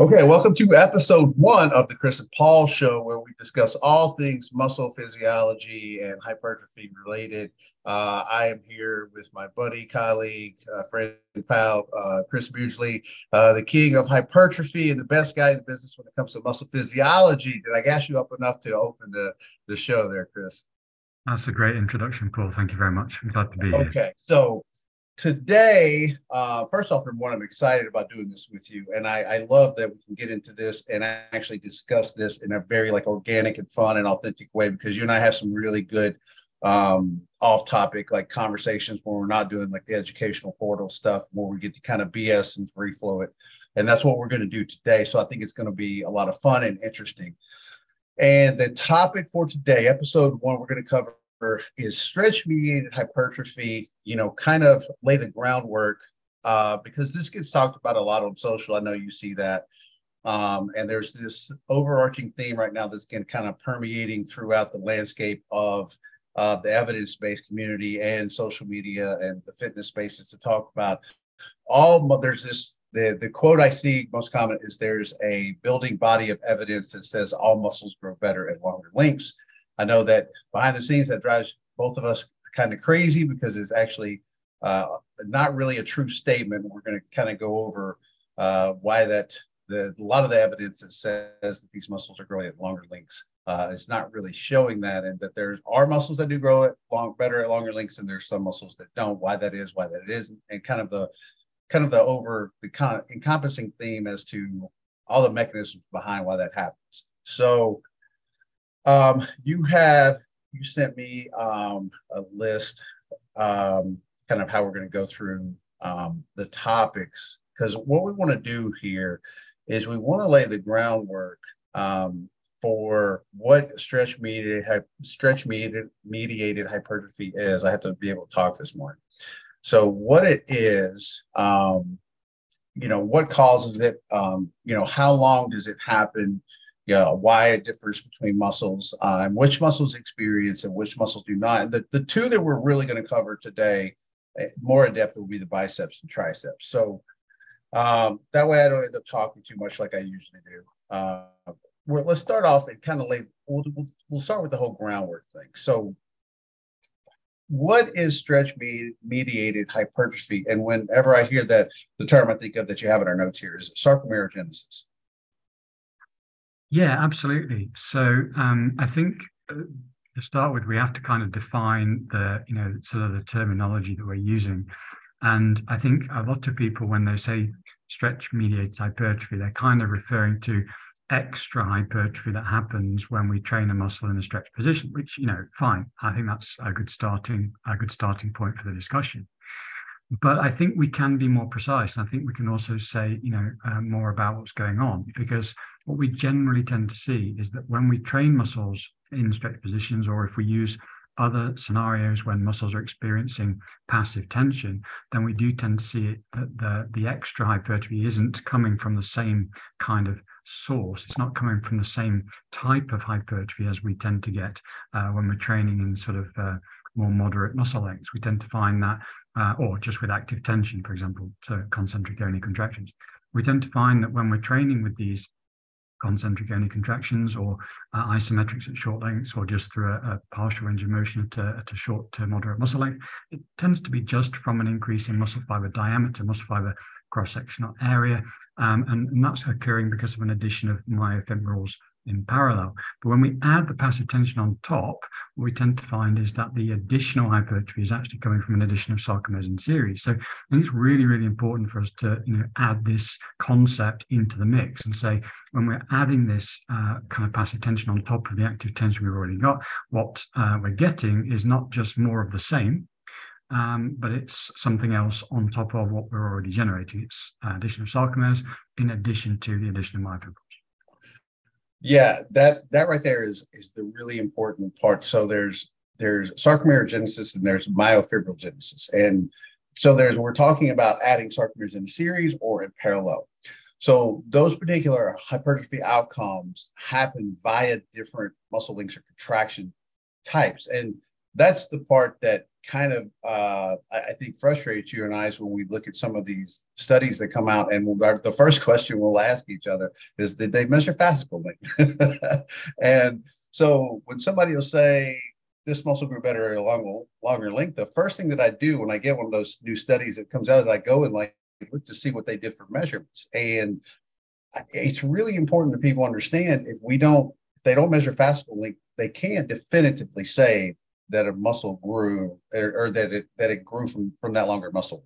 Okay, welcome to episode one of the Chris and Paul Show, where we discuss all things muscle physiology and hypertrophy related. Uh, I am here with my buddy, colleague, uh, friend, pal, uh, Chris Beardsley, uh, the king of hypertrophy and the best guy in the business when it comes to muscle physiology. Did I gas you up enough to open the, the show there, Chris? That's a great introduction, Paul. Thank you very much. I'm glad to be here. Okay, so today, uh, first off, number one, I'm excited about doing this with you, and I, I love that we can get into this and actually discuss this in a very like organic and fun and authentic way because you and I have some really good um, off-topic like conversations where we're not doing like the educational portal stuff, where we get to kind of BS and free flow it, and that's what we're going to do today. So I think it's going to be a lot of fun and interesting. And the topic for today, episode one, we're going to cover is stretch mediated hypertrophy, you know, kind of lay the groundwork uh, because this gets talked about a lot on social. I know you see that. Um, and there's this overarching theme right now that's getting kind of permeating throughout the landscape of uh, the evidence based community and social media and the fitness spaces to talk about all there's this the, the quote I see most common is there's a building body of evidence that says all muscles grow better at longer lengths. I know that behind the scenes that drives both of us kind of crazy because it's actually uh, not really a true statement. We're going to kind of go over uh, why that the a lot of the evidence that says that these muscles are growing at longer lengths uh, is not really showing that, and that there are muscles that do grow at long better at longer lengths, and there's some muscles that don't. Why that is, why that isn't, and kind of the kind of the over the con- encompassing theme as to all the mechanisms behind why that happens. So um, you have you sent me um, a list, um, kind of how we're going to go through um, the topics because what we want to do here is we want to lay the groundwork um, for what stretch mediated stretch mediated hypertrophy is. I have to be able to talk this morning. So what it is, um, you know, what causes it, um, you know, how long does it happen? You know, why it differs between muscles, uh, which muscles experience and which muscles do not. The, the two that we're really going to cover today, eh, more in depth, will be the biceps and triceps. So um, that way I don't end up talking too much like I usually do. Uh, let's start off and kind of lay, we'll, we'll, we'll start with the whole groundwork thing. So what is stretch mediated hypertrophy? And whenever I hear that, the term I think of that you have in our notes here is sarcomerogenesis. Yeah, absolutely. So um, I think uh, to start with, we have to kind of define the, you know, sort of the terminology that we're using. And I think a lot of people, when they say stretch mediated hypertrophy, they're kind of referring to extra hypertrophy that happens when we train a muscle in a stretch position, which, you know, fine. I think that's a good starting, a good starting point for the discussion. But I think we can be more precise. I think we can also say, you know, uh, more about what's going on because what we generally tend to see is that when we train muscles in stretch positions, or if we use other scenarios when muscles are experiencing passive tension, then we do tend to see that the, the extra hypertrophy isn't coming from the same kind of source. It's not coming from the same type of hypertrophy as we tend to get uh, when we're training in sort of uh, more moderate muscle lengths. We tend to find that, uh, or just with active tension, for example, so concentric only contractions. We tend to find that when we're training with these concentric only contractions or uh, isometrics at short lengths or just through a, a partial range of motion at a, at a, short to moderate muscle length, it tends to be just from an increase in muscle fiber diameter, muscle fiber cross-sectional area, um, and, and, that's occurring because of an addition of myofibrils in parallel. But when we add the passive tension on top, what we tend to find is that the additional hypertrophy is actually coming from an addition of sarcomeres in series. So I think it's really, really important for us to you know, add this concept into the mix and say, when we're adding this uh, kind of passive tension on top of the active tension we've already got, what uh, we're getting is not just more of the same, um, but it's something else on top of what we're already generating. It's uh, addition of sarcomeres in addition to the addition of myofibrils. Yeah, that that right there is is the really important part. So there's there's sarcomerogenesis and there's myofibrogenesis, and so there's we're talking about adding sarcomeres in series or in parallel. So those particular hypertrophy outcomes happen via different muscle links or contraction types, and that's the part that kind of uh, I, think frustrates you and I is when we look at some of these studies that come out, and we'll, the first question we'll ask each other is, did they measure fascicle length? and so when somebody will say this muscle grew better at a long, longer length, the first thing that I do when I get one of those new studies that comes out is I go and like look to see what they did for measurements. And it's really important that people understand if we don't, if they don't measure fascicle length, they can't definitively say that a muscle grew or, or that it that it grew from from that longer muscle.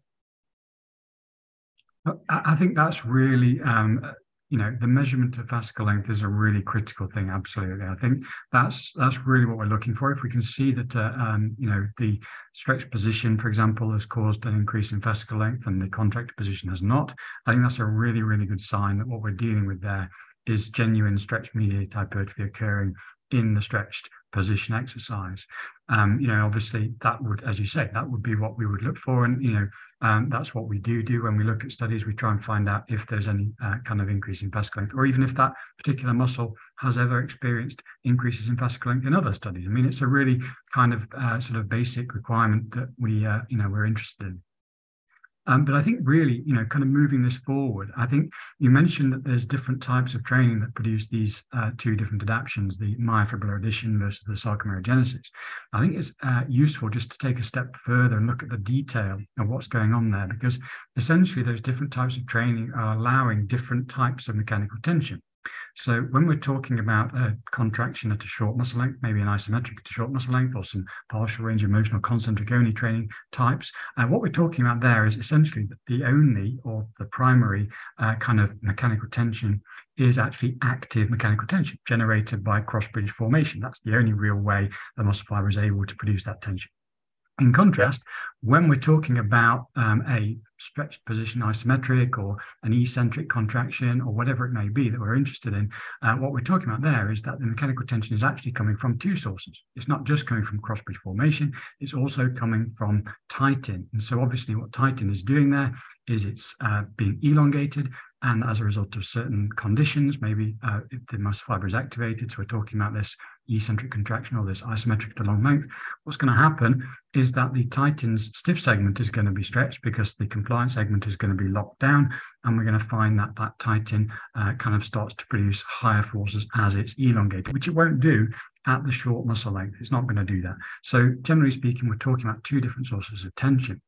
I think that's really um, you know the measurement of fascicle length is a really critical thing absolutely i think that's that's really what we're looking for if we can see that uh, um, you know the stretch position for example has caused an increase in fascicle length and the contracted position has not i think that's a really really good sign that what we're dealing with there is genuine stretch mediated hypertrophy occurring in the stretched position exercise. Um, you know, obviously that would, as you say, that would be what we would look for. And, you know, um, that's what we do do when we look at studies. We try and find out if there's any uh, kind of increase in fascicle length, or even if that particular muscle has ever experienced increases in fascicle length in other studies. I mean, it's a really kind of uh, sort of basic requirement that we, uh, you know, we're interested in. Um, but I think really, you know, kind of moving this forward, I think you mentioned that there's different types of training that produce these uh, two different adaptations, the myofibrillar addition versus the sarcomerogenesis. I think it's uh, useful just to take a step further and look at the detail of what's going on there, because essentially those different types of training are allowing different types of mechanical tension. So when we're talking about a contraction at a short muscle length, maybe an isometric at a short muscle length or some partial range of motion or concentric only training types, uh, what we're talking about there is essentially the only or the primary uh, kind of mechanical tension is actually active mechanical tension generated by cross bridge formation. That's the only real way the muscle fiber is able to produce that tension. In contrast, when we're talking about um, a stretched position isometric or an eccentric contraction or whatever it may be that we're interested in, uh, what we're talking about there is that the mechanical tension is actually coming from two sources. It's not just coming from cross bridge formation, it's also coming from titin. And so obviously what titin is doing there is it's uh, being elongated and as a result of certain conditions, maybe uh, the muscle fiber is activated. So we're talking about this eccentric contraction or this isometric to long length. What's going to happen is that the titin's stiff segment is going to be stretched because the compliant segment is going to be locked down. And we're going to find that that Titan uh, kind of starts to produce higher forces as it's elongated, which it won't do at the short muscle length. It's not going to do that. So generally speaking, we're talking about two different sources of tension.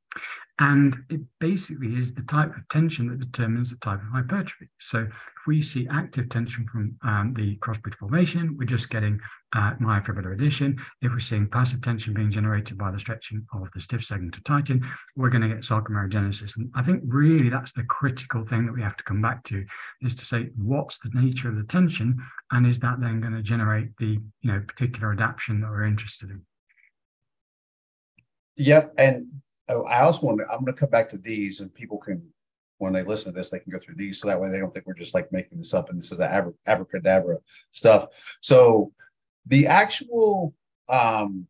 And it basically is the type of tension that determines the type of hypertrophy. So if we see active tension from um, the crossbridge formation, we're just getting uh, myofibrillar addition. If we're seeing passive tension being generated by the stretching of the stiff segment of titin, we're going to get sarcomerogenesis. And I think really that's the critical thing that we have to come back to is to say, what's the nature of the tension? And is that then going to generate the you know particular adaptation that we're interested in? Yep. And oh, I also want to, I'm going to come back to these and people can, when they listen to this, they can go through these. So that way they don't think we're just like making this up and this is the abracadabra stuff. So the actual, um,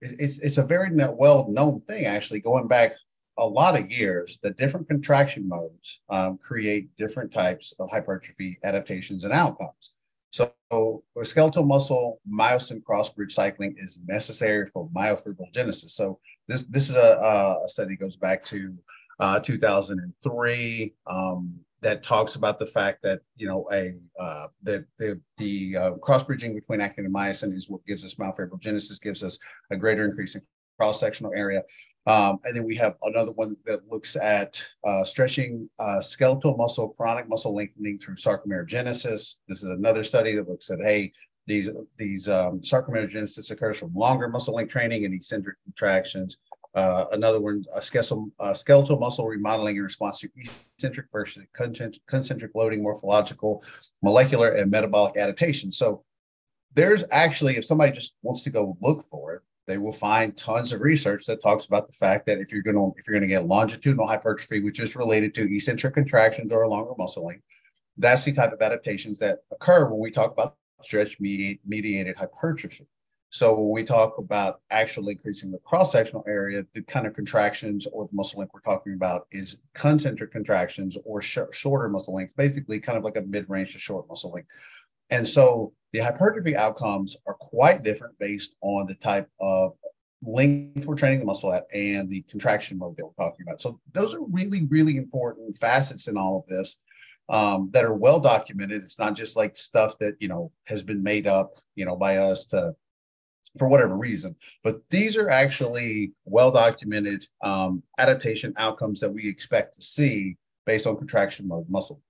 it's, it's a very well known thing, actually, going back a lot of years, that different contraction modes um, create different types of hypertrophy adaptations and outcomes. So for skeletal muscle, myosin cross-bridge cycling is necessary for myofibrogenesis. So this this is a, a study goes back to uh, 2003 um, that talks about the fact that you know a uh, that the the uh, cross bridging between actin and myosin is what gives us myofibrogenesis, gives us a greater increase in cross sectional area. Um, and then we have another one that looks at uh, stretching uh, skeletal muscle, chronic muscle lengthening through sarcomerogenesis. This is another study that looks at, hey, these, these um, sarcomerogenesis occurs from longer muscle length training and eccentric contractions. Uh, another one, skeletal, skeletal muscle remodeling in response to eccentric versus concentric loading, morphological, molecular, and metabolic adaptation. So there's actually, if somebody just wants to go look for it, they will find tons of research that talks about the fact that if you're going to if you're going to get longitudinal hypertrophy, which is related to eccentric contractions or longer muscle length, that's the type of adaptations that occur when we talk about stretch mediated hypertrophy. So when we talk about actually increasing the cross-sectional area, the kind of contractions or the muscle length we're talking about is concentric contractions or sh- shorter muscle length, basically kind of like a mid-range to short muscle length. And so the hypertrophy outcomes are quite different based on the type of length we're training the muscle at and the contraction mode that we're talking about. So those are really, really important facets in all of this um, that are well documented. It's not just like stuff that, you know, has been made up, you know, by us to, for whatever reason, but these are actually well documented um, adaptation outcomes that we expect to see based on contraction mode muscle.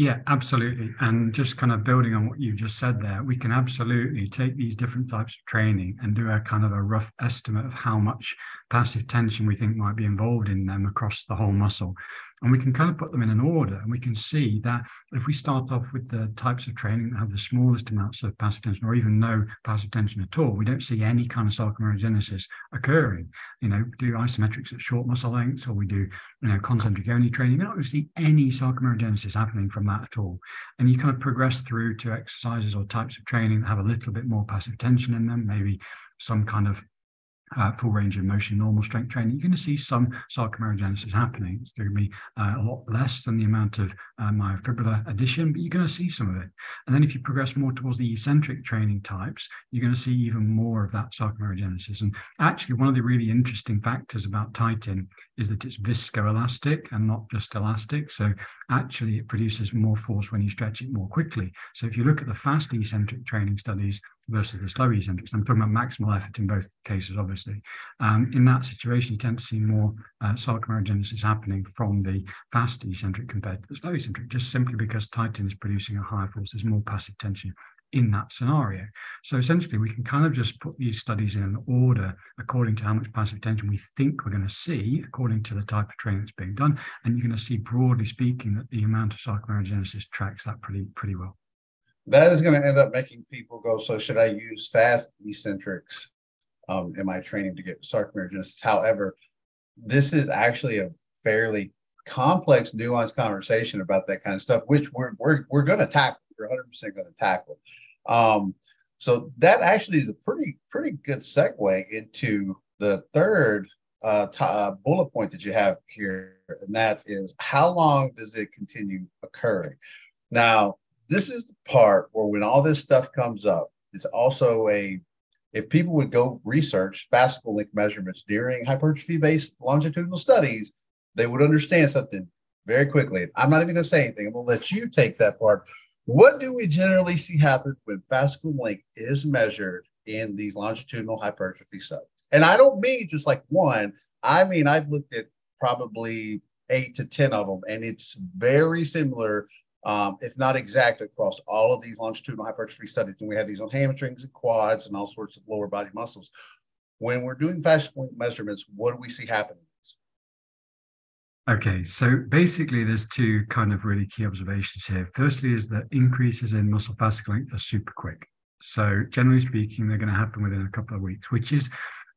Yeah, absolutely. And just kind of building on what you just said there, we can absolutely take these different types of training and do a kind of a rough estimate of how much passive tension we think might be involved in them across the whole muscle. And we can kind of put them in an order and we can see that if we start off with the types of training that have the smallest amounts of passive tension or even no passive tension at all, we don't see any kind of sarcomerogenesis occurring. You know, do isometrics at short muscle lengths or we do, you know, concentric only training, we don't see any sarcomerogenesis happening from that at all. And you kind of progress through to exercises or types of training that have a little bit more passive tension in them, maybe some kind of uh, full range of motion, normal strength training, you're going to see some sarcomerogenesis happening. It's going to be uh, a lot less than the amount of uh, myofibrillar addition, but you're going to see some of it. And then if you progress more towards the eccentric training types, you're going to see even more of that sarcomerogenesis. And actually, one of the really interesting factors about titin is that it's viscoelastic and not just elastic. So actually, it produces more force when you stretch it more quickly. So if you look at the fast eccentric training studies, versus the slow eccentrics. I'm talking about maximal effort in both cases, obviously. Um, in that situation, you tend to see more uh, sarcomerogenesis happening from the fast eccentric compared to the slow eccentric, just simply because titin is producing a higher force. There's more passive tension in that scenario. So essentially, we can kind of just put these studies in an order according to how much passive tension we think we're going to see, according to the type of training that's being done. And you're going to see, broadly speaking, that the amount of sarcomerogenesis tracks that pretty pretty well that is going to end up making people go, so should I use fast eccentrics um, in my training to get sarcomerogenesis? However, this is actually a fairly complex, nuanced conversation about that kind of stuff, which we're we're we're going to tackle. We're 100 percent going to tackle. Um, so that actually is a pretty pretty good segue into the third uh, t- uh, bullet point that you have here, and that is how long does it continue occurring? Now, this is the part where when all this stuff comes up, it's also a if people would go research fascicle length measurements during hypertrophy based longitudinal studies, they would understand something very quickly. I'm not even going to say anything. I'm going to let you take that part. What do we generally see happen when fascicle length is measured in these longitudinal hypertrophy studies? And I don't mean just like one. I mean I've looked at probably eight to ten of them, and it's very similar um, if not exact, across all of these longitudinal hypertrophy studies. And we have these on hamstrings and quads and all sorts of lower body muscles. When we're doing fascia point measurements, what do we see happening? Okay, so basically, there's two kind of really key observations here. Firstly, is that increases in muscle fascicle length are super quick. So, generally speaking, they're going to happen within a couple of weeks, which is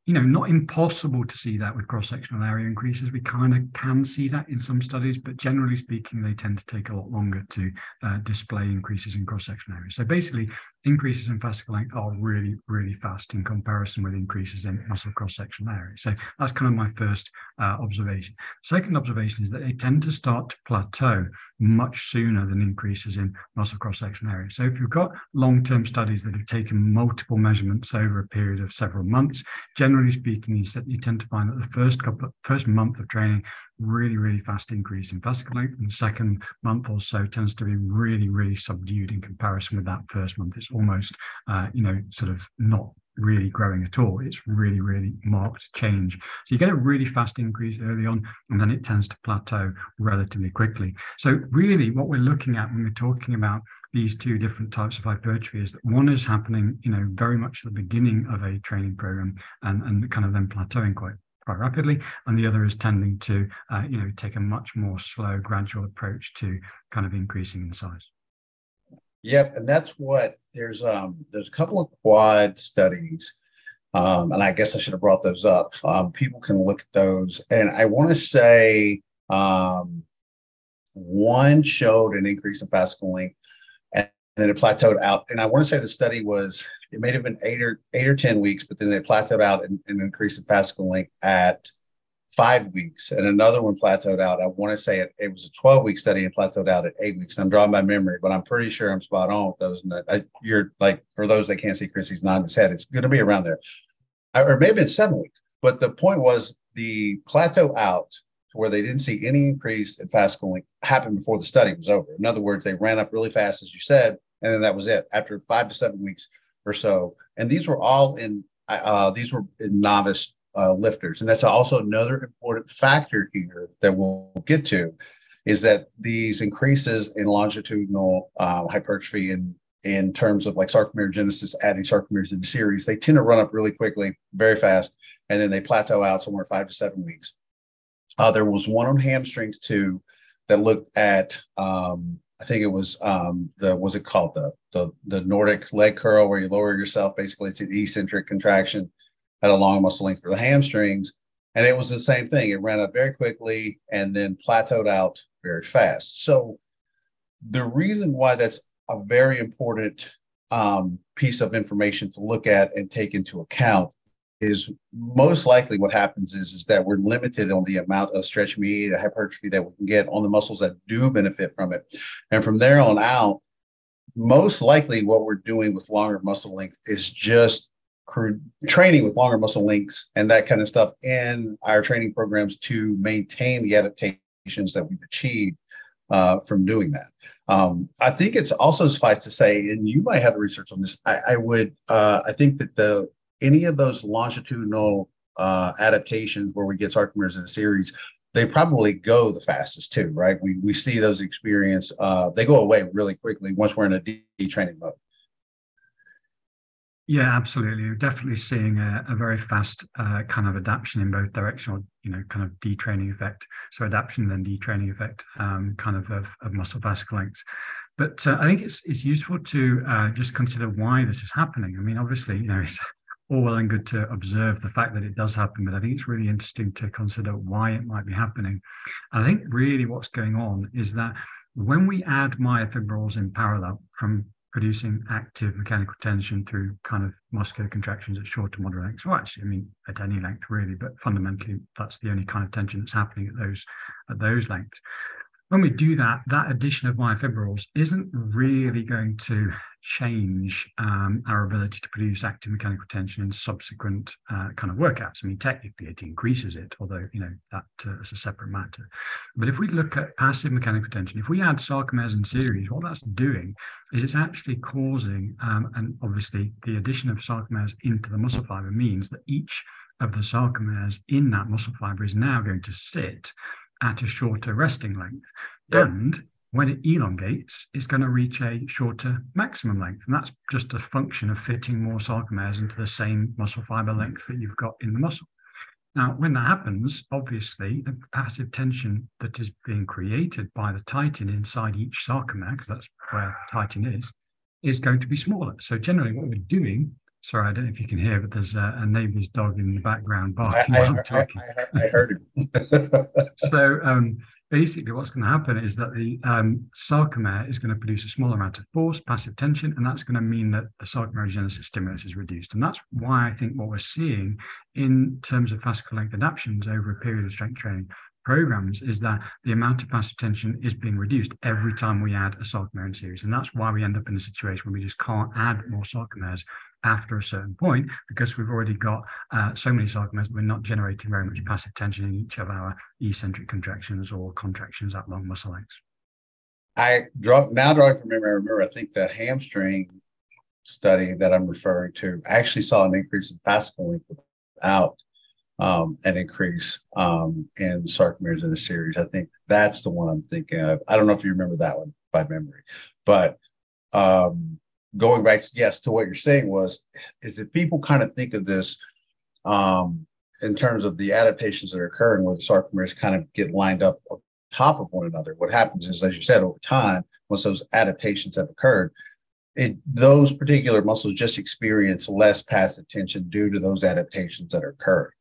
you know, not impossible to see that with cross-sectional area increases. We kind of can see that in some studies, but generally speaking, they tend to take a lot longer to uh, display increases in cross-sectional area. So basically, increases in fascicle length are really, really fast in comparison with increases in muscle cross-sectional area. So that's kind of my first uh, observation. Second observation is that they tend to start to plateau much sooner than increases in muscle cross-sectional area. So if you've got long-term studies that have taken multiple measurements over a period of several months, generally speaking, you, tend to find that the first couple, first month of training, really, really fast increase in fascicle length, and the second month or so tends to be really, really subdued in comparison with that first month. It's almost, uh, you know, sort of not really growing at all. It's really, really marked change. So you get a really fast increase early on, and then it tends to plateau relatively quickly. So really what we're looking at when we're talking about these two different types of hypertrophy is that one is happening, you know, very much at the beginning of a training program and, and kind of then plateauing quite quite rapidly, and the other is tending to, uh, you know, take a much more slow, gradual approach to kind of increasing in size. Yep, and that's what there's um there's a couple of quad studies, um, and I guess I should have brought those up. Um, people can look at those, and I want to say um, one showed an increase in fascicle length, then it plateaued out. And I want to say the study was it may have been eight or eight or ten weeks, but then they plateaued out and, and increased in fascicle length at five weeks, and another one plateaued out. I want to say it, it was a 12 week study and plateaued out at eight weeks. I'm drawing my memory, but I'm pretty sure I'm spot on with those. And I, you're like, for those that can't see Chrissy's nodding his head, it's going to be around there, or maybe it's seven weeks. But the point was the plateau out to where they didn't see any increase in fascicle length happened before the study was over. In other words, they ran up really fast, as you said, and then that was it after five to seven weeks or so. And these were all in uh, these were in novice uh, lifters. And that's also another important factor here that we'll get to is that these increases in longitudinal uh, hypertrophy in, in terms of like sarcomerogenesis, adding sarcomeres into series, they tend to run up really quickly, very fast, and then they plateau out somewhere five to seven weeks. Uh, there was one on hamstrings too that looked at um, I think it was um, the was it called the the the Nordic leg curl where you lower yourself basically to an eccentric contraction at a long muscle length for the hamstrings. And it was the same thing. It ran up very quickly and then plateaued out very fast. So the reason why that's a very important um, piece of information to look at and take into account is most likely what happens is, is that we're limited on the amount of stretch mediated hypertrophy that we can get on the muscles that do benefit from it. And from there on out, most likely what we're doing with longer muscle length is just training with longer muscle lengths and that kind of stuff in our training programs to maintain the adaptations that we've achieved uh, from doing that. Um, I think it's also suffice to say, and you might have the research on this. I, I would, uh, I think that the any of those longitudinal uh, adaptations where we get sarcomeres in a series, they probably go the fastest too, right? We we see those experience, uh, they go away really quickly once we're in a detraining mode. Yeah, absolutely. We're definitely seeing a, a very fast uh, kind of adaptation in both directional, you know, kind of detraining effect. So adaptation then detraining effect, um, kind of, of, of muscle fascicle lengths. But uh, I think it's it's useful to uh, just consider why this is happening. I mean, obviously, you know, it's all well and good to observe the fact that it does happen, but I think it's really interesting to consider why it might be happening. I think really what's going on is that when we add myofibrils in parallel from producing active mechanical tension through kind of muscular contractions at short to moderate lengths. Well, actually, I mean, at any length really, but fundamentally, that's the only kind of tension that's happening at those at those lengths when we do that, that addition of myofibrils isn't really going to change um, our ability to produce active mechanical tension in subsequent uh, kind of workouts. I mean, technically it increases it, although, you know, that uh, is a separate matter. But if we look at passive mechanical tension, if we add sarcomeres in series, what that's doing is it's actually causing, um, and obviously the addition of sarcomeres into the muscle fiber means that each of the sarcomeres in that muscle fiber is now going to sit at a shorter resting length. Yep. And when it elongates, it's going to reach a shorter maximum length. And that's just a function of fitting more sarcomeres into the same muscle fiber length that you've got in the muscle. Now, when that happens, obviously, the passive tension that is being created by the titin inside each sarcomere, because that's where titin is, is going to be smaller. So generally what we're doing Sorry, I don't know if you can hear, but there's a, a neighbour's dog in the background barking I, I, talking. I, I, heard him. so um, basically, what's going to happen is that the um, sarcomere is going to produce a small amount of force, passive tension, and that's going to mean that the sarcomerogenesis stimulus is reduced. And that's why I think what we're seeing in terms of fascicle length adaptations over a period of strength training programs is that the amount of passive tension is being reduced every time we add a sarcomere in series. And that's why we end up in a situation where we just can't add more sarcomeres after a certain point because we've already got uh, so many sarcomeres that we're not generating very much passive tension in each of our eccentric contractions or contractions at long muscle lengths. I draw now drawing from memory. I remember I think the hamstring study that I'm referring to actually saw an increase in fascicle length without um, an increase um, in sarcomeres in the series. I think that's the one I'm thinking of. I don't know if you remember that one by memory, but um, going back, yes, to what you're saying was, is that people kind of think of this um, in terms of the adaptations that are occurring where the sarcomeres kind of get lined up on top of one another. What happens is, as you said, over time, once those adaptations have occurred, it, those particular muscles just experience less passive tension due to those adaptations that are occurring.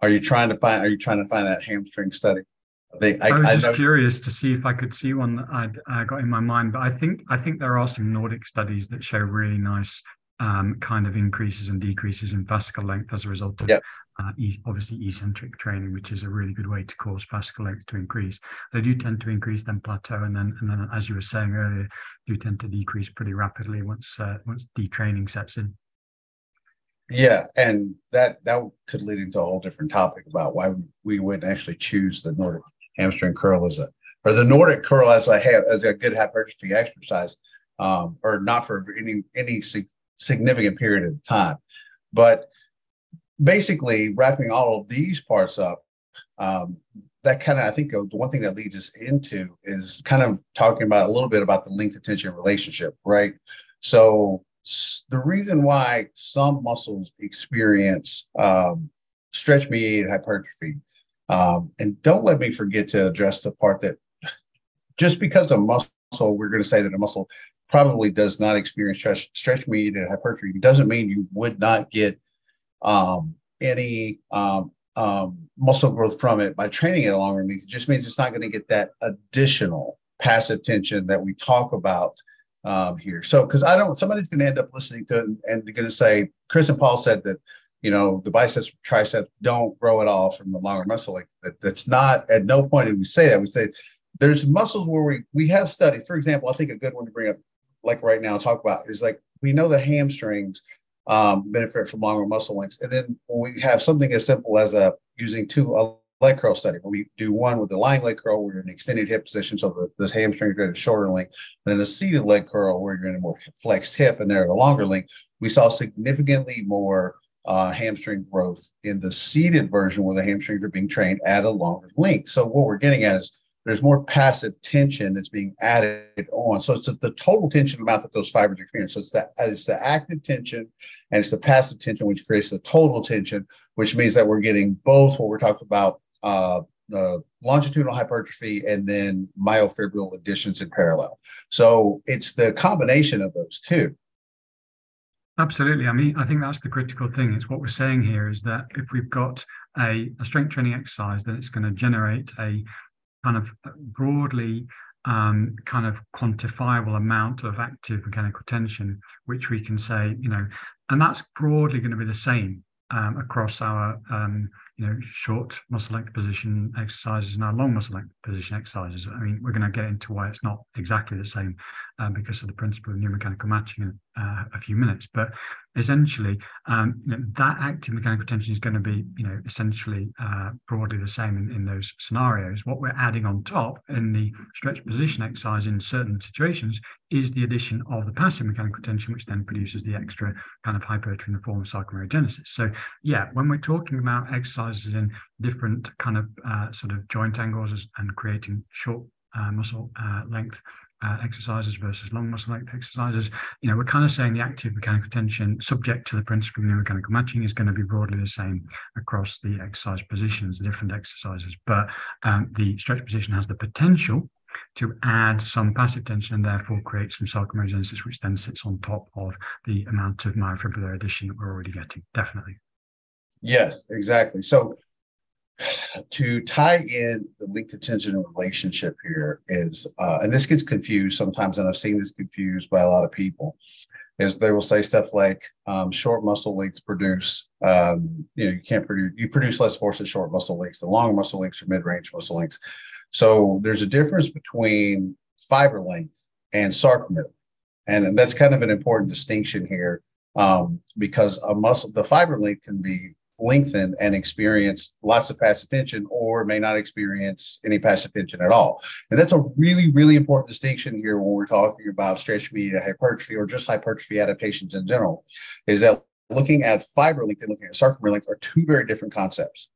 Are you trying to find? Are you trying to find that hamstring study? They, I, I, was I just know. curious to see if I could see one that I'd, I got in my mind, but I think I think there are some Nordic studies that show really nice um, kind of increases and decreases in fascicle length as a result of yep. uh, e obviously eccentric training, which is a really good way to cause fascicle length to increase. They do tend to increase, then plateau, and then and then as you were saying earlier, do tend to decrease pretty rapidly once uh, once detraining sets in. Yeah, and that that could lead into a whole different topic about why we, we wouldn't actually choose the Nordic hamstring curl as a or the Nordic curl as a have as a good hypertrophy exercise, um, or not for any any significant period of time. But basically, wrapping all of these parts up, um, that kind of I think the one thing that leads us into is kind of talking about a little bit about the length tension relationship, right? So the reason why some muscles experience um, stretch mediated hypertrophy, um, and don't let me forget to address the part that just because a muscle, we're going to say that a muscle probably does not experience stretch, stretch mediated hypertrophy, doesn't mean you would not get um, any um, um, muscle growth from it by training it along It just means it's not going to get that additional passive tension that we talk about um, here. So, because I don't, somebody's going to end up listening to it and, and going to say, Chris and Paul said that, you know, the biceps, triceps don't grow at all from the longer muscle length. That, that's not, at no point did we say that. We say there's muscles where we, we have studied, for example, I think a good one to bring up, like right now, talk about is like, we know the hamstrings um, benefit from longer muscle lengths. And then when we have something as simple as a using two leg curl study where we do one with the lying leg curl where you're in an extended hip position, so the, the hamstrings are at a shorter length, and then a seated leg curl where you're in a more flexed hip and they're at a longer length. We saw significantly more uh, hamstring growth in the seated version where the hamstrings are being trained at a longer length. So what we're getting at is there's more passive tension that's being added on. So it's the total tension amount that those fibers are experience. So it's the it's the active tension and it's the passive tension, which creates the total tension, which means that we're getting both what we're talking about uh, the longitudinal hypertrophy and then myofibril additions in parallel. So it's the combination of those two. Absolutely. I mean, I think that's the critical thing. It's what we're saying here is that if we've got a, a strength training exercise, then it's going to generate a kind of broadly um, kind of quantifiable amount of active mechanical tension, which we can say, you know, and that's broadly going to be the same um, across our um, you know, short muscle length position exercises and our long muscle length position exercises. I mean, we're going to get into why it's not exactly the same um, because of the principle of neuromechanical matching in uh, a few minutes. But essentially, um, you know, that active mechanical tension is going to be, you know, essentially uh, broadly the same in, in those scenarios. What we're adding on top in the stretch position exercise in certain situations is the addition of the passive mechanical tension, which then produces the extra kind of hypertrophy in the form of sarcomerogenesis. So, yeah, when we're talking about exercises in different kind of uh, sort of joint angles and creating short uh, muscle uh, length uh, exercises versus long muscle length exercises. You know, we're kind of saying the active mechanical tension subject to the principle of mechanical matching is going to be broadly the same across the exercise positions, the different exercises. But um, the stretch position has the potential to add some passive tension and therefore create some sarcomerogenesis, which then sits on top of the amount of myofibrillar addition that we're already getting. Definitely. Yes, exactly. So to tie in the length tension relationship here is, uh, and this gets confused sometimes, and I've seen this confused by a lot of people, is they will say stuff like um, short muscle lengths produce, um, you know, you can't produce, you produce less force at short muscle lengths. The longer muscle lengths are mid-range muscle lengths. So there's a difference between fiber length and sarcomere. And that's kind of an important distinction here um, because a muscle, the fiber length can be lengthen and experience lots of passive tension or may not experience any passive tension at all. And that's a really, really important distinction here when we're talking about stretch mediated hypertrophy or just hypertrophy adaptations in general, is that looking at fiber length and looking at sarcomere length are two very different concepts.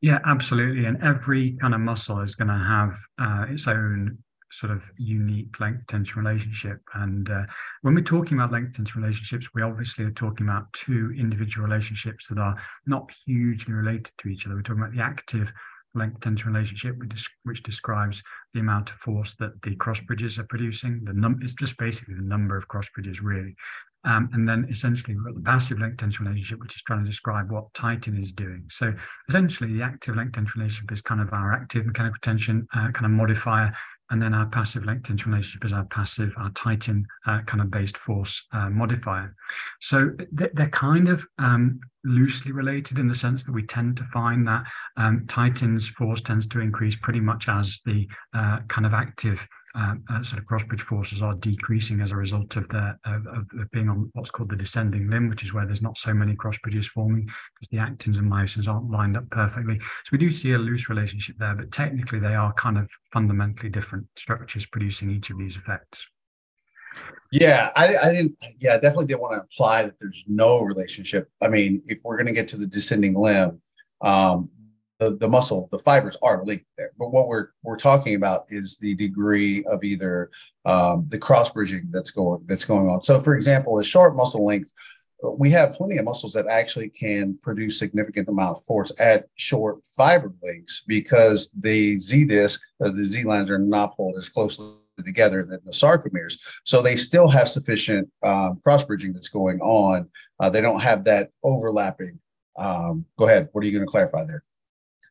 Yeah, absolutely. And every kind of muscle is going to have uh, its own sort of unique length tension relationship. And uh, when we're talking about length tension relationships, we obviously are talking about two individual relationships that are not hugely related to each other. We're talking about the active length tension relationship, which, which describes the amount of force that the cross bridges are producing. The num it's just basically the number of cross bridges, really. Um, and then essentially we've got the passive length tension relationship, which is trying to describe what titin is doing. So essentially the active length tension relationship is kind of our active mechanical tension uh, kind of modifier and then our passive tension relationship is our passive, our titin uh, kind of based force uh, modifier. So they're kind of um, loosely related in the sense that we tend to find that um, Titin's force tends to increase pretty much as the uh, kind of active uh, uh, sort of cross bridge forces are decreasing as a result of of, of, being on what's called the descending limb, which is where there's not so many cross bridges forming because the actins and myosins aren't lined up perfectly. So we do see a loose relationship there, but technically they are kind of fundamentally different structures producing each of these effects. Yeah, I, I didn't. Yeah, I definitely didn't want to imply that there's no relationship. I mean, if we're going to get to the descending limb, um, the, the muscle, the fibers are linked there. But what we're we're talking about is the degree of either um, the cross bridging that's going that's going on. So, for example, a short muscle length, we have plenty of muscles that actually can produce significant amount of force at short fiber lengths because the Z disc, or the Z lines, are not pulled as closely together than the sarcomeres. So they still have sufficient um, cross bridging that's going on. Uh, they don't have that overlapping. Um, go ahead. What are you going to clarify there?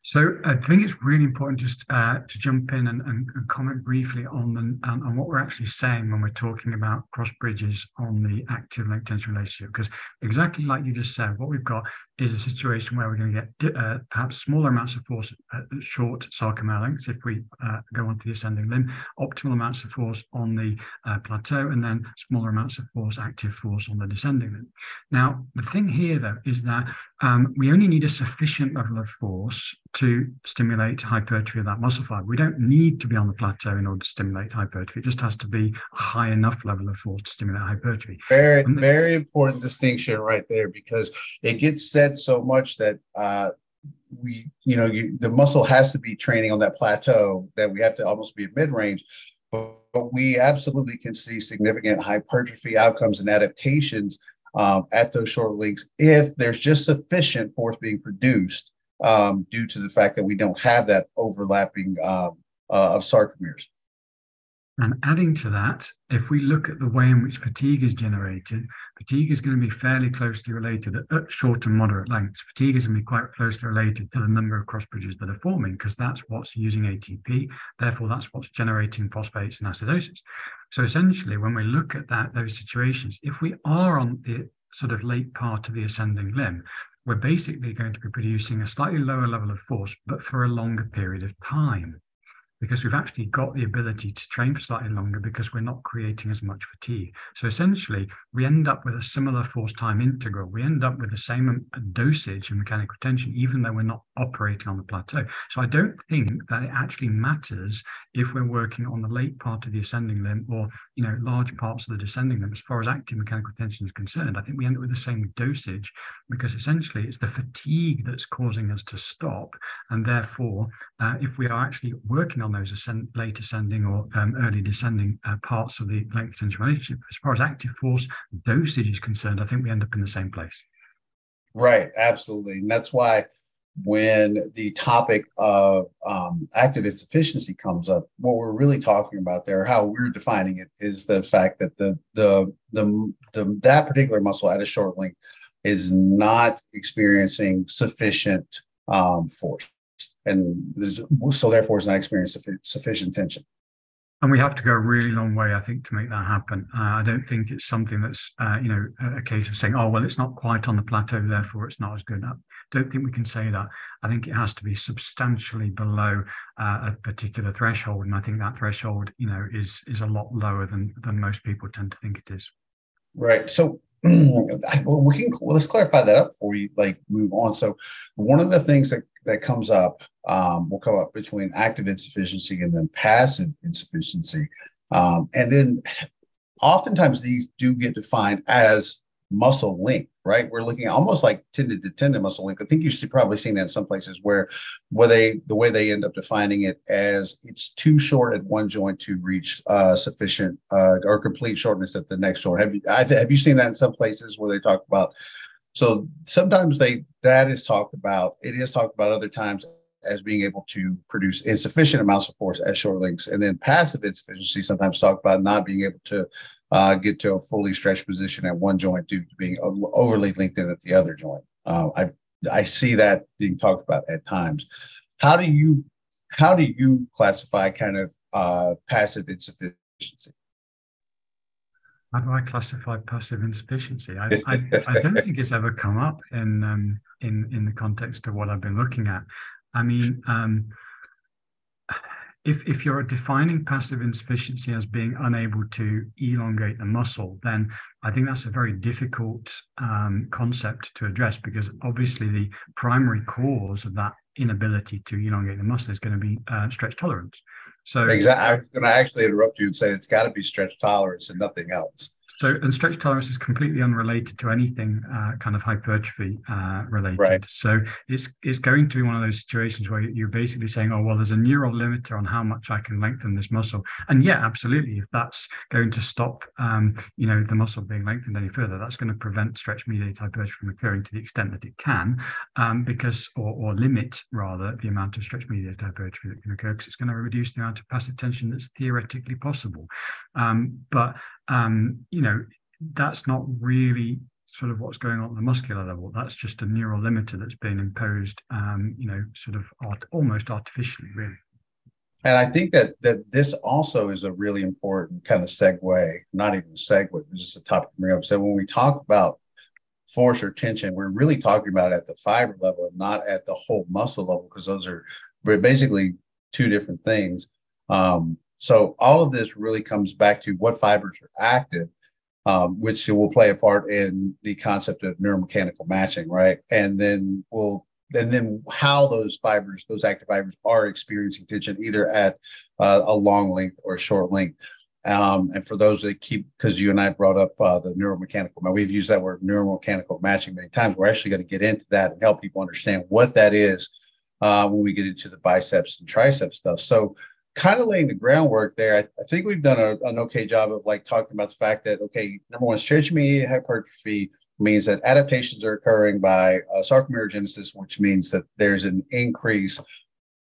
So I think it's really important just uh, to jump in and, and, and, comment briefly on, the, um, on what we're actually saying when we're talking about cross bridges on the active length tension relationship. Because exactly like you just said, what we've got is a situation where we're going to get uh, perhaps smaller amounts of force at short sarcomere lengths if we uh, go onto the ascending limb, optimal amounts of force on the uh, plateau, and then smaller amounts of force, active force on the descending limb. Now, the thing here, though, is that um, we only need a sufficient level of force to stimulate hypertrophy of that muscle fiber. We don't need to be on the plateau in order to stimulate hypertrophy. It just has to be a high enough level of force to stimulate hypertrophy. Very, very important distinction right there because it gets said said so much that uh, we, you know, you, the muscle has to be training on that plateau that we have to almost be at mid range. But, but, we absolutely can see significant hypertrophy outcomes and adaptations um, at those short lengths if there's just sufficient force being produced um, due to the fact that we don't have that overlapping um, uh, of sarcomeres. And adding to that, if we look at the way in which fatigue is generated, fatigue is going to be fairly closely related at short and moderate lengths. Fatigue is going to be quite closely related to the number of cross bridges that are forming because that's what's using ATP. Therefore, that's what's generating phosphates and acidosis. So essentially, when we look at that those situations, if we are on the sort of late part of the ascending limb, we're basically going to be producing a slightly lower level of force, but for a longer period of time because we've actually got the ability to train for slightly longer because we're not creating as much fatigue. So essentially, we end up with a similar force time integral. We end up with the same dosage of mechanical tension, even though we're not operating on the plateau. So I don't think that it actually matters if we're working on the late part of the ascending limb or you know large parts of the descending limb as far as active mechanical tension is concerned. I think we end up with the same dosage because essentially it's the fatigue that's causing us to stop, and therefore, uh, if we are actually working on those ascend, late ascending or um, early descending uh, parts of the length tension relationship, as far as active force dosage is concerned, I think we end up in the same place. Right, absolutely, and that's why when the topic of um, active insufficiency comes up, what we're really talking about there, how we're defining it, is the fact that the the the, the that particular muscle at a short length is not experiencing sufficient um, force, and so therefore is not experiencing sufficient tension and we have to go a really long way, I think, to make that happen. Uh, I don't think it's something that's, uh, you know, a, a, case of saying, oh, well, it's not quite on the plateau, therefore it's not as good. I don't think we can say that. I think it has to be substantially below uh, a particular threshold, and I think that threshold, you know, is is a lot lower than than most people tend to think it is. Right. So well, we can well, let's clarify that up before we like move on. So one of the things that that comes up um, will come up between active insufficiency and then passive insufficiency. Um, and then oftentimes these do get defined as muscle length, right? We're looking almost like tendon to tendon muscle length. I think you've probably seen that in some places where, where they the way they end up defining it as it's too short at one joint to reach uh, sufficient uh, or complete shortness at the next joint. Have you have you seen that in some places where they talk about so sometimes they that is talked about. It is talked about other times as being able to produce insufficient amounts of force at short lengths, and then passive insufficiency sometimes talked about not being able to uh, get to a fully stretched position at one joint due to being overly linked in at the other joint. Uh, I I see that being talked about at times. How do you how do you classify kind of uh, passive insufficiency? How do I classify passive insufficiency? I, I, I don't think it's ever come up in um, in in the context of what I've been looking at. I mean, um, if if you're defining passive insufficiency as being unable to elongate the muscle, then I think that's a very difficult um, concept to address because obviously the primary cause of that inability to elongate the muscle is going to be uh, stretch tolerance. So exactly, I'm going to actually interrupt you and say it's got to be stretch tolerance and nothing else. So, and stretch tolerance is completely unrelated to anything uh, kind of hypertrophy uh, related. Right. So, it's it's going to be one of those situations where you're basically saying, "Oh, well, there's a neural limiter on how much I can lengthen this muscle." And yeah, absolutely, if that's going to stop, um, you know, the muscle being lengthened any further, that's going to prevent stretch-mediated hypertrophy from occurring to the extent that it can, um, because or, or limit rather the amount of stretch-mediated hypertrophy that can occur, because it's going to reduce the amount of passive tension that's theoretically possible. Um, but um, you know, that's not really sort of what's going on at the muscular level. That's just a neural limiter that's being imposed, um, you know, sort of art, almost artificially, really. And I think that that this also is a really important kind of segue, not even a segue, just a topic to bring up. So when we talk about force or tension, we're really talking about at the fiber level and not at the whole muscle level, because those are basically two different things. Um, so all of this really comes back to what fibers are active, um, which will play a part in the concept of neuromechanical matching, right? And then we'll and then how those fibers, those active fibers, are experiencing tension either at uh, a long length or a short length. Um, and for those that keep, because you and I brought up uh, the neuromechanical, we've used that word neuromechanical matching many times. We're actually going to get into that and help people understand what that is uh, when we get into the biceps and tricep stuff. So kind of laying the groundwork there. I, I think we've done a, an okay job of like talking about the fact that okay, number one, stretch mediated hypertrophy means that adaptations are occurring by uh, sarcomerogenesis, which means that there's an increase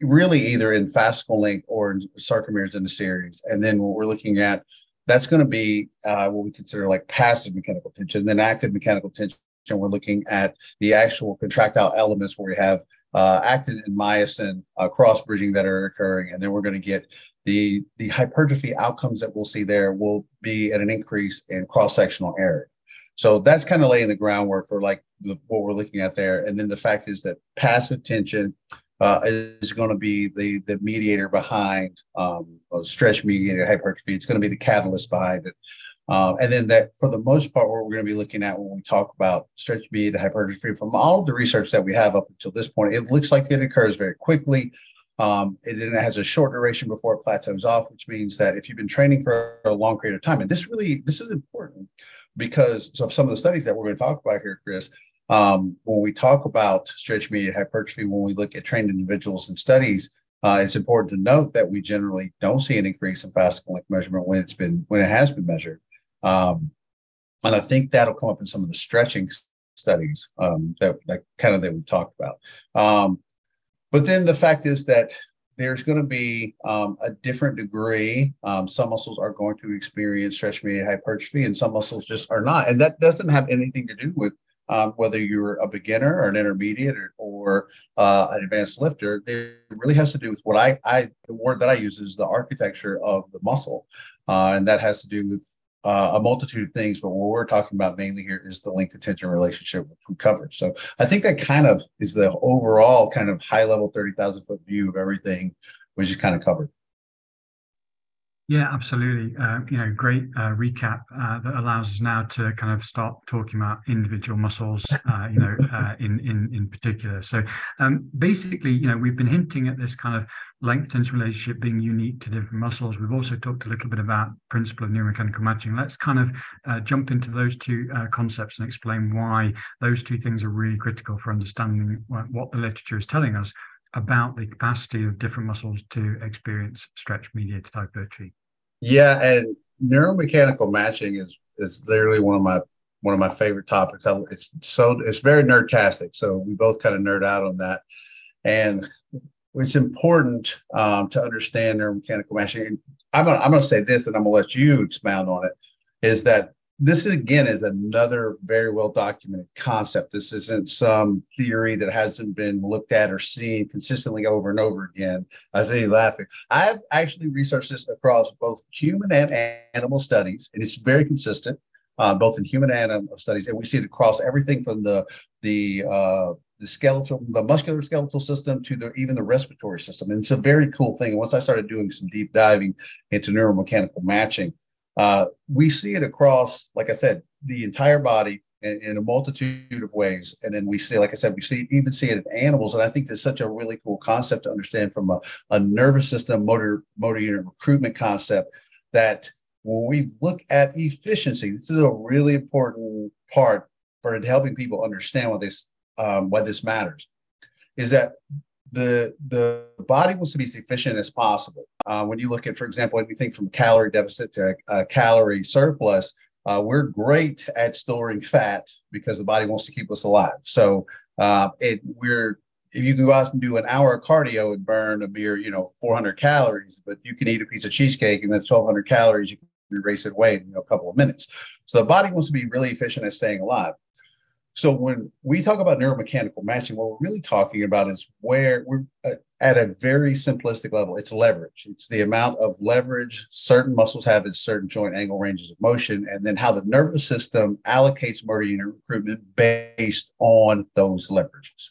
really either in fascicle length or in sarcomeres in the series. And then what we're looking at, that's going to be uh, what we consider like passive mechanical tension. Then active mechanical tension, we're looking at the actual contractile elements where we have uh, actin and myosin uh, cross bridging that are occurring, and then we're going to get the the hypertrophy outcomes that we'll see there will be at an increase in cross sectional area. So that's kind of laying the groundwork for like the, what we're looking at there. And then the fact is that passive tension uh, is going to be the the mediator behind um, stretch mediated hypertrophy. It's going to be the catalyst behind it. Um, and then that, for the most part, what we're going to be looking at when we talk about stretch mediated hypertrophy, from all of the research that we have up until this point, it looks like it occurs very quickly. Um, and then it has a short duration before it plateaus off, which means that if you've been training for a long period of time, and this really this is important because of some of the studies that we're going to talk about here, Chris. Um, when we talk about stretch mediated hypertrophy, when we look at trained individuals and studies, uh, it's important to note that we generally don't see an increase in fascicle length measurement when it's been when it has been measured. Um, and I think that'll come up in some of the stretching studies um, that, that kind of that we've talked about. Um, but then the fact is that there's going to be um, a different degree. Um, some muscles are going to experience stretch mediated hypertrophy, and some muscles just are not. And that doesn't have anything to do with um, whether you're a beginner or an intermediate or, or uh, an advanced lifter. It really has to do with what I, I the word that I use is the architecture of the muscle, uh, and that has to do with uh, a multitude of things, but what we're talking about mainly here is the length attention relationship which we covered. So I think that kind of is the overall kind of high level 30,000 foot view of everything, which is kind of covered. Yeah, absolutely. Uh, you know, great uh, recap uh, that allows us now to kind of start talking about individual muscles. Uh, you know, uh, in in in particular. So, um, basically, you know, we've been hinting at this kind of length tension relationship being unique to different muscles. We've also talked a little bit about principle of neuromechanical matching. Let's kind of uh, jump into those two concepts and explain why those two things are really critical for understanding what the literature is telling us about the capacity of different muscles to experience stretch mediated hypertrophy. Yeah, and neuromechanical matching is is literally one of my one of my favorite topics. It's so it's very nerdtastic. So we both kind of nerd out on that, and it's important um, to understand neuromechanical matching. And I'm gonna I'm gonna say this, and I'm gonna let you expound on it. Is that this again is another very well documented concept. This isn't some theory that hasn't been looked at or seen consistently over and over again. I see you laughing. I've actually researched this across both human and animal studies, and it's very consistent, uh, both in human and animal studies. And we see it across everything from the the uh, the skeletal, the muscular skeletal system to the even the respiratory system. And it's a very cool thing. And once I started doing some deep diving into neuromechanical matching, uh, we see it across, like I said, the entire body in, in, a multitude of ways. And then we see, like I said, we see even see it in animals. And I think that's such a really cool concept to understand from a, a nervous system motor motor unit recruitment concept that when we look at efficiency, this is a really important part for helping people understand what this um, why this matters. Is that the the body wants to be as efficient as possible. Uh, when you look at, for example, anything from calorie deficit to a calorie surplus, uh, we're great at storing fat because the body wants to keep us alive. So uh, it we're if you go out and do an hour of cardio and burn a mere you know 400 calories, but you can eat a piece of cheesecake and that's 1,200 calories. You can erase it away in you know, a couple of minutes. So the body wants to be really efficient at staying alive. So when we talk about neuromechanical matching, what we're really talking about is where we're uh, at a very simplistic level. It's leverage. It's the amount of leverage certain muscles have in certain joint angle ranges of motion, and then how the nervous system allocates motor unit recruitment based on those leverages.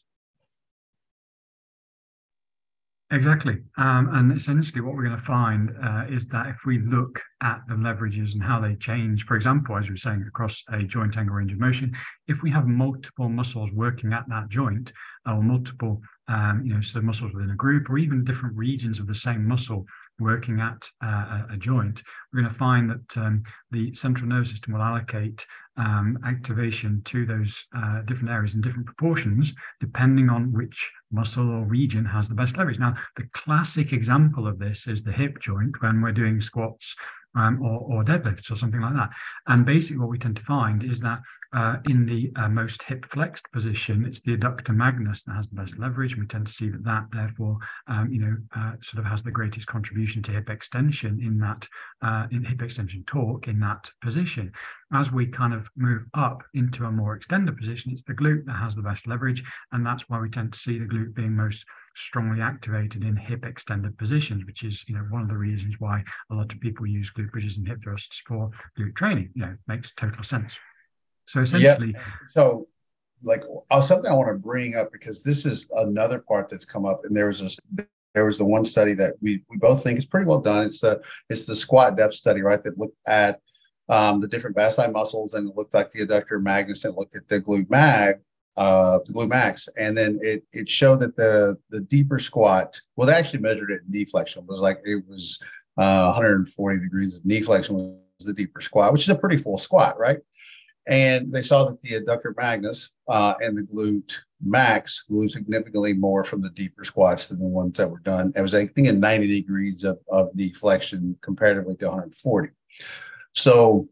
Exactly. Um, and essentially, what we're going to find uh, is that if we look at the leverages and how they change, for example, as we were saying, across a joint angle range of motion, if we have multiple muscles working at that joint, or multiple, um, you know, so muscles within a group, or even different regions of the same muscle working at uh, a joint, we're going to find that um, the central nervous system will allocate um, activation to those uh, different areas in different proportions, depending on which muscle or region has the best leverage. Now, the classic example of this is the hip joint when we're doing squats um, or, or deadlifts or something like that. And basically, what we tend to find is that uh, in the uh, most hip flexed position, it's the adductor magnus that has the best leverage. And we tend to see that that, therefore, um, you know, uh, sort of has the greatest contribution to hip extension in that, uh, in hip extension torque in that position. As we kind of move up into a more extended position, it's the glute that has the best leverage. And that's why we tend to see the glute being most strongly activated in hip extended positions, which is, you know, one of the reasons why a lot of people use glute bridges and hip thrusts for glute training. You know, makes total sense. So essentially, yep. so like uh, something I want to bring up because this is another part that's come up, and there was this there was the one study that we we both think is pretty well done. It's the it's the squat depth study, right? That looked at um, the different vasti muscles and it looked like the adductor magnus and looked at the glute mag, uh, the glute max, and then it it showed that the the deeper squat. Well, they actually measured it in knee flexion. It was like it was uh, 140 degrees of knee flexion was the deeper squat, which is a pretty full squat, right? And they saw that the adductor magnus uh, and the glute max grew significantly more from the deeper squats than the ones that were done. It was, I think, in 90 degrees of, of deflection comparatively to 140. So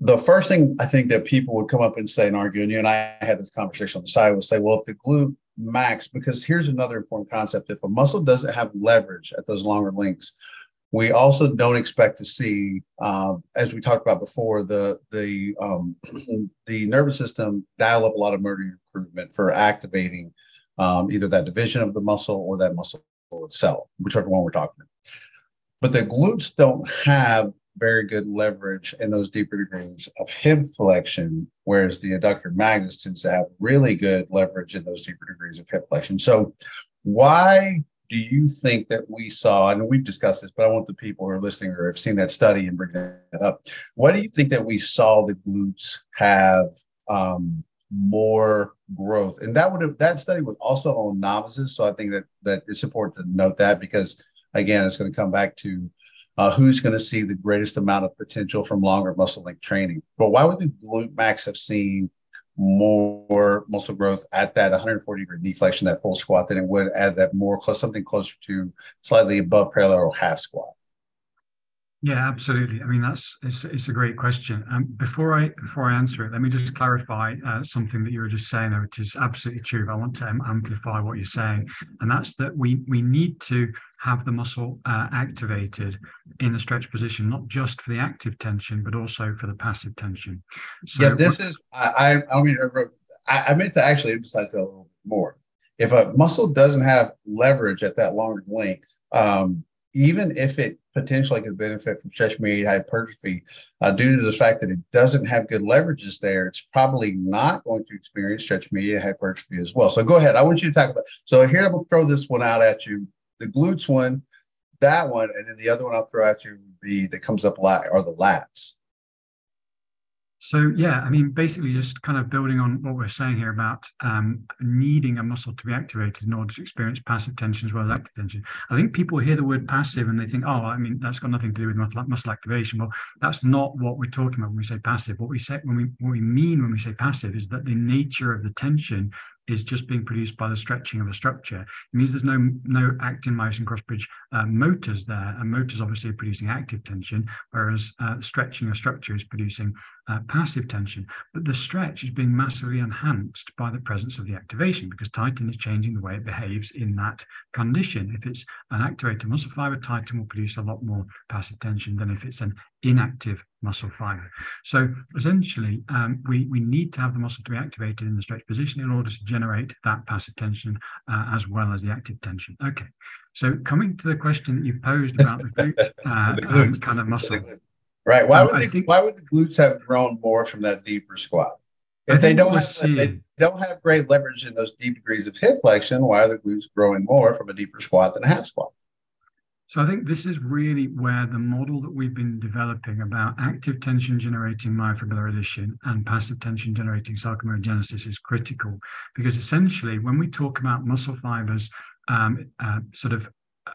the first thing I think that people would come up and say and argue, and you and I had this conversation on the side, would say, well, if the glute max, because here's another important concept: if a muscle doesn't have leverage at those longer links, we also don't expect to see, um, as we talked about before, the the um, the nervous system dial up a lot of motor recruitment for activating um, either that division of the muscle or that muscle itself, whichever one we're talking about. But the glutes don't have very good leverage in those deeper degrees of hip flexion, whereas the adductor magnus tends to have really good leverage in those deeper degrees of hip flexion. So, why do you think that we saw, and we've discussed this, but I want the people who are listening or have seen that study and bring that up. What do you think that we saw the glutes have um, more growth? And that would have that study was also on novices. So I think that that it's important to note that because again, it's going to come back to uh, who's going to see the greatest amount of potential from longer muscle length training. But why would the glute max have seen more muscle growth at that 140 degree deflection, that full squat, than it would at that more close, something closer to slightly above parallel or half squat. Yeah, absolutely. I mean, that's it's, it's a great question. Um, before I before I answer it, let me just clarify uh, something that you were just saying, which is absolutely true. I want to amplify what you're saying, and that's that we we need to have the muscle uh, activated in the stretch position, not just for the active tension, but also for the passive tension. So yeah, this is I I, I mean I, I meant to actually emphasize that a little more. If a muscle doesn't have leverage at that longer length, um, even if it potentially could benefit from stretch mediated hypertrophy, uh, due to the fact that it doesn't have good leverages there, it's probably not going to experience stretch mediated hypertrophy as well. So go ahead. I want you to tackle that. So here I'm going to throw this one out at you. The glutes one, that one, and then the other one I'll throw at you would be that comes up a lot are the lats. So yeah, I mean, basically just kind of building on what we're saying here about um, needing a muscle to be activated in order to experience passive tension as well as active tension. I think people hear the word passive and they think, oh, I mean, that's got nothing to do with muscle, activation. Well, that's not what we're talking about when we say passive. What we say when we what we mean when we say passive is that the nature of the tension is just being produced by the stretching of a structure. It means there's no no actin myosin crossbridge uh, motors there, and motors obviously are producing active tension, whereas uh, stretching a structure is producing uh, passive tension. But the stretch is being massively enhanced by the presence of the activation because titin is changing the way it behaves in that condition. If it's an activated muscle fiber, titin will produce a lot more passive tension than if it's an inactive muscle fiber. So essentially, um, we, we need to have the muscle to be activated in the stretch position in order to generate that passive tension uh, as well as the active tension. Okay, so coming to the question that you posed about the glute, uh, um, kind of muscle. Right. Why would, they, think, why would the glutes have grown more from that deeper squat? If they don't have they don't have great leverage in those deep degrees of hip flexion, why are the glutes growing more from a deeper squat than a half squat? So I think this is really where the model that we've been developing about active tension generating myofibrillar addition and passive tension generating sarcomerogenesis is critical because essentially when we talk about muscle fibers um, uh, sort of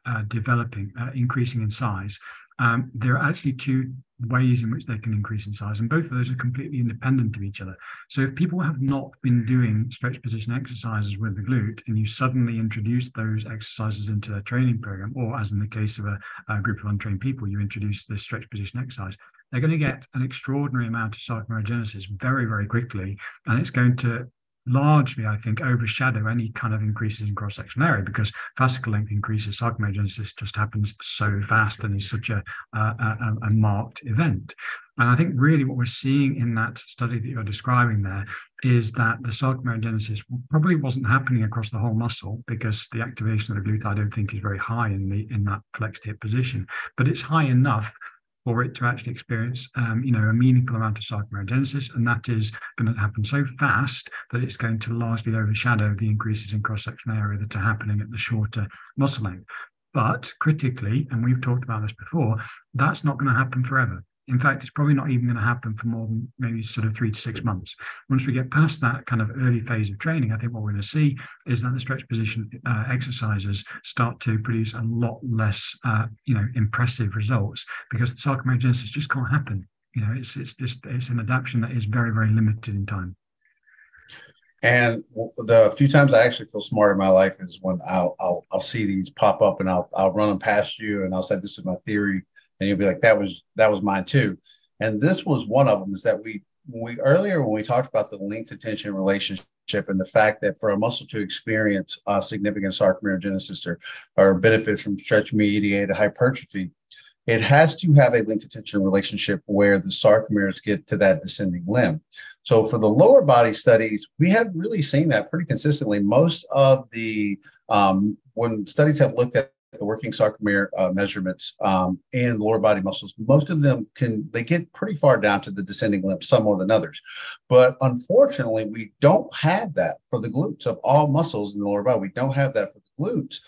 uh, developing, uh, increasing in size, um, there are actually two ways in which they can increase in size, and both of those are completely independent of each other. So, if people have not been doing stretch position exercises with the glute, and you suddenly introduce those exercises into their training program, or as in the case of a, a group of untrained people, you introduce this stretch position exercise, they're going to get an extraordinary amount of sarcomerogenesis very, very quickly, and it's going to largely, I think, overshadow any kind of increases in cross-sectional area because fascicle length increases, sarcomerogenesis just happens so fast and is such a, a, a, a, marked event. And I think really what we're seeing in that study that you're describing there is that the sarcomerogenesis probably wasn't happening across the whole muscle because the activation of the glute, I don't think, is very high in the in that flexed hip position, but it's high enough for it to actually experience, um, you know, a meaningful amount of sarcomerogenesis, and that is going to happen so fast that it's going to largely overshadow the increases in cross-sectional area that are happening at the shorter muscle length. But critically, and we've talked about this before, that's not going to happen forever. In fact, it's probably not even going to happen for more than maybe sort of three to six months. Once we get past that kind of early phase of training, I think what we're going to see is that the stretch position uh, exercises start to produce a lot less, uh, you know, impressive results because the just can't happen. You know, it's it's just it's an adaptation that is very very limited in time. And the few times I actually feel smart in my life is when I'll, I'll I'll see these pop up and I'll I'll run them past you and I'll say this is my theory and you'll be like, that was that was mine too. And this was one of them is that we we earlier when we talked about the length of tension relationship and the fact that for a muscle to experience uh, significant sarcomerogenesis or, or benefit from stretch mediated hypertrophy, it has to have a length of tension relationship where the sarcomeres get to that descending limb. So for the lower body studies, we have really seen that pretty consistently. Most of the um, when studies have looked at working sarcomere uh, measurements um, in lower body muscles, most of them can they get pretty far down to the descending limb, some more than others. But unfortunately, we don't have that for the glutes of all muscles in the lower body. We don't have that for the glutes.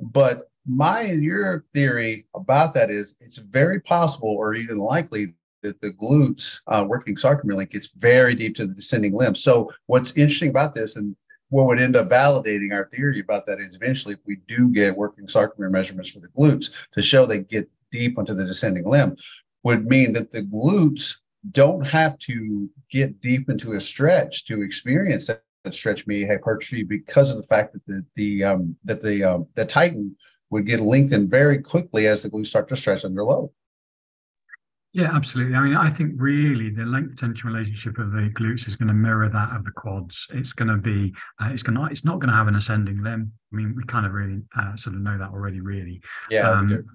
But my and your theory about that is it's very possible or even likely that the glutes uh, working sarcomere link gets very deep to the descending limb. So what's interesting about this, and what would end up validating our theory about that is eventually if we do get working sarcomere measurements for the glutes to show they get deep into the descending limb would mean that the glutes don't have to get deep into a stretch to experience that, stretch me hypertrophy because of the fact that the the um, that the um, the titin would get lengthened very quickly as the glutes start to stretch under load. Yeah, absolutely. I mean, I think really the length tension relationship of the glutes is going to mirror that of the quads. It's going to be, uh, it's going to, it's not going to have an ascending limb. I mean, we kind of really uh, sort of know that already, really. Yeah. Um,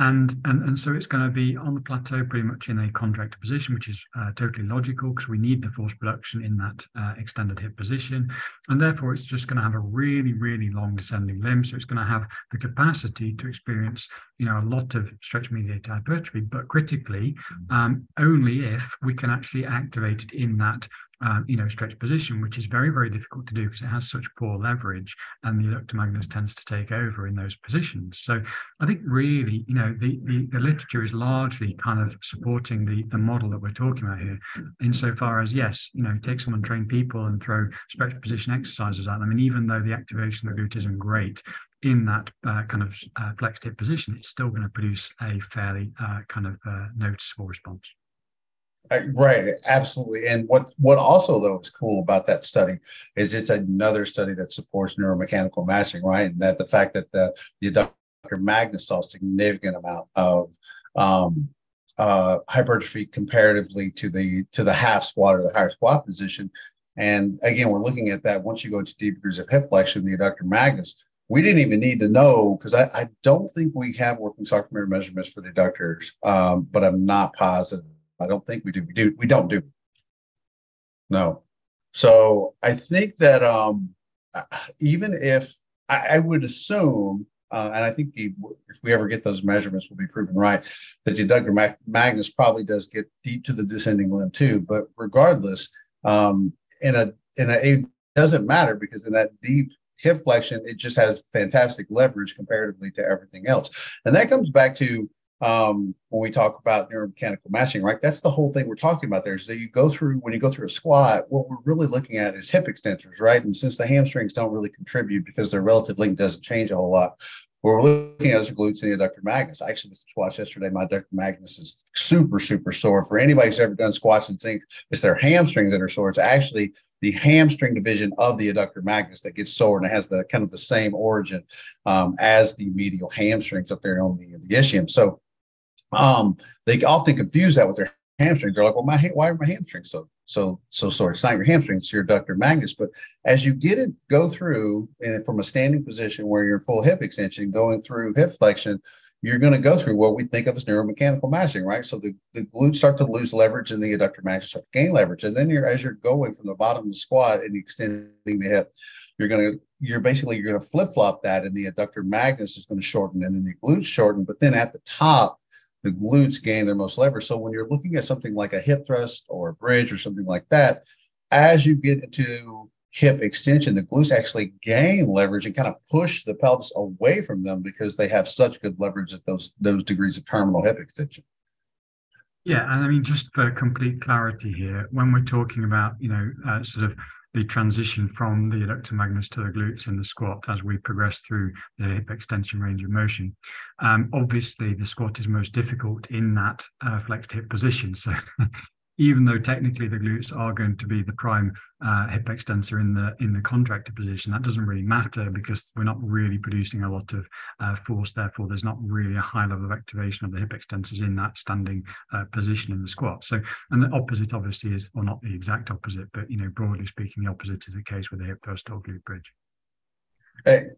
and and and so it's going to be on the plateau pretty much in a contractor position which is uh, totally logical because we need the force production in that uh, extended hip position. And therefore it's just going to have a really really long descending limb. So it's going to have the capacity to experience you know a lot of stretch mediated hypertrophy. But critically mm. um, only if we can actually activate it in that um, you know, stretch position, which is very, very difficult to do because it has such poor leverage and the magnus tends to take over in those positions. So I think really, you know, the, the, the literature is largely kind of supporting the, the model that we're talking about here insofar as, yes, you know, take someone, train people and throw stretch position exercises at them. And even though the activation of the glute isn't great, in that uh, kind of uh, flexed hip position, it's still going to produce a fairly uh, kind of uh, noticeable response. Right, absolutely. And what what also though is cool about that study is it's another study that supports neuromechanical matching, right? And that the fact that the, the adductor magnus saw a significant amount of um, uh, hypertrophy comparatively to the to the half squat or the higher squat position. And again, we're looking at that once you go to deep degrees of hip flexion, the adductor magnus. We didn't even need to know because I, I don't think we have working sarcomere measurements for the adductors, um, but I'm not positive I don't think we do. We do. We don't do. No. So I think that um, even if I, I would assume, uh, and I think if we ever get those measurements, will be proven right, that the adductor magnus probably does get deep to the descending limb too. But regardless, um, in a in a it doesn't matter because in that deep hip flexion, it just has fantastic leverage comparatively to everything else, and that comes back to um, when we talk about neuromechanical matching, right? That's the whole thing we're talking about there is that you go through, when you go through a squat, what we're really looking at is hip extensors, right? And since the hamstrings don't really contribute because their relative length doesn't change a whole lot, what we're looking at is glutes and the adductor magnus. I actually just squats yesterday. My adductor magnus is super, super sore. For anybody who's ever done squats and think it's their hamstrings that are sore, it's actually the hamstring division of the adductor magnus that gets sore and it has the kind of the same origin um, as the medial hamstrings up there on the, the ischium. So um, they often confuse that with their hamstrings. They're like, well, my why are my hamstrings so so so sore? It's not your hamstrings, it's your adductor magnus. But as you get it, go through and from a standing position where you're full hip extension, going through hip flexion, you're going to go through what we think of as neuromechanical matching, right? So the, the glutes start to lose leverage and the adductor magnus start to gain leverage. And then you're as you're going from the bottom of the squat and extending the hip, you're going to you're basically you're going to flip flop that and the adductor magnus is going to shorten and then the glutes shorten. But then at the top, the glutes gain their most leverage. So when you're looking at something like a hip thrust or a bridge or something like that, as you get into hip extension, the glutes actually gain leverage and kind of push the pelvis away from them because they have such good leverage at those those degrees of terminal hip extension. Yeah, and I mean just for complete clarity here, when we're talking about you know uh, sort of the transition from the adductor magnus to the glutes in the squat as we progress through the hip extension range of motion. Um, obviously, the squat is most difficult in that uh, flexed hip position. So even though technically the glutes are going to be the prime uh, hip extensor in the in the contractor position, that doesn't really matter because we're not really producing a lot of uh, force. Therefore, there's not really a high level of activation of the hip extensors in that standing uh, position in the squat. So, and the opposite obviously is, or not the exact opposite, but you know, broadly speaking, the opposite is the case with the hip thrust or glute bridge.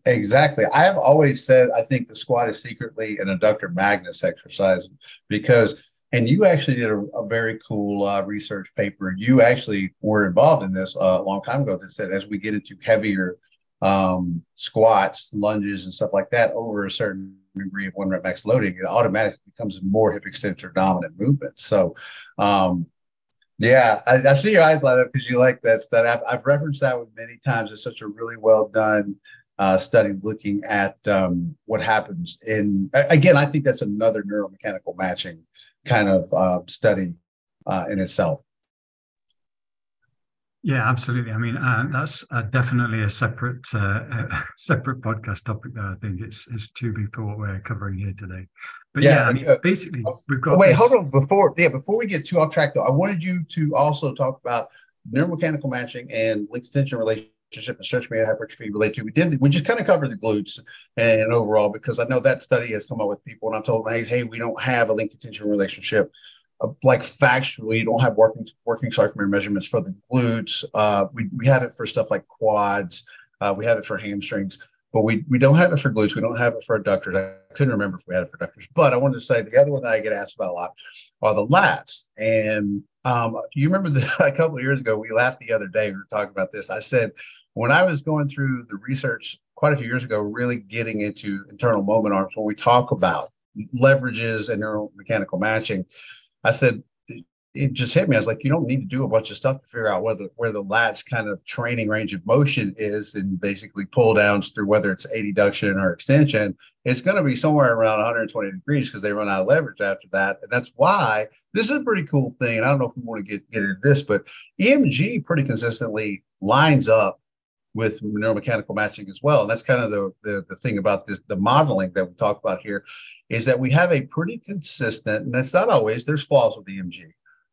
Exactly. I have always said I think the squat is secretly an adductor magnus exercise because and you actually did a, a very cool uh, research paper. You actually were involved in this uh, a long time ago that said as we get into heavier um, squats, lunges, and stuff like that over a certain degree of one rep max loading, it automatically becomes more hip extensor dominant movement. So, um, yeah, I, I, see your eyes light up because you like that study. I've, I've, referenced that one many times. It's such a really well done uh, study looking at um, what happens in. Again, I think that's another neuromechanical matching kind of uh, study uh, in itself. Yeah, absolutely. I mean, uh, that's uh, definitely a separate uh, a separate podcast topic. That I think it's it's too big for what we're covering here today. But yeah, yeah I mean, uh, basically, oh, we've got. wait, this... hold on. Before yeah, before we get too off track, though, I wanted you to also talk about neuromechanical matching and length extension relationship and stretch mediated hypertrophy related to. We did we just kind of covered the glutes and overall because I know that study has come up with people and I told them, hey, hey, we don't have a length tension relationship uh, like factually, you don't have working working sarcomere measurements for the glutes. Uh, we we have it for stuff like quads. Uh, we have it for hamstrings, but we we don't have it for glutes. We don't have it for adductors. I couldn't remember if we had it for adductors, but I wanted to say the other one that I get asked about a lot are the lats. And um, you remember that a couple of years ago we laughed the other day. We were talking about this. I said when I was going through the research quite a few years ago, really getting into internal moment arms, when we talk about leverages and neuromechanical matching, I said it just hit me. I was like, you don't need to do a bunch of stuff to figure out whether where the lats kind of training range of motion is, and basically pull downs through whether it's adduction or extension. It's going to be somewhere around 120 degrees because they run out of leverage after that, and that's why this is a pretty cool thing. And I don't know if we want to get get into this, but EMG pretty consistently lines up with neuromechanical matching as well. And that's kind of the, the, the thing about this, the modeling that we talk about here is that we have a pretty consistent, and that's not always, there's flaws with EMG,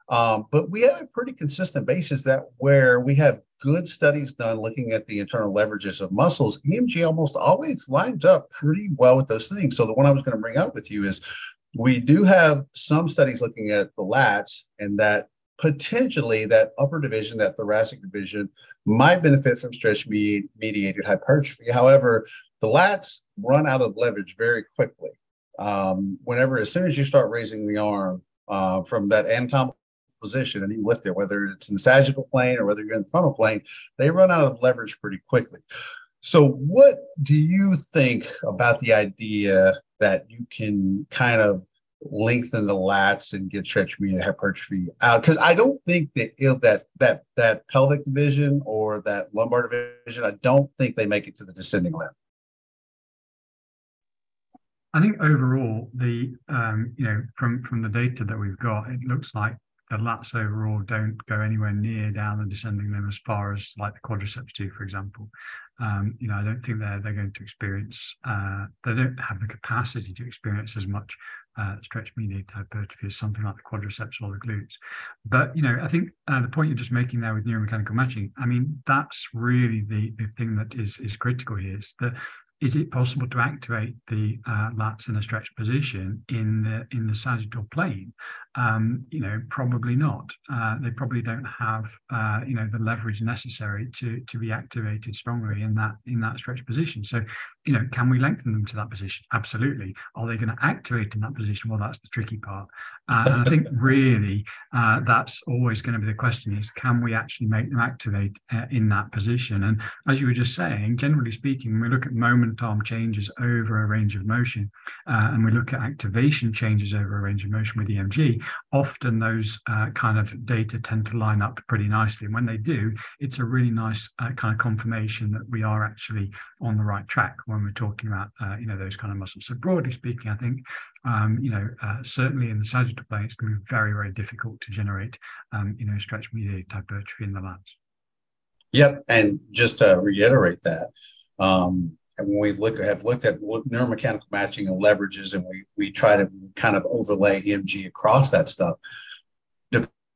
um, but we have a pretty consistent basis that where we have good studies done looking at the internal leverages of muscles, EMG almost always lines up pretty well with those things. So the one I was going to bring up with you is we do have some studies looking at the lats and that potentially that upper division, that thoracic division, might benefit from stretch mediated hypertrophy. However, the lats run out of leverage very quickly. Um, whenever, as soon as you start raising the arm uh, from that anatomical position and you lift it, whether it's in the sagittal plane or whether you're in the frontal plane, they run out of leverage pretty quickly. So, what do you think about the idea that you can kind of lengthen the lats and get stretch me and hypertrophy out? Because I don't think that that that that pelvic division or that lumbar division, I don't think they make it to the descending limb. I think overall, the um, you know from from the data that we've got, it looks like the lats overall don't go anywhere near down the descending limb as far as like the quadriceps do, for example. Um, you know, I don't think they're they're going to experience. Uh, they don't have the capacity to experience as much uh, stretch mediated hypertrophy is something like the quadriceps or the glutes. But you know, I think uh, the point you're just making there with neuromechanical matching. I mean, that's really the the thing that is is critical here. Is that is it possible to activate the uh, lats in a stretch position in the in the sagittal plane? Um, you know, probably not. Uh, they probably don't have uh, you know the leverage necessary to to be activated strongly in that in that stretch position. So, you know, can we lengthen them to that position? Absolutely. Are they going to activate in that position? Well, that's the tricky part. Uh, and I think really uh, that's always going to be the question: is can we actually make them activate uh, in that position? And as you were just saying, generally speaking, when we look at moment arm changes over a range of motion, uh, and we look at activation changes over a range of motion with EMG, often those uh, kind of data tend to line up pretty nicely. And when they do, it's a really nice uh, kind of confirmation that we are actually on the right track when we're talking about, uh, you know, those kind of muscles. So broadly speaking, I think, um, you know, uh, certainly in the sagittal plane, it's going to be very, very difficult to generate, um, you know, stretch mediated hypertrophy in the lats. Yep. And just to reiterate that, um, and when we look have looked at neuromechanical matching and leverages, and we we try to kind of overlay EMG across that stuff.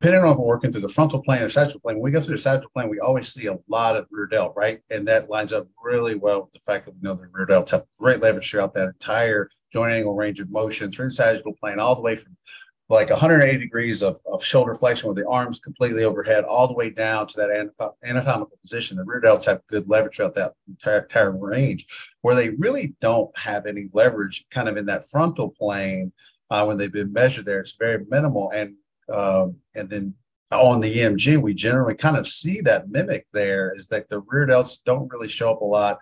Depending on if we're working through the frontal plane or sagittal plane, when we go through the sagittal plane, we always see a lot of rear delt, right? And that lines up really well with the fact that we know the rear delt have great leverage throughout that entire joint angle range of motion through the sagittal plane, all the way from like 180 degrees of, of shoulder flexion with the arms completely overhead, all the way down to that anatomical position. The rear delts have good leverage throughout that entire, entire range, where they really don't have any leverage kind of in that frontal plane uh, when they've been measured there. It's very minimal. And um, and then on the EMG, we generally kind of see that mimic there is that the rear delts don't really show up a lot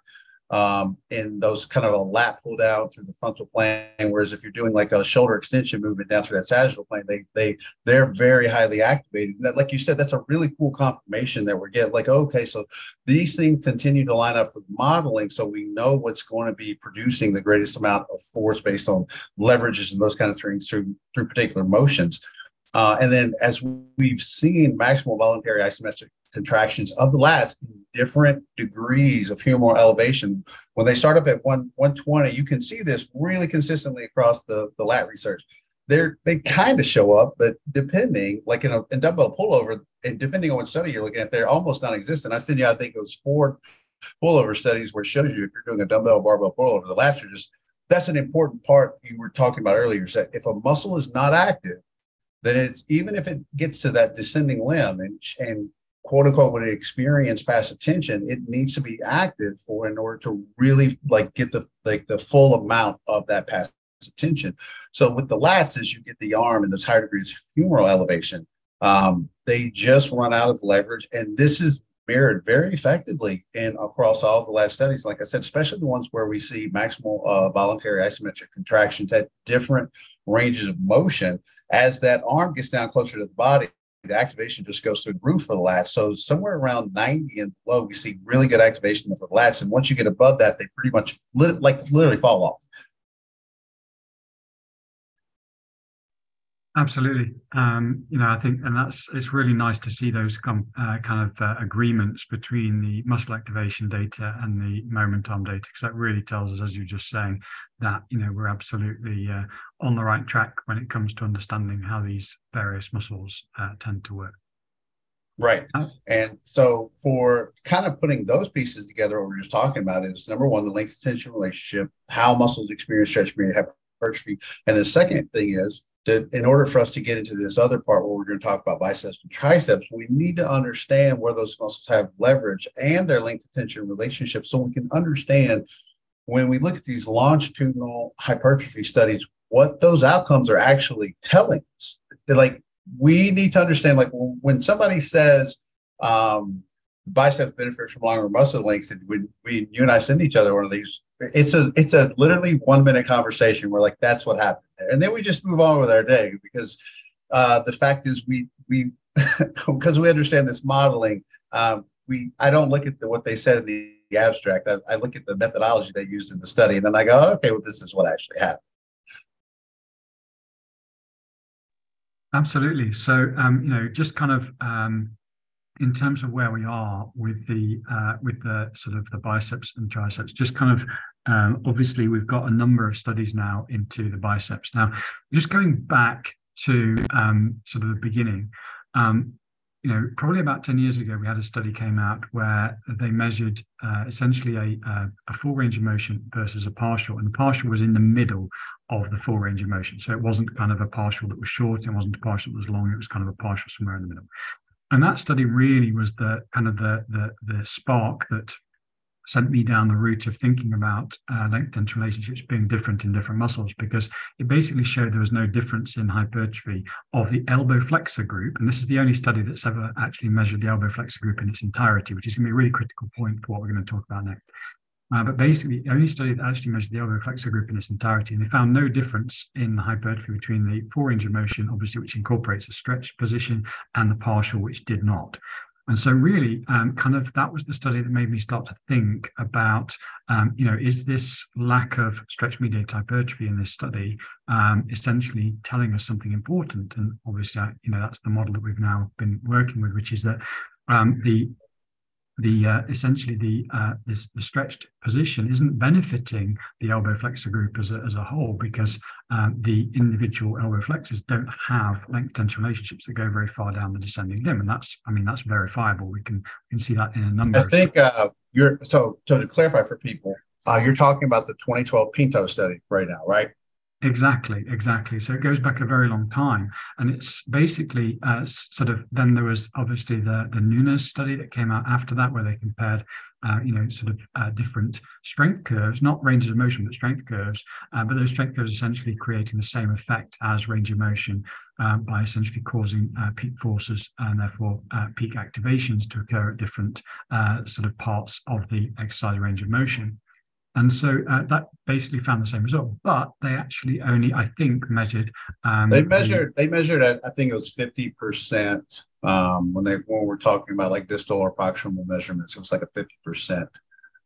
um, in those kind of a lat pull down through the frontal plane. Whereas if you're doing like a shoulder extension movement down through that sagittal plane, they they they're very highly activated. That, like you said, that's a really cool confirmation that we're getting. Like, okay, so these things continue to line up for modeling, so we know what's going to be producing the greatest amount of force based on leverages and those kind of things through through particular motions. Uh, and then as we've seen maximal voluntary isometric contractions of the lats in different degrees of humeral elevation. When they start up at one, 120, you can see this really consistently across the, the lat research. They're, they kind of show up, but depending, like in a in dumbbell pullover, and depending on what study you're looking at, they're almost non-existent. I sent you, I think it was four pullover studies where it shows you if you're doing a dumbbell barbell pullover, the lats are just that's an important part you were talking about earlier. Is that if a muscle is not active, then it's even if it gets to that descending limb and, and quote unquote when it experience passive attention it needs to be active for in order to really like get the like the full amount of that passive attention So with the lats, as you get the arm and those higher degrees of humeral elevation, um, they just run out of leverage. And this is mirrored very effectively in across all the last studies. Like I said, especially the ones where we see maximal uh, voluntary isometric contractions at different ranges of motion. As that arm gets down closer to the body, the activation just goes through the roof for the lats. So somewhere around 90 and below, we see really good activation for the lats. And once you get above that, they pretty much li- like literally fall off. Absolutely. Um, you know, I think, and that's it's really nice to see those com, uh, kind of uh, agreements between the muscle activation data and the moment arm data, because that really tells us, as you're just saying, that you know we're absolutely uh, on the right track when it comes to understanding how these various muscles uh, tend to work. Right. Uh, and so, for kind of putting those pieces together, what we're just talking about is number one, the length tension relationship, how muscles experience stretch mediated hypertrophy, and the second thing is to, in order for us to get into this other part where we're going to talk about biceps and triceps, we need to understand where those muscles have leverage and their length of tension relationship so we can understand when we look at these longitudinal hypertrophy studies, what those outcomes are actually telling us. They're like, we need to understand, like, when somebody says, um, biceps benefits from longer muscle lengths. And when we, you and I send each other one of these, it's a, it's a literally one minute conversation. We're like, that's what happened there. And then we just move on with our day because uh, the fact is we, we, because we understand this modeling, um, we, I don't look at the, what they said in the, abstract. I, I look at the methodology they used in the study and then I go, okay, well, this is what actually happened. Absolutely. So, um, you know, just kind of um, in terms of where we are with the uh, with the sort of the biceps and triceps, just kind of um, obviously we've got a number of studies now into the biceps. Now, just going back to um, sort of the beginning, um, you know, probably about 10 years ago, we had a study came out where they measured uh, essentially a, a, a, full range of motion versus a partial, and the partial was in the middle of the full range of motion. So it wasn't kind of a partial that was short, it wasn't a partial that was long, it was kind of a partial somewhere in the middle and that study really was the kind of the the, the spark that sent me down the route of thinking about uh, length tension relationships being different in different muscles because it basically showed there was no difference in hypertrophy of the elbow flexor group. And this is the only study that's ever actually measured the elbow flexor group in its entirety, which is going to be a really critical point for what we're going to talk about next. Uh, but basically, only study that actually measured the elbow flexor group in its entirety, and they found no difference in the hypertrophy between the of motion, obviously, which incorporates a stretch position, and the partial, which did not. And so, really, um, kind of that was the study that made me start to think about, um, you know, is this lack of stretch mediated hypertrophy in this study um, essentially telling us something important? And obviously, you know, that's the model that we've now been working with, which is that um, the the uh, essentially the, uh, this, the stretched position isn't benefiting the elbow flexor group as a, as a whole because um, the individual elbow flexors don't have length tension relationships that go very far down the descending limb, and that's I mean that's verifiable. We can we can see that in a number. I think uh, you're so so to clarify for people, uh, you're talking about the 2012 Pinto study right now, right? Exactly, exactly. So it goes back a very long time, and it's basically uh, sort of. Then there was obviously the the Nunes study that came out after that, where they compared, uh, you know, sort of uh, different strength curves, not ranges of motion, but strength curves. Uh, but those strength curves essentially creating the same effect as range of motion um, by essentially causing uh, peak forces and therefore uh, peak activations to occur at different sort of parts of the exercise range of motion. And so uh, that basically found the same result, but they actually only, I think, measured. Um, they measured. The, they measured at, I think it was fifty percent um, when they when we're talking about like distal or proximal measurements. It was like a fifty percent.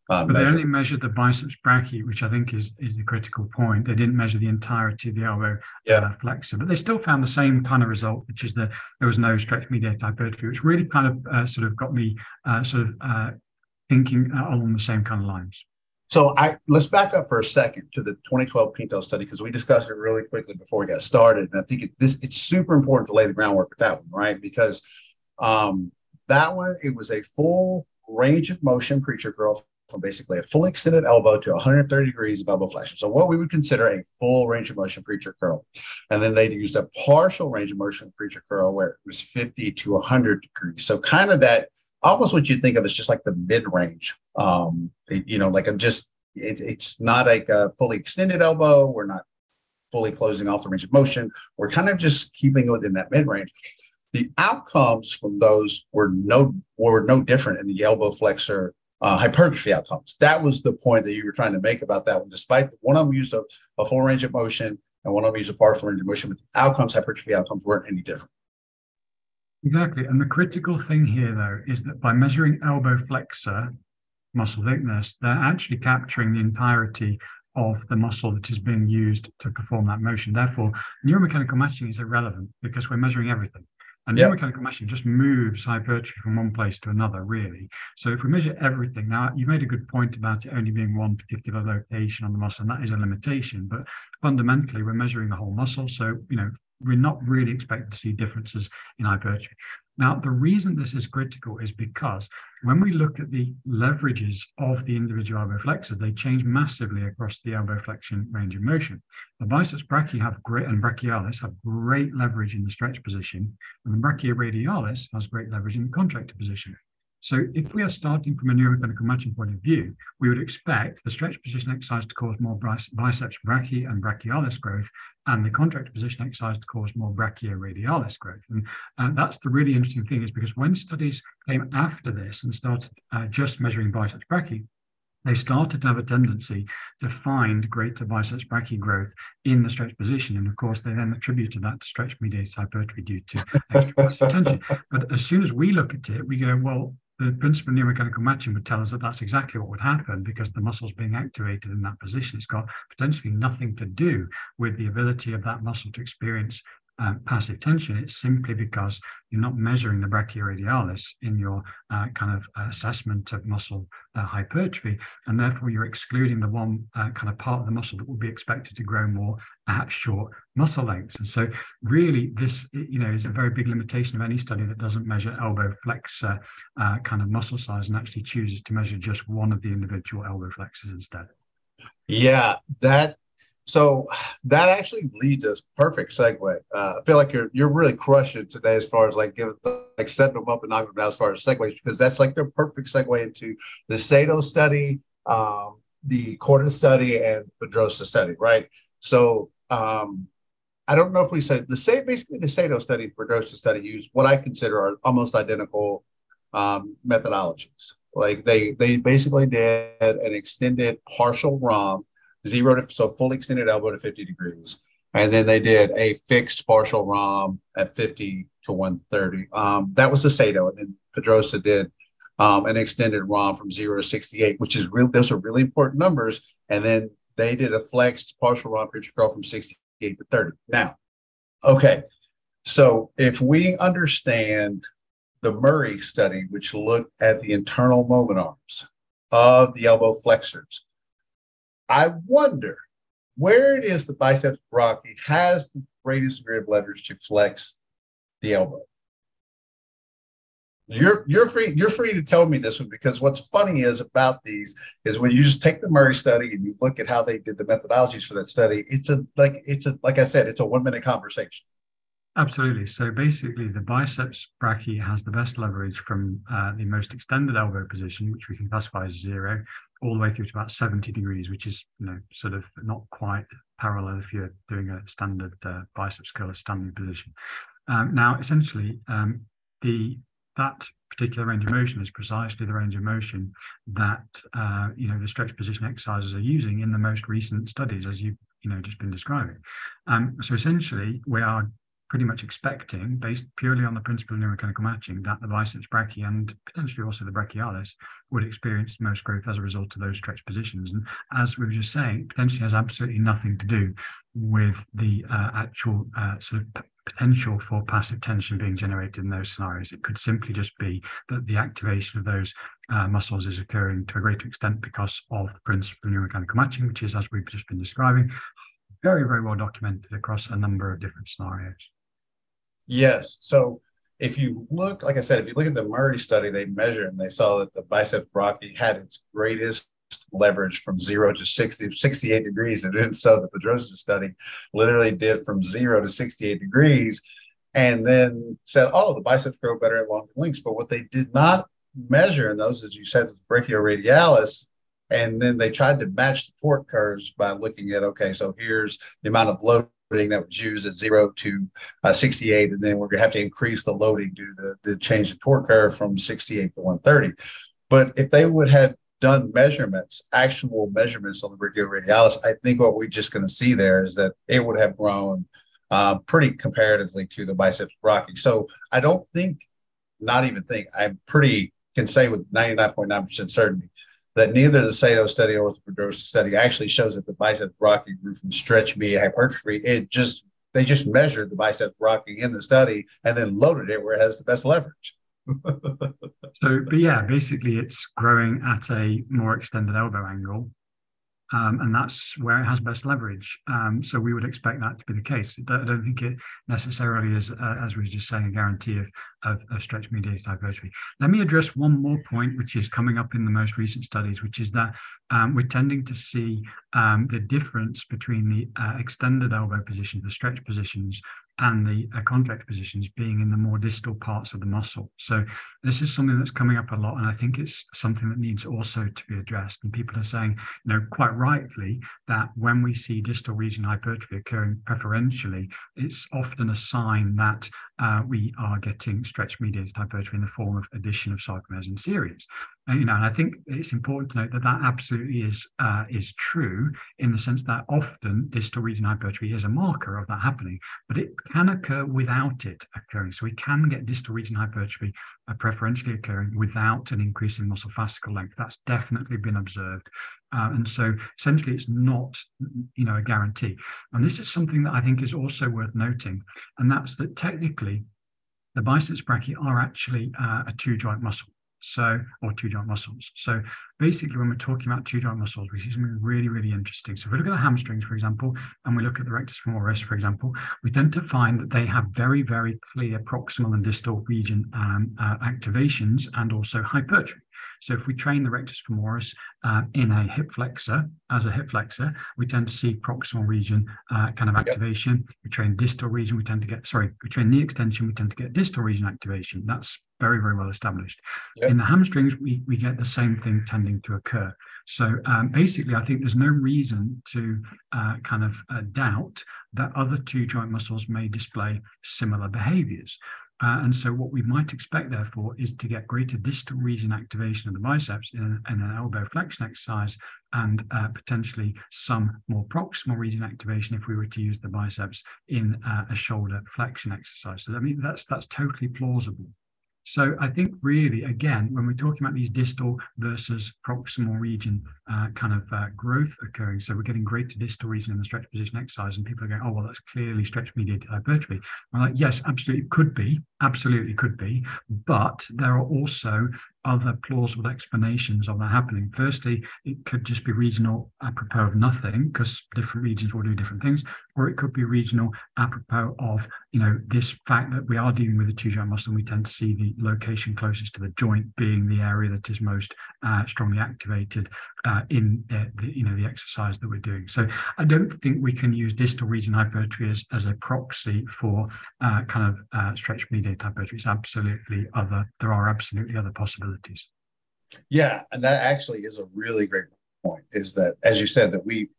Uh, but measure. they only measured the biceps brachii, which I think is is the critical point. They didn't measure the entirety of the elbow yeah. uh, flexor, but they still found the same kind of result, which is that there was no stretch mediated hypertrophy, which really kind of uh, sort of got me uh, sort of uh, thinking along the same kind of lines. So I let's back up for a second to the 2012 Pinto study because we discussed it really quickly before we got started, and I think it, this it's super important to lay the groundwork with that one, right? Because um, that one it was a full range of motion preacher curl from basically a fully extended elbow to 130 degrees of elbow flexion. So what we would consider a full range of motion preacher curl. And then they used a partial range of motion preacher curl where it was 50 to 100 degrees. So kind of that almost what you think of as just like the mid range. Um, you know, like I'm just it, it's not like a fully extended elbow. We're not fully closing off the range of motion. We're kind of just keeping it within that mid range. The outcomes from those were no were no different in the elbow flexor uh, hypertrophy outcomes. That was the point that you were trying to make about that one. Despite one of them used a, a full range of motion and one of them used a partial range of motion, but the outcomes, hypertrophy outcomes, weren't any different. Exactly. And the critical thing here, though, is that by measuring elbow flexor muscle thickness, they're actually capturing the entirety of the muscle that is being used to perform that motion. Therefore, neuromechanical matching is irrelevant because we're measuring everything. And yep. neuromechanical matching just moves hypertrophy from one place to another, really. So if we measure everything, now you made a good point about it only being one particular location on the muscle, and that is a limitation. But fundamentally, we're measuring the whole muscle. So, you know, we're not really expecting to see differences in hypertrophy. Now, the reason this is critical is because when we look at the leverages of the individual elbow flexors, they change massively across the elbow flexion range of motion. The biceps brachii have great and brachialis have great leverage in the stretch position, and the brachioradialis has great leverage in the contracted position. So if we are starting from a neuromechanical matching point of view, we would expect the stretch position exercise to cause more biceps brachii and brachialis growth, and the contracted position exercise to cause more brachioradialis growth. And uh, that's the really interesting thing is because when studies came after this and started uh, just measuring biceps brachii, they started to have a tendency to find greater biceps brachii growth in the stretch position. And of course, they then attributed that to stretch mediated hypertrophy due to extra tension. But as soon as we look at it, we go, well, the principle of neuromechanical matching would tell us that that's exactly what would happen because the muscle's being activated in that position. It's got potentially nothing to do with the ability of that muscle to experience uh, passive tension. It's simply because you're not measuring the brachioradialis in your uh, kind of assessment of muscle uh, hypertrophy, and therefore you're excluding the one uh, kind of part of the muscle that would be expected to grow more at short muscle lengths. And so, really, this you know is a very big limitation of any study that doesn't measure elbow flexor uh, kind of muscle size and actually chooses to measure just one of the individual elbow flexors instead. Yeah, that so that actually leads us perfect segue. Uh, I feel like you're you're really crushing today as far as like giving like setting them up and knocking them down as far as segues because that's like the perfect segue into the Sato study, um, the Corda study, and Pedrosa study, right? So um, I don't know if we said the same. Basically, the Sato study, Pedrosa study use what I consider are almost identical um, methodologies. Like they they basically did an extended partial ROM zero to so fully extended elbow to 50 degrees. And then they did a fixed partial ROM at 50 to 130. Um, that was the Sato. And then Pedrosa did um, an extended ROM from zero to 68, which is real. Those are really important numbers. And then they did a flexed partial ROM preacher curl from 68 to 30. Now, okay. So if we understand the Murray study, which looked at the internal moment arms of the elbow flexors, I wonder where it is the biceps brachii has the greatest degree of leverage to flex the elbow. You're you're free you're free to tell me this one because what's funny is about these is when you just take the Murray study and you look at how they did the methodologies for that study, it's a like it's a like I said, it's a one minute conversation. Absolutely. So basically, the biceps brachii has the best leverage from uh, the most extended elbow position, which we can classify as zero, all the way through to about 70 degrees, which is, you know, sort of not quite parallel if you're doing a standard uh, biceps curl standing position. Um, now, essentially, um, the that particular range of motion is precisely the range of motion that uh, you know the stretch position exercises are using in the most recent studies, as you've you know just been describing. Um, so essentially, we are pretty much expecting, based purely on the principle of neuromechanical matching, that the biceps brachii and potentially also the brachialis would experience most growth as a result of those stretch positions. And as we were just saying, potentially has absolutely nothing to do with the uh, actual uh, sort of potential for passive tension being generated in those scenarios. It could simply just be that the activation of those uh, muscles is occurring to a greater extent because of the principle of neuromechanical matching, which is, as we've just been describing, very, very well documented across a number of different scenarios. Yes. So if you look, like I said, if you look at the Murray study, they measured and they saw that the biceps brachii had its greatest leverage from zero to 60, 68 degrees. And so the Pedrosa study literally did from zero to 68 degrees and then said, oh, the biceps grow better at longer links. But what they did not measure in those, as you said, the brachioradialis, and then they tried to match the torque curves by looking at, okay, so here's the amount of loading that was used at zero to uh, 68, and then we're going to have to increase the loading due to the change in torque curve from 68 to 130. But if they would have done measurements, actual measurements on the brachioradialis, I think what we're just going to see there is that it would have grown uh, pretty comparatively to the biceps brachii. So I don't think, not even think, I'm pretty can say with 99.9% certainty that neither the Sato study or the Pedrosa study actually shows that the biceps brachii grew from stretch mediated hypertrophy. It just they just measured the biceps brachii in the study and then loaded it where it has the best leverage. so, but yeah, basically it's growing at a more extended elbow angle um, and that's where it has best leverage. Um, so we would expect that to be the case. I don't think it necessarily is, uh, as we were just saying, a guarantee of, of, of stretch mediated hypertrophy. Let me address one more point, which is coming up in the most recent studies, which is that um, we're tending to see um, the difference between the uh, extended elbow position, the stretch positions, and the contract positions being in the more distal parts of the muscle. So this is something that's coming up a lot, and I think it's something that needs also to be addressed. And people are saying, you know, quite rightly, that when we see distal region hypertrophy occurring preferentially, it's often a sign that uh, we are getting stretch mediated hypertrophy in the form of addition of sarcomeres in series. And, you know, and I think it's important to note that that absolutely is uh, is true in the sense that often distal region hypertrophy is a marker of that happening, but it can occur without it occurring. So we can get distal region hypertrophy uh, preferentially occurring without an increase in muscle fascicle length. That's definitely been observed. Uh, and so essentially it's not, you know, a guarantee. And this is something that I think is also worth noting, and that's that technically the biceps brachii are actually uh, a two joint muscle. So, or two joint muscles. So basically when we're talking about two joint muscles, we see something really, really interesting. So if we look at the hamstrings, for example, and we look at the rectus femoris, for example, we tend to find that they have very, very clear proximal and distal region um, uh, activations and also hypertrophy. So if we train the rectus femoris uh, in a hip flexor, as a hip flexor, we tend to see proximal region uh, kind of activation. Yep. We train distal region, we tend to get, sorry, we train knee extension, we tend to get distal region activation. That's very, very well established. Yep. In the hamstrings, we, we get the same thing tending to occur. So um, basically, I think there's no reason to uh, kind of uh, doubt that other two joint muscles may display similar behaviors. Uh, and so what we might expect, therefore, is to get greater distal region activation of the biceps in, in an elbow flexion exercise and uh, potentially some more proximal region activation if we were to use the biceps in uh, a shoulder flexion exercise. So I mean, that's, that's totally plausible. So I think really, again, when we're talking about these distal versus proximal region uh, kind of uh, growth occurring, so we're getting greater distal region in the stretch position exercise, and people are going, oh, well, that's clearly stretch mediated hypertrophy. I'm like, yes, absolutely it could be, absolutely could be, but there are also other plausible explanations of that happening. Firstly, it could just be regional apropos of nothing because different regions will do different things, or it could be regional apropos of you know this fact that we are dealing with a two joint muscle and we tend to see the location closest to the joint being the area that is most uh, strongly activated uh, in uh, the, you know the exercise that we're doing. So I don't think we can use distal region hypertrophy as, as a proxy for uh, kind of uh, stretch mediated hypertrophy. It's absolutely other. There are absolutely other possibilities. Yeah, and that actually is a really great point. Is that as you said that we,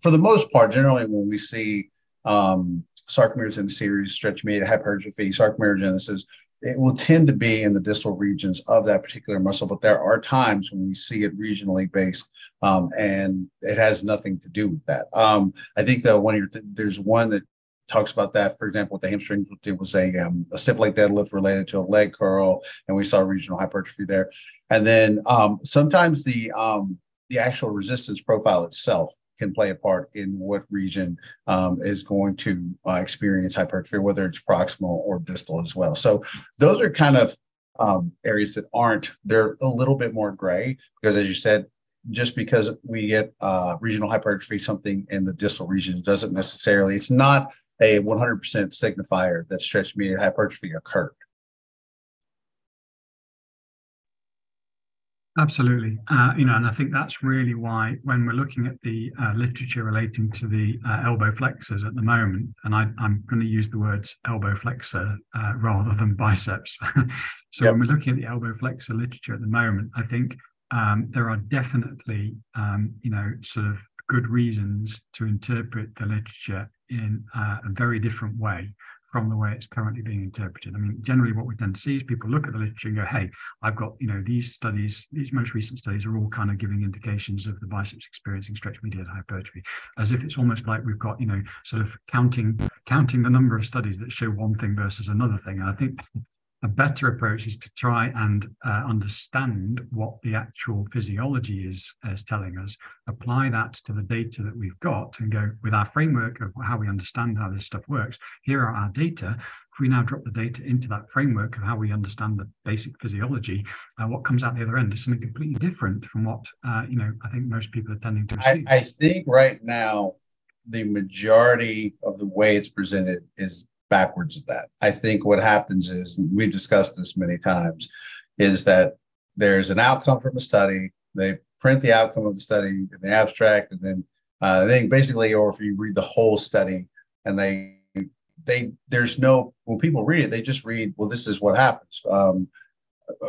for the most part, generally when we see um, sarcomeres in series, stretch mediated hypertrophy, sarcomerogenesis, it will tend to be in the distal regions of that particular muscle, but there are times when we see it regionally based, um, and it has nothing to do with that. Um, I think that one of your th- there's one that talks about that. For example, with the hamstrings, it was a um, a stiff leg deadlift related to a leg curl, and we saw regional hypertrophy there. And then um, sometimes the um, the actual resistance profile itself can play a part in what region um, is going to uh, experience hypertrophy, whether it's proximal or distal as well. So those are kind of um, areas that aren't, they're a little bit more gray because as you said, just because we get uh, regional hypertrophy, something in the distal regions doesn't necessarily, it's not a 100% signifier that stretch mediated hypertrophy occurred. Absolutely, uh, you know, and I think that's really why when we're looking at the uh, literature relating to the uh, elbow flexors at the moment, and I, am going to use the words elbow flexor uh, rather than biceps. so yep. when we're looking at the elbow flexor literature at the moment, I think um, there are definitely, um, you know, sort of good reasons to interpret the literature in a very different way from the way it's currently being interpreted. I mean, generally what we tend to see is people look at the literature and go, hey, I've got, you know, these studies, these most recent studies are all kind of giving indications of the biceps experiencing stretch mediated hypertrophy, as if it's almost like we've got, you know, sort of counting counting the number of studies that show one thing versus another thing. And I think a better approach is to try and uh, understand what the actual physiology is, is telling us, apply that to the data that we've got, and go with our framework of how we understand how this stuff works. Here are our data. If we now drop the data into that framework of how we understand the basic physiology, uh, what comes out the other end is something completely different from what uh, you know. I think most people are tending to I, I think right now the majority of the way it's presented is backwards of that. I think what happens is, we've discussed this many times, is that there's an outcome from a study. They print the outcome of the study in the abstract, and then uh, they basically, or if you read the whole study, and they they there's no when people read it, they just read, well, this is what happens. Um,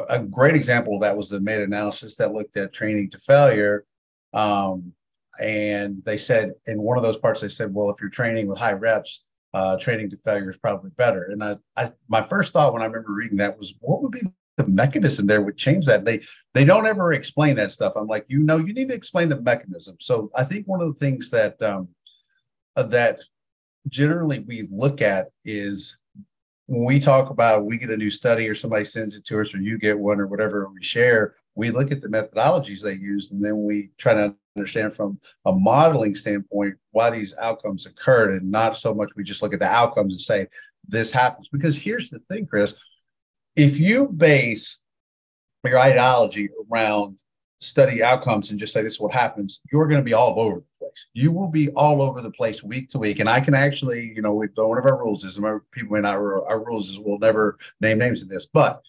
a great example of that was the meta-analysis that looked at training to failure. Um, and they said in one of those parts, they said, well, if you're training with high reps, uh, training to failure is probably better. And I, I, my first thought when I remember reading that was, what would be the mechanism there would change that? They, they don't ever explain that stuff. I'm like, you know, you need to explain the mechanism. So I think one of the things that um, uh, that generally we look at is when we talk about we get a new study or somebody sends it to us or you get one or whatever we share we look at the methodologies they used and then we try to understand from a modeling standpoint why these outcomes occurred and not so much we just look at the outcomes and say this happens because here's the thing chris if you base your ideology around study outcomes and just say this is what happens, you're going to be all over the place. You will be all over the place week to week. And I can actually, you know, one of our rules is people may not, our rules is we'll never name names in this, but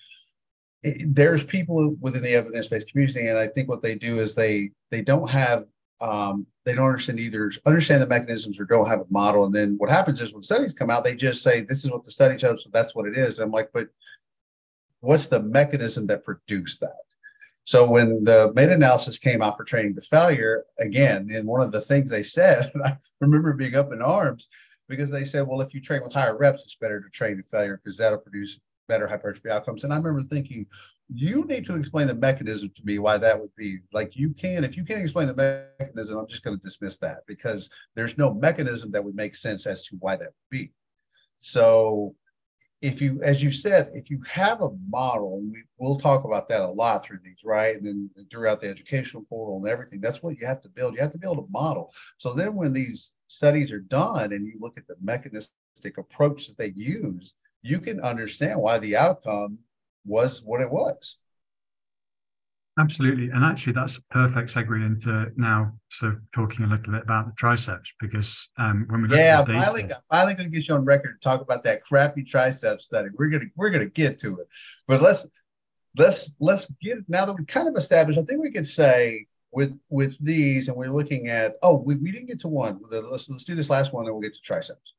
there's people within the evidence-based community, and I think what they do is they they don't have um, they don't understand either understand the mechanisms or don't have a model. And then what happens is when studies come out, they just say this is what the study shows, so that's what it is. And I'm like, but what's the mechanism that produced that? So when the meta-analysis came out for training to failure, again, and one of the things they said, I remember being up in arms because they said, well, if you train with higher reps, it's better to train to failure because that'll produce better hypertrophy outcomes. And I remember thinking, you need to explain the mechanism to me why that would be. Like you can, if you can't explain the mechanism, I'm just going to dismiss that because there's no mechanism that would make sense as to why that would be. So if you, as you said, if you have a model, we, we'll talk about that a lot through these, right? And then throughout the educational portal and everything, that's what you have to build. You have to build a model. So then when these studies are done and you look at the mechanistic approach that they use, you can understand why the outcome was what it was. Absolutely. And actually, that's a perfect segue into now sort of talking a little bit about the triceps because um, when we look yeah, at the data, finally, finally going to get you on record to talk about that crappy triceps study. We're gonna we're gonna get to it, but let's let's let's get now that we kind of established. I think we could say with with these, and we're looking at oh we, we didn't get to one. Let's let's do this last one, and we'll get to triceps.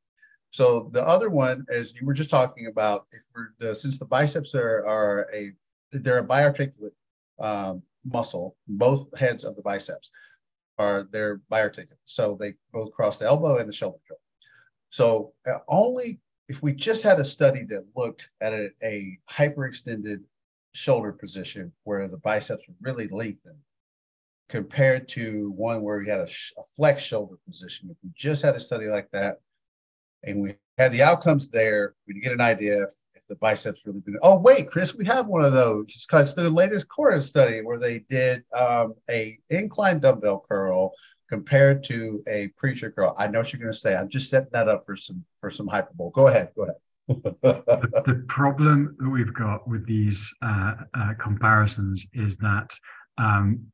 So the other one, as you were just talking about, if the, since the biceps are, are a they're a biarticulate um, muscle, both heads of the biceps are they're biarticulate, so they both cross the elbow and the shoulder joint. So uh, only if we just had a study that looked at a, a hyperextended shoulder position where the biceps were really lengthened compared to one where we had a, a flex shoulder position, if we just had a study like that, and we had the outcomes there. We get an idea if, if the biceps really been. Oh wait, Chris, we have one of those. It's because the latest CORA study where they did um, a incline dumbbell curl compared to a preacher curl. I know what you're going to say. I'm just setting that up for some for some hyperbole. Go ahead. Go ahead. the, the, problem that we've got with these uh, uh, comparisons is that um,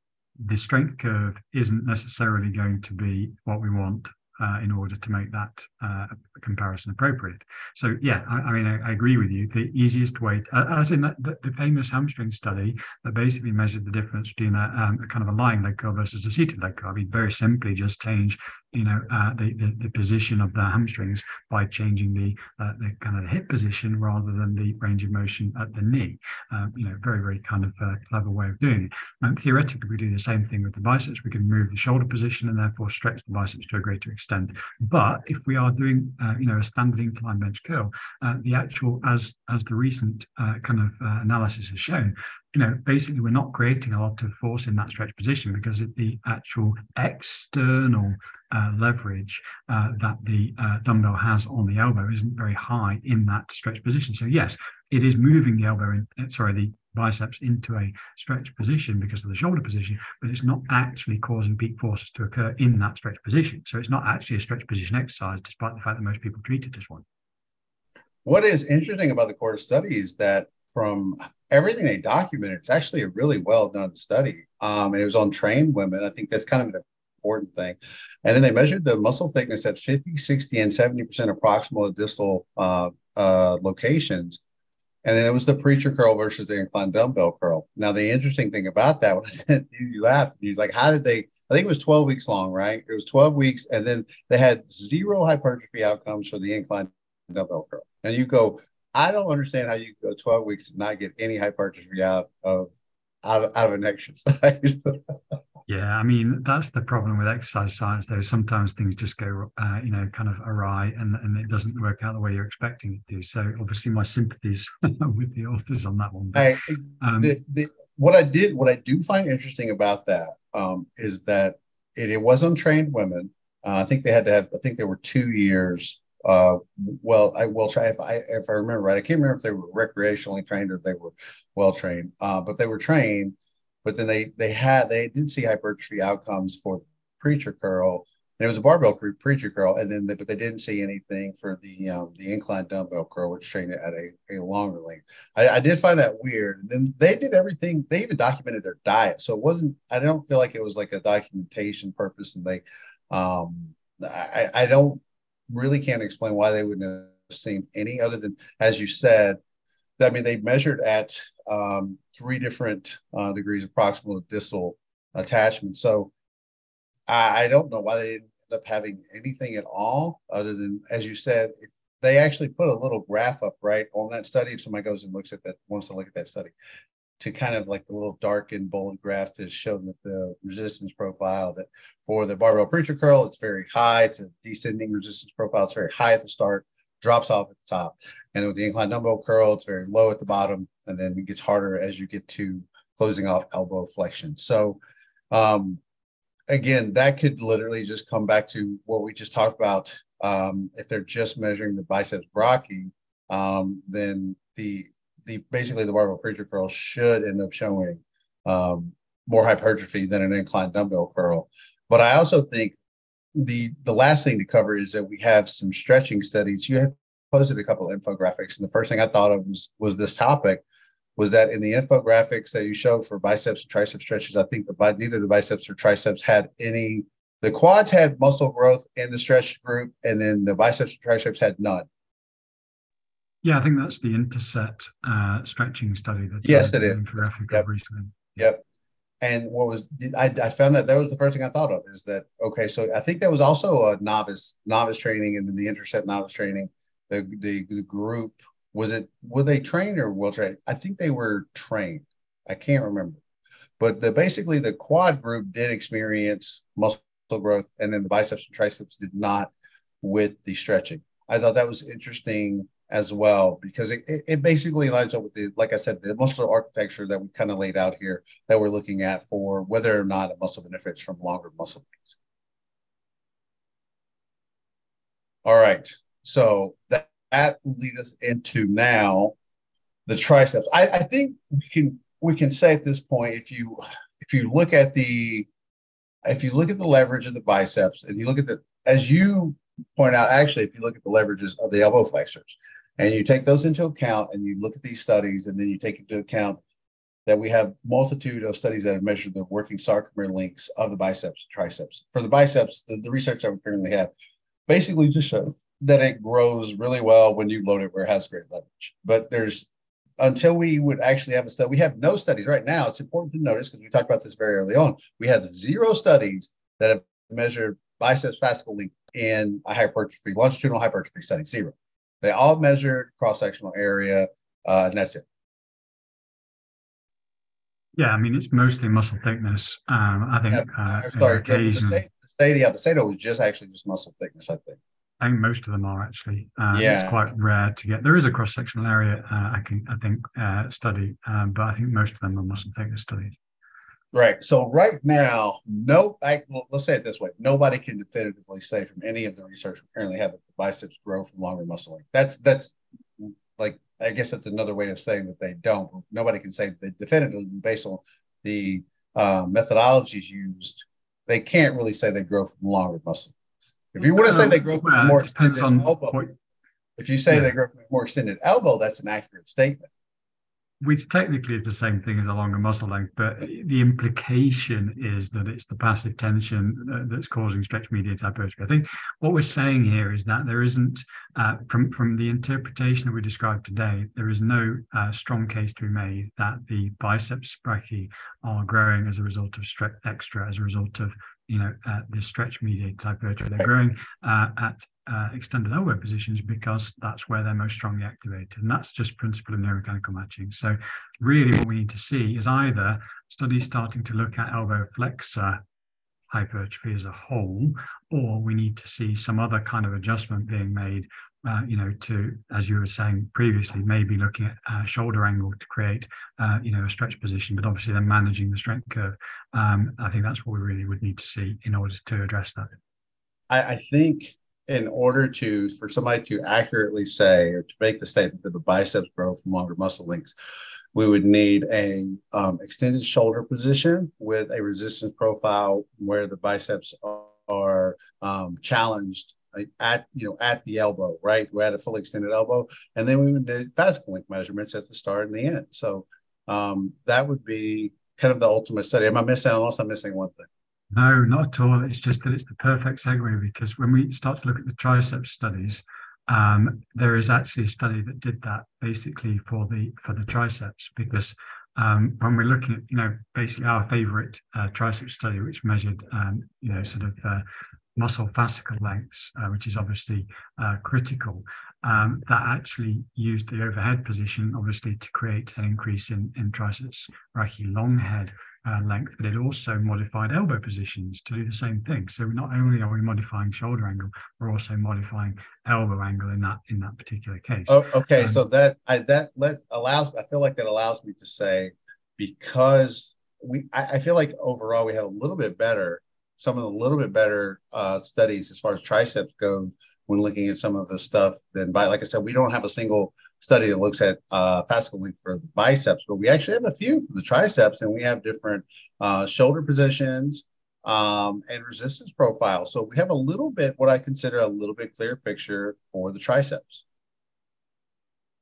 the strength curve isn't necessarily going to be what we want uh, in order to make that uh, comparison appropriate. So yeah, I, I mean, I, I, agree with you. The easiest way, uh, as in the, the, famous hamstring study that basically measured the difference between a, um, a, kind of a lying leg curl versus a seated leg curl. I mean, very simply just change, you know, uh, the, the, the position of the hamstrings by changing the uh, the kind of the hip position rather than the range of motion at the knee. Um, you know, very very kind of uh, clever way of doing it. And theoretically, we do the same thing with the biceps. We can move the shoulder position and therefore stretch the biceps to a greater extent. But if we are doing, uh, you know, a standard incline bench curl, uh, the actual, as as the recent uh, kind of analysis has shown, you know, basically we're not creating a lot of force in that stretch position because the actual external uh, leverage uh, that the uh, dumbbell has on the elbow isn't very high in that stretch position. So yes, it is moving the elbow in, uh, sorry, the biceps into a stretch position because of the shoulder position, but it's not actually causing peak forces to occur in that stretch position. So it's not actually a stretch position exercise, despite the fact that most people treat it as one. What is interesting about the core study is that from everything they documented, it's actually a really well done study. Um, and it was on trained women. I think that's kind of an important thing. And then they measured the muscle thickness at 50, 60, and 70% of proximal and distal uh, uh, locations. And then it was the preacher curl versus the inclined dumbbell curl. Now, the interesting thing about that was that you laughed. You like, how did they? I think it was 12 weeks long, right? It was 12 weeks. And then they had zero hypertrophy outcomes for the inclined dumbbell curl. And you go, I don't understand how you go 12 weeks and not get any hypertrophy out of out of, out of an exercise. Yeah, I mean that's the problem with exercise science. Though sometimes things just go, uh, you know, kind of awry, and and it doesn't work out the way you're expecting it to. So obviously, my sympathies with the authors on that one. But, um, the, the, what I did, what I do find interesting about that um, is that it, it was untrained women. Uh, I think they had to have. I think there were two years. Uh, well, I will try if I if I remember right. I can't remember if they were recreationally trained or if they were well trained, uh, but they were trained but then they they had they did see hypertrophy outcomes for preacher curl. And it was a barbell preacher curl, and then they, but they didn't see anything for the um, the incline dumbbell curl, which trained it at a, a longer length. I, I did find that weird. And then they did everything. They even documented their diet, so it wasn't. I don't feel like it was like a documentation purpose, and they. Um, I, I don't really can't explain why they wouldn't have seen any other than, as you said, I mean, they measured at um, three different uh, degrees of proximal to distal attachment. So I, I, don't know why they end up having anything at all, other than, as you said, they actually put a little graph up right on that study. If somebody goes and looks at that, wants to look at that study, to kind of like the little dark and bold graph to show that the resistance profile that for the barbell preacher curl, it's very high. It's a descending resistance profile. It's very high at the start, drops off at the top. And with the incline dumbbell curl, it's very low at the bottom, and then it gets harder as you get to closing off elbow flexion. So, um, again, that could literally just come back to what we just talked about. Um, if they're just measuring the biceps brachii, um, then the the basically the barbell preacher curl should end up showing um, more hypertrophy than an incline dumbbell curl. But I also think the the last thing to cover is that we have some stretching studies. You have posted a couple of infographics, and the first thing I thought of was was this topic. Was that in the infographics that you showed for biceps and triceps stretches? I think the neither the biceps or triceps had any. The quads had muscle growth in the stretch group, and then the biceps and triceps had none. Yeah, I think that's the Interset uh, stretching study that yes, it is. Infographic yep. recently. Yep. And what was I, I found that that was the first thing I thought of is that okay, so I think that was also a novice novice training and then the Interset novice training the, the, the group was it were they trained or well trained? I think they were trained. I can't remember, but the basically the quad group did experience muscle growth, and then the biceps and triceps did not with the stretching. I thought that was interesting as well because it, it, basically lines up with the like I said the muscle architecture that we kind of laid out here that we're looking at for whether or not a muscle benefits from longer muscle gains. All right. So that, that will lead us into now the triceps. I, I think we can we can say at this point, if you if you look at the if you look at the leverage of the biceps and you look at the as you point out, actually, if you look at the leverages of the elbow flexors and you take those into account and you look at these studies and then you take into account that we have multitude of studies that have measured the working sarcomere lengths of the biceps and triceps. For the biceps, the, the research that we currently have basically just shows that it grows really well when you load it where it has great leverage. But there's until we would actually have a study, we have no studies right now. It's important to notice because we talked about this very early on. We have zero studies that have measured biceps fascicle length in a hypertrophy, longitudinal hypertrophy study. Zero. They all measured cross sectional area, uh, and that's it. Yeah, I mean it's mostly muscle thickness. Um, I think. Yeah, uh, sorry, the, the, state, the state, yeah, the SATO was just actually just muscle thickness. I think. I think most of them are actually. Uh, yeah. It's quite rare to get. There is a cross sectional area uh, I can I think uh, study, um, but I think most of them are muscle thickness studies. Right. So right now, no. I, well, let's say it this way: nobody can definitively say from any of the research we currently have that the biceps grow from longer muscle length. That's that's like I guess that's another way of saying that they don't. Nobody can say that definitively based on the uh, methodologies used. They can't really say they grow from longer muscle. If you want to say they grow from well, more extended elbow, if you say yeah. they grow from more extended elbow, that's an accurate statement. Which technically is the same thing as a longer muscle length, but the implication is that it's the passive tension that's causing stretch mediated hypertrophy. I think what we're saying here is that there isn't, uh, from from the interpretation that we described today, there is no uh, strong case to be made that the biceps brachii are growing as a result of stretch extra, as a result of you know uh, the stretch mediated hypertrophy. They're growing uh, at uh, extended elbow positions because that's where they're most strongly activated. And that's just principle of neuromechanical matching. So really what we need to see is either studies starting to look at elbow flexor hypertrophy as a whole, or we need to see some other kind of adjustment being made, uh, you know, to, as you were saying previously, maybe looking at uh, shoulder angle to create, uh, you know, a stretch position, but obviously then managing the strength curve. Um, I think that's what we really would need to see in order to address that. I, I think in order to for somebody to accurately say or to make the statement that the biceps grow from longer muscle lengths we would need a um, extended shoulder position with a resistance profile where the biceps are, are um, challenged at you know at the elbow right? We're at a fully extended elbow and then we would do fascicle length measurements at the start and the end. So um, that would be kind of the ultimate study. Am i missing unless i'm missing one thing. No, not at all. It's just that it's the perfect segue because when we start to look at the triceps studies, um, there is actually a study that did that basically for the for the triceps because um, when we're looking at you know basically our favorite uh, tricep study, which measured um, you know sort of uh, muscle fascicle lengths, uh, which is obviously uh, critical. Um, that actually used the overhead position, obviously, to create an increase in, in triceps brachii long head uh, length, but it also modified elbow positions to do the same thing. So not only are we modifying shoulder angle, we're also modifying elbow angle in that in that particular case. Oh, okay, um, so that I, that let allows I feel like that allows me to say because we I, I, feel like overall we have a little bit better some of the little bit better uh, studies as far as triceps goes when looking at some of the stuff than by like I said we don't have a single study that looks at uh, fascicle length for the biceps, but we actually have a few for the triceps, and we have different uh, shoulder positions um, and resistance profiles. So we have a little bit, what I consider a little bit clearer picture for the triceps.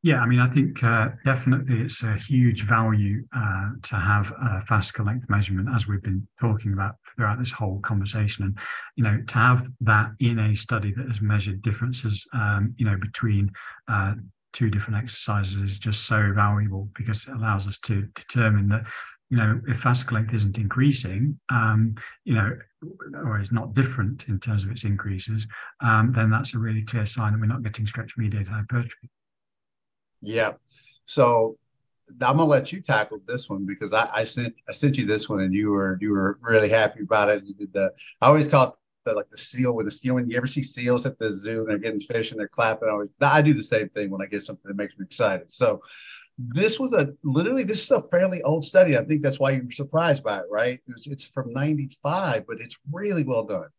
Yeah, I mean, I think uh, definitely it's a huge value uh, to have a fascicle length measurement, as we've been talking about throughout this whole conversation, and you know, to have that in a study that has measured differences, um, you know, between uh, two different exercises is just so valuable because it allows us to determine that you know if fascicle length isn't increasing um, you know or is not different in terms of its increases um, then that's a really clear sign that we're not getting stretch mediated hypertrophy yeah so I'm gonna let you tackle this one because I, I, sent I sent you this one and you were you were really happy about it. You did the I always call it the like the seal with the seal. When you ever see seals at the zoo and they're getting fish and they're clapping, I always I do the same thing when I get something that makes me excited. So this was a literally this is a fairly old study. I think that's why you were surprised by it, right? It was, it's from '95, but it's really well done.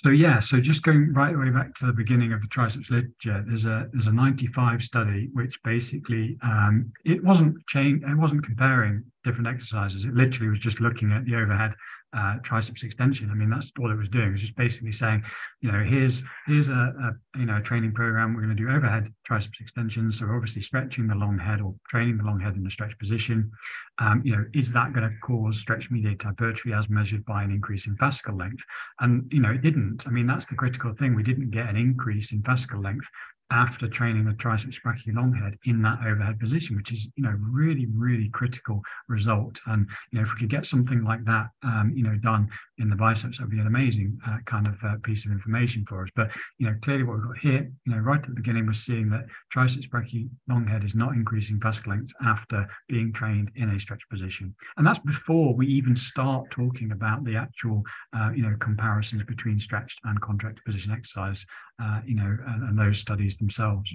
So yeah, so just going right the way back to the beginning of the triceps literature, there's a there's a 95 study which basically um, it wasn't chain it wasn't comparing different exercises. It literally was just looking at the overhead uh, triceps extension. I mean, that's all it was doing. It was just basically saying, you know, here's here's a, a you know a training program. We're going to do overhead triceps extensions. So obviously stretching the long head or training the long head in a stretch position. Um, you know, is that going to cause stretch mediated hypertrophy as measured by an increase in fascicle length? And you know, it didn't. I mean, that's the critical thing. We didn't get an increase in fascicle length after training the triceps brachii long head in that overhead position, which is, you know, really, really critical result. And, you know, if we could get something like that, um, you know, done in the biceps, that'd be an amazing uh, kind of uh, piece of information for us. But, you know, clearly what we've got here, you know, right at the beginning, we're seeing that triceps brachii long head is not increasing fascicle lengths after being trained in a stretch position. And that's before we even start talking about the actual, uh, you know, comparisons between stretched and contracted position exercise, uh, you know, and, and those studies themselves.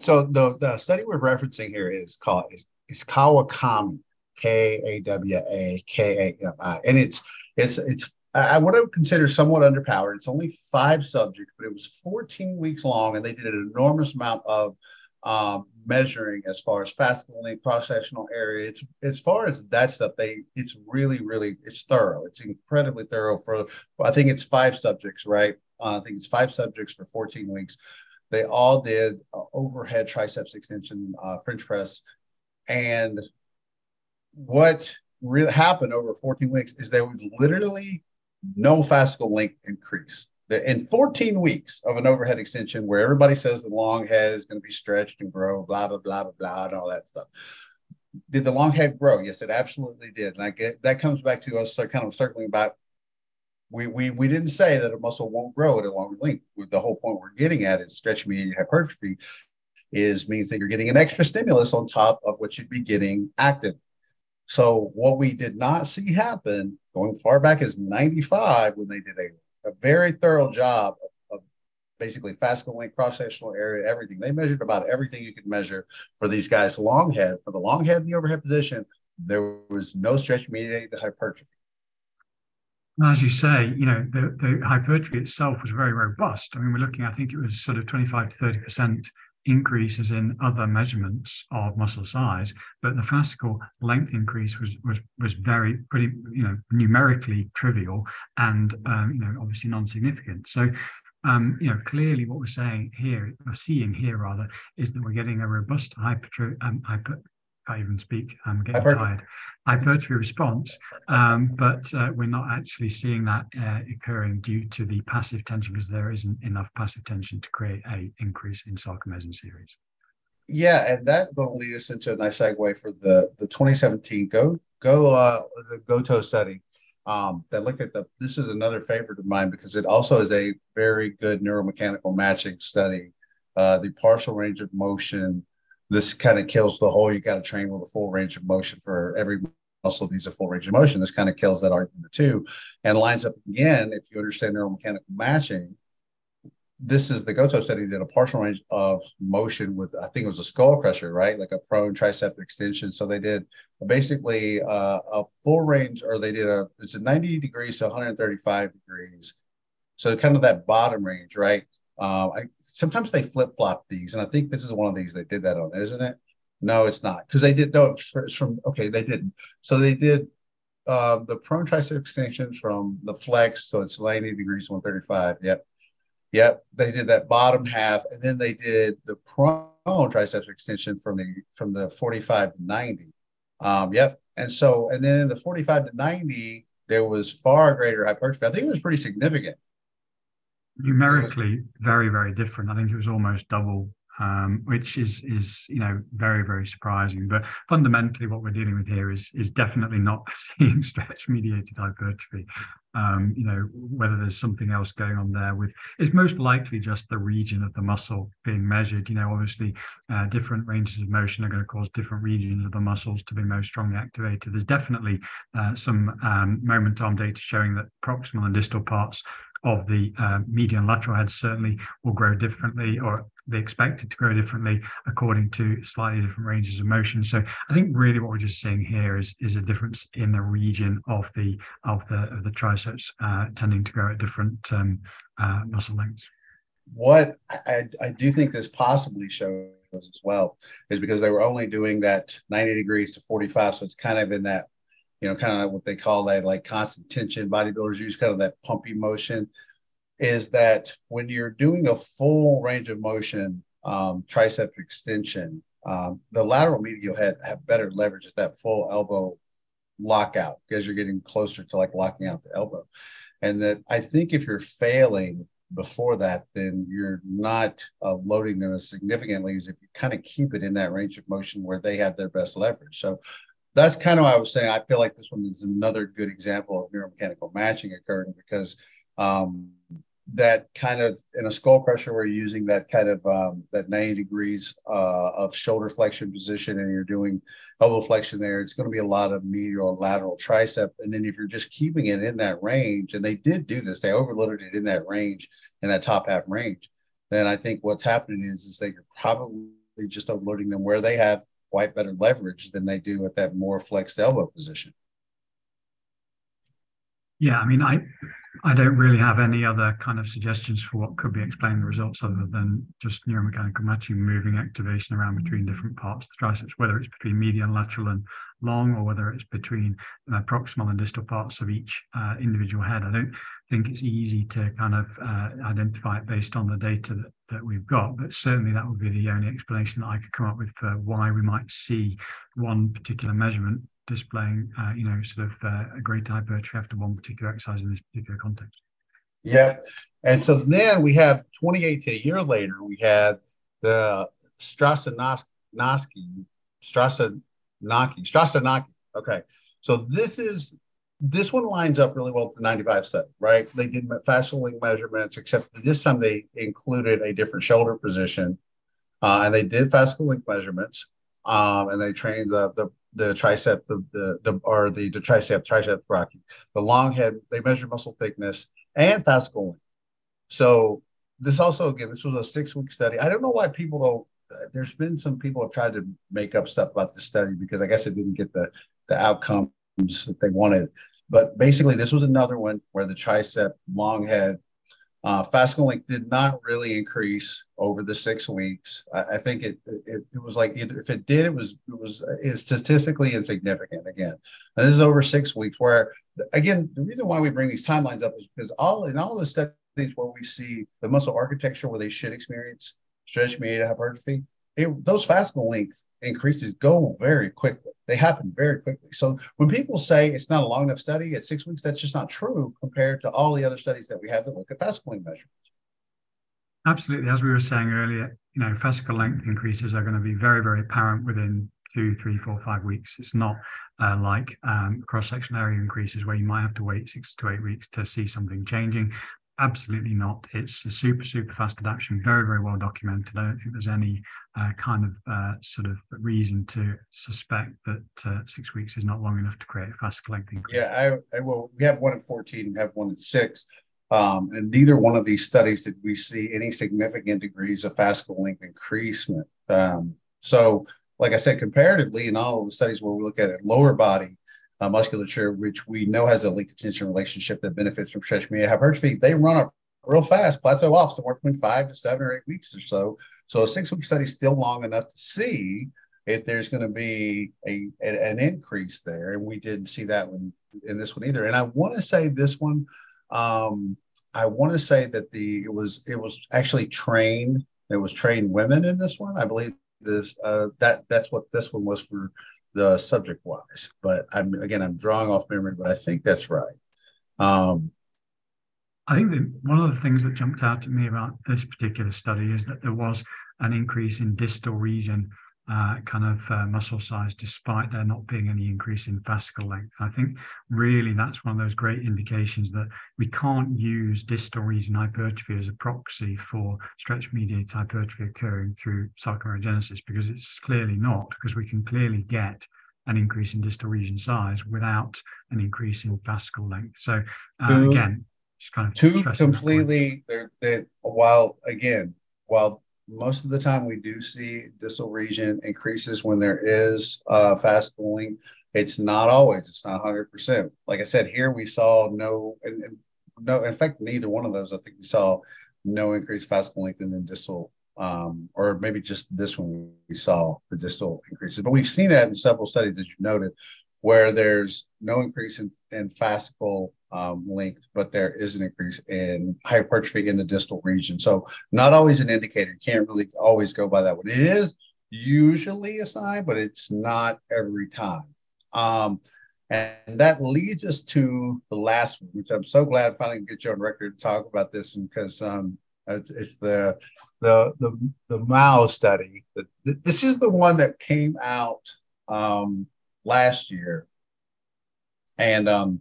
So the, the study we're referencing here is called is, is Kawakami, K A W A K A M I, and it's it's it's I would have considered somewhat underpowered. It's only five subjects, but it was 14 weeks long, and they did an enormous amount of um, measuring as far as fascicle length, cross-sectional area. It's as far as that stuff, they it's really, really it's thorough. It's incredibly thorough for I think it's five subjects, right? Uh, I think it's five subjects for 14 weeks. They all did uh, overhead triceps extension, uh, French press. And what really happened over 14 weeks is there was literally no fascicle length increase. In 14 weeks of an overhead extension, where everybody says the long head is going to be stretched and grow, blah, blah, blah, blah, blah, and all that stuff. Did the long head grow? Yes, it absolutely did. And I get that comes back to us kind of circling back we, we, we didn't say that a muscle won't grow at a longer length. The whole point we're getting at is stretch mediated hypertrophy is means that you're getting an extra stimulus on top of what you'd be getting active. So what we did not see happen going far back as 95 when they did a, a very thorough job of, of basically fascicle length, cross-sectional area, everything. They measured about everything you could measure for these guys long head. For the long head in the overhead position, there was no stretch mediated hypertrophy as you say, you know, the, the hypertrophy itself was very robust. I mean, we're looking, I think it was sort of 25 to 30% increases in other measurements of muscle size, but the fascicle length increase was was was very pretty, you know, numerically trivial and um, you know, obviously non-significant. So um, you know, clearly what we're saying here, or seeing here rather, is that we're getting a robust hypertrophy, um, hyper, can't even speak, I'm getting tired hypertrophy response, um, but uh, we're not actually seeing that uh, occurring due to the passive tension because there isn't enough passive tension to create a increase in sarcomeres in series. Yeah, and that will lead us into a nice segue for the the 2017 Go Go uh, the GOTO study um, that looked at the. This is another favorite of mine because it also is a very good neuromechanical matching study. Uh, the partial range of motion this kind of kills the whole you got to train with a full range of motion for every muscle needs a full range of motion. This kind of kills that argument too and lines up again, if you understand neuromechanical matching, this is the GOTO study did a partial range of motion with, I think it was a skull crusher, right? Like a prone tricep extension. So they did basically uh, a full range, or they did a, it's a 90 degrees to 135 degrees. So kind of that bottom range, right? Uh, I, sometimes they flip flop these, and I think this is one of these they did that on, isn't it? No, it's not because they did. No, it's from okay, they didn't. So they did uh, the prone tricep extension from the flex, so it's 90 degrees, 135. Yep, yep. They did that bottom half, and then they did the prone triceps extension from the from the 45 to 90. Um, yep. And so, and then the 45 to 90, there was far greater hypertrophy. I think it was pretty significant numerically very very different. I think it was almost double um, which is is you know very very surprising. But fundamentally what we're dealing with here is is definitely not seeing stretch mediated hypertrophy. Um, you know whether there's something else going on there with it's most likely just the region of the muscle being measured. You know obviously uh, different ranges of motion are going to cause different regions of the muscles to be most strongly activated. There's definitely uh, some um, moment arm data showing that proximal and distal parts of the uh, median lateral head certainly will grow differently or they expect it to grow differently according to slightly different ranges of motion. So I think really what we're just seeing here is is a difference in the region of the of the of the triceps uh, tending to grow at different um, uh, muscle lengths. What I, I do think this possibly shows as well is because they were only doing that 90 degrees to 45, so it's kind of in that you know, kind of what they call that like constant tension bodybuilders use, kind of that pumpy motion, is that when you're doing a full range of motion um, tricep extension, um, the lateral medial head have better leverage at that full elbow lockout because you're getting closer to like locking out the elbow. And that I think if you're failing before that, then you're not uh, loading them as significantly as if you kind of keep it in that range of motion where they have their best leverage. So that's kind of what I was saying. I feel like this one is another good example of neuromechanical matching occurring because um, that kind of in a skull crusher we're using that kind of um, that 90 degrees uh, of shoulder flexion position and you're doing elbow flexion there it's going to be a lot of medial lateral tricep and then if you're just keeping it in that range and they did do this they overloaded it in that range in that top half range then i think what's happening is is that you're probably just overloading them where they have quite better leverage than they do at that more flexed elbow position yeah i mean i I don't really have any other kind of suggestions for what could be explaining the results other than just neuromechanical matching, moving activation around between different parts of the triceps, whether it's between medial, lateral, and long, or whether it's between uh, proximal and distal parts of each uh, individual head. I don't think it's easy to kind of uh, identify it based on the data that, that we've got, but certainly that would be the only explanation that I could come up with for why we might see one particular measurement displaying, uh, you know, sort of uh, a great hypertrophy after one particular exercise in this particular context. Yeah. And so then we have 2018, a year later, we had the Strasanowski, Strasanaki, Strasanaki. Okay. So this is, this one lines up really well with the 95 study, right? They did fascicle length measurements, except this time they included a different shoulder position. Uh, and they did fascicle length measurements. Um, and they trained the, the the tricep, the, the, the or the, the tricep, tricep brachii, the long head. They measure muscle thickness and fascicle length. So this also, again, this was a six week study. I don't know why people don't. There's been some people have tried to make up stuff about this study because I guess it didn't get the the outcomes that they wanted. But basically, this was another one where the tricep, long head, uh, fascicle length did not really increase over the six weeks. I, I think it, it, it was like if it did, it was it was statistically insignificant. Again, and this is over six weeks. Where again, the reason why we bring these timelines up is because all in all the studies where we see the muscle architecture where they should experience stretch mediated hypertrophy, it, those fascicle length increases go very quickly. They happen very quickly. So when people say it's not a long enough study at six weeks, that's just not true compared to all the other studies that we have that look at fascicle length measurements. Absolutely. As we were saying earlier, you know, fascicle length increases are going to be very, very apparent within two, three, four, five weeks. It's not uh, like um, cross-sectional area increases where you might have to wait six to eight weeks to see something changing. Absolutely not. It's a super, super fast adaptation, very, very well documented. I don't think there's any uh, kind of uh, sort of reason to suspect that uh, six weeks is not long enough to create a fast collecting. Yeah, I, I well, we have one at 14 and have one at six. Um, and neither one of these studies did we see any significant degrees of fascicle length increasement. Um, so, like I said, comparatively, in all of the studies where we look at it, lower body uh, musculature, which we know has a length tension relationship that benefits from stretch mediated hypertrophy, they run up real fast, plateau off somewhere between five to seven or eight weeks or so. So a six week study is still long enough to see if there's going to be a, a, an increase there. And we didn't see that one in this one either. And I want to say this one, um, I want to say that the it was it was actually trained. It was trained women in this one. I believe this uh, that that's what this one was for the subject wise. But I'm again, I'm drawing off memory, but I think that's right. Um, I think that one of the things that jumped out to me about this particular study is that there was an increase in distal region uh, kind of uh, muscle size, despite there not being any increase in fascicle length. I think really that's one of those great indications that we can't use distal region hypertrophy as a proxy for stretch mediated hypertrophy occurring through sarcomerogenesis because it's clearly not, because we can clearly get an increase in distal region size without an increase in fascicle length. So uh, two, again, just kind of two completely. They're, they're, while again, while most of the time we do see distal region increases when there is uh, fascicle length. It's not always. It's not 100%. Like I said, here we saw no, and, no, in fact, neither one of those. I think we saw no increased fascicle length and then distal, um, or maybe just this one we saw the distal increases. But we've seen that in several studies, as you noted. where there's no increase in, in fascicle um, length, but there is an increase in hypertrophy in the distal region. So not always an indicator. Can't really always go by that one. It is usually a sign, but it's not every time. Um, and that leads us to the last one, which I'm so glad finally get you on record to talk about this because um, it's, it's, the the the the Maeo study. This is the one that came out um, last year, and um,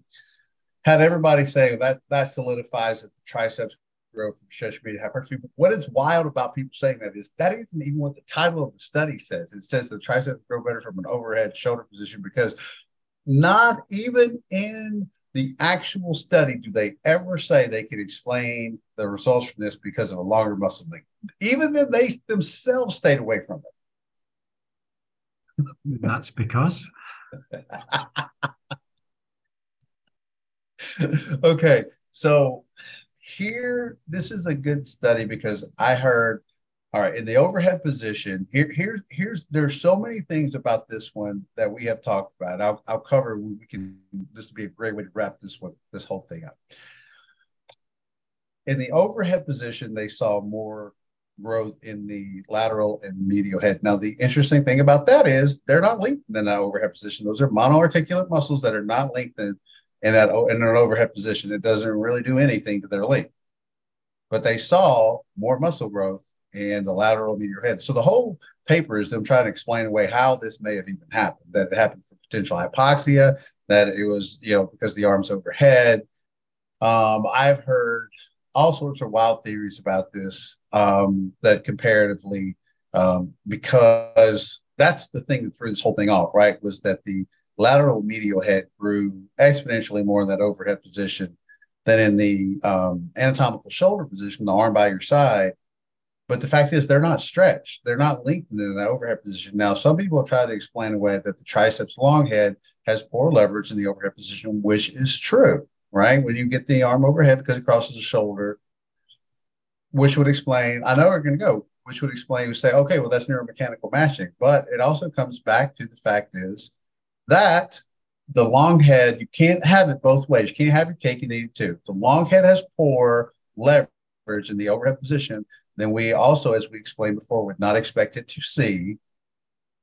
had everybody saying that that solidifies that the triceps grow from stretch mediated hypertrophy. But what is wild about people saying that is that isn't even what the title of the study says. It says the triceps grow better from an overhead shoulder position because not even in the actual study do they ever say they can explain the results from this because of a longer muscle length. Even then, they themselves stayed away from it. That's because. okay, so here, this is a good study because I heard all right, in the overhead position, here, here's here's there's so many things about this one that we have talked about. I'll, I'll cover. We can. This would be a great way to wrap this one this whole thing up. In the overhead position, they saw more growth in the lateral and medial head. Now, the interesting thing about that is they're not linked in that overhead position. Those are monoarticulate muscles that are not lengthened in that in an overhead position. It doesn't really do anything to their length. But they saw more muscle growth and the lateral medial head. So the whole paper is them trying to explain away how this may have even happened. That it happened for potential hypoxia. That it was you know because the arms overhead. Um, I've heard all sorts of wild theories about this. Um, that comparatively, um, because that's the thing that threw this whole thing off. Right, was that the lateral medial head grew exponentially more in that overhead position than in the um, anatomical shoulder position, the arm by your side but the fact is, they're not stretched. They're not lengthened in that overhead position. Now, some people have tried to explain away that the triceps long head has poor leverage in the overhead position, which is true, right? When you get the arm overhead because it crosses the shoulder, which would explain, I know we're going to go, which would explain, we say, okay, well, that's neuromechanical matching. But it also comes back to the fact is that the long head, you can't have it both ways. You can't have your cake and eat it too. The long head has poor leverage in the overhead position then we also, as we explained before, would not expect it to see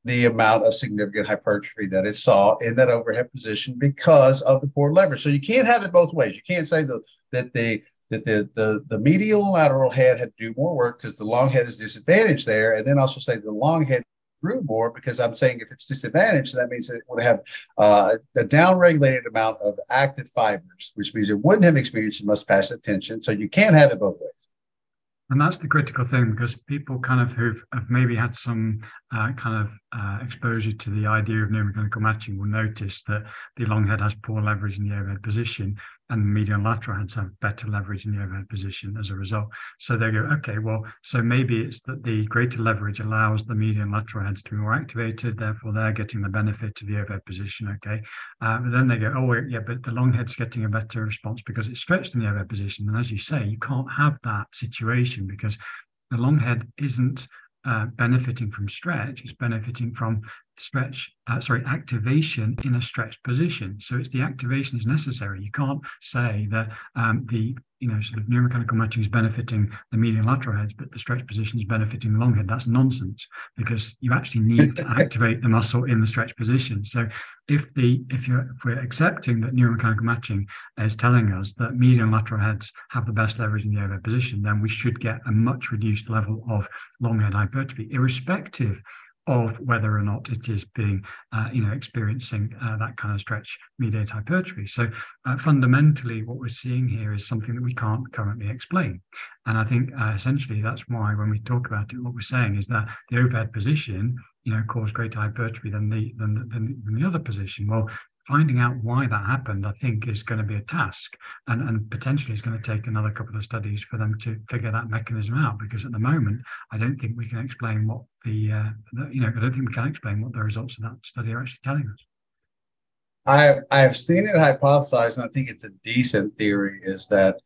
the amount of significant hypertrophy that it saw in that overhead position because of the poor leverage. So you can't have it both ways. You can't say the, that the that the, the the medial lateral head had to do more work because the long head is disadvantaged there, and then also say the long head grew more because I'm saying if it's disadvantaged, that means it would have uh, a downregulated amount of active fibers, which means it wouldn't have experienced muscle passive tension. So you can't have it both ways. And that's the critical thing because people kind of who've have maybe had some uh, kind of uh, exposure to the idea of neuromechanical matching will notice that the long head has poor leverage in the overhead position and the medial and lateral heads have better leverage in the overhead position as a result. So they go, okay, well, so maybe it's that the greater leverage allows the medial and lateral heads to be more activated, therefore they're getting the benefit of the overhead position, okay? Uh, but then they go, oh, yeah, but the long head's getting a better response because it's stretched in the overhead position. And as you say, you can't have that situation because the long head isn't uh, benefiting from stretch, it's benefiting from stretch, uh, sorry, activation in a stretched position. So it's the activation is necessary. You can't say that um, the you know sort of neuromechanical matching is benefiting the medial lateral heads, but the stretch position is benefiting the long head. That's nonsense because you actually need to activate the muscle in the stretch position. So if the if you're if we're accepting that neuromechanical matching is telling us that medial lateral heads have the best leverage in the overhead position, then we should get a much reduced level of long head hypertrophy, irrespective of whether or not it is being, uh, you know, experiencing uh, that kind of stretch mediated hypertrophy. So uh, fundamentally, what we're seeing here is something that we can't currently explain. And I think uh, essentially that's why when we talk about it, what we're saying is that the overhead position, you know, caused greater hypertrophy than the than, than, than the other position. Well, finding out why that happened, I think, is going to be a task, and and potentially it's going to take another couple of studies for them to figure that mechanism out. Because at the moment, I don't think we can explain what the, uh, the you know I don't think we can explain what the results of that study are actually telling us. I have, I have seen it hypothesized, and I think it's a decent theory. Is that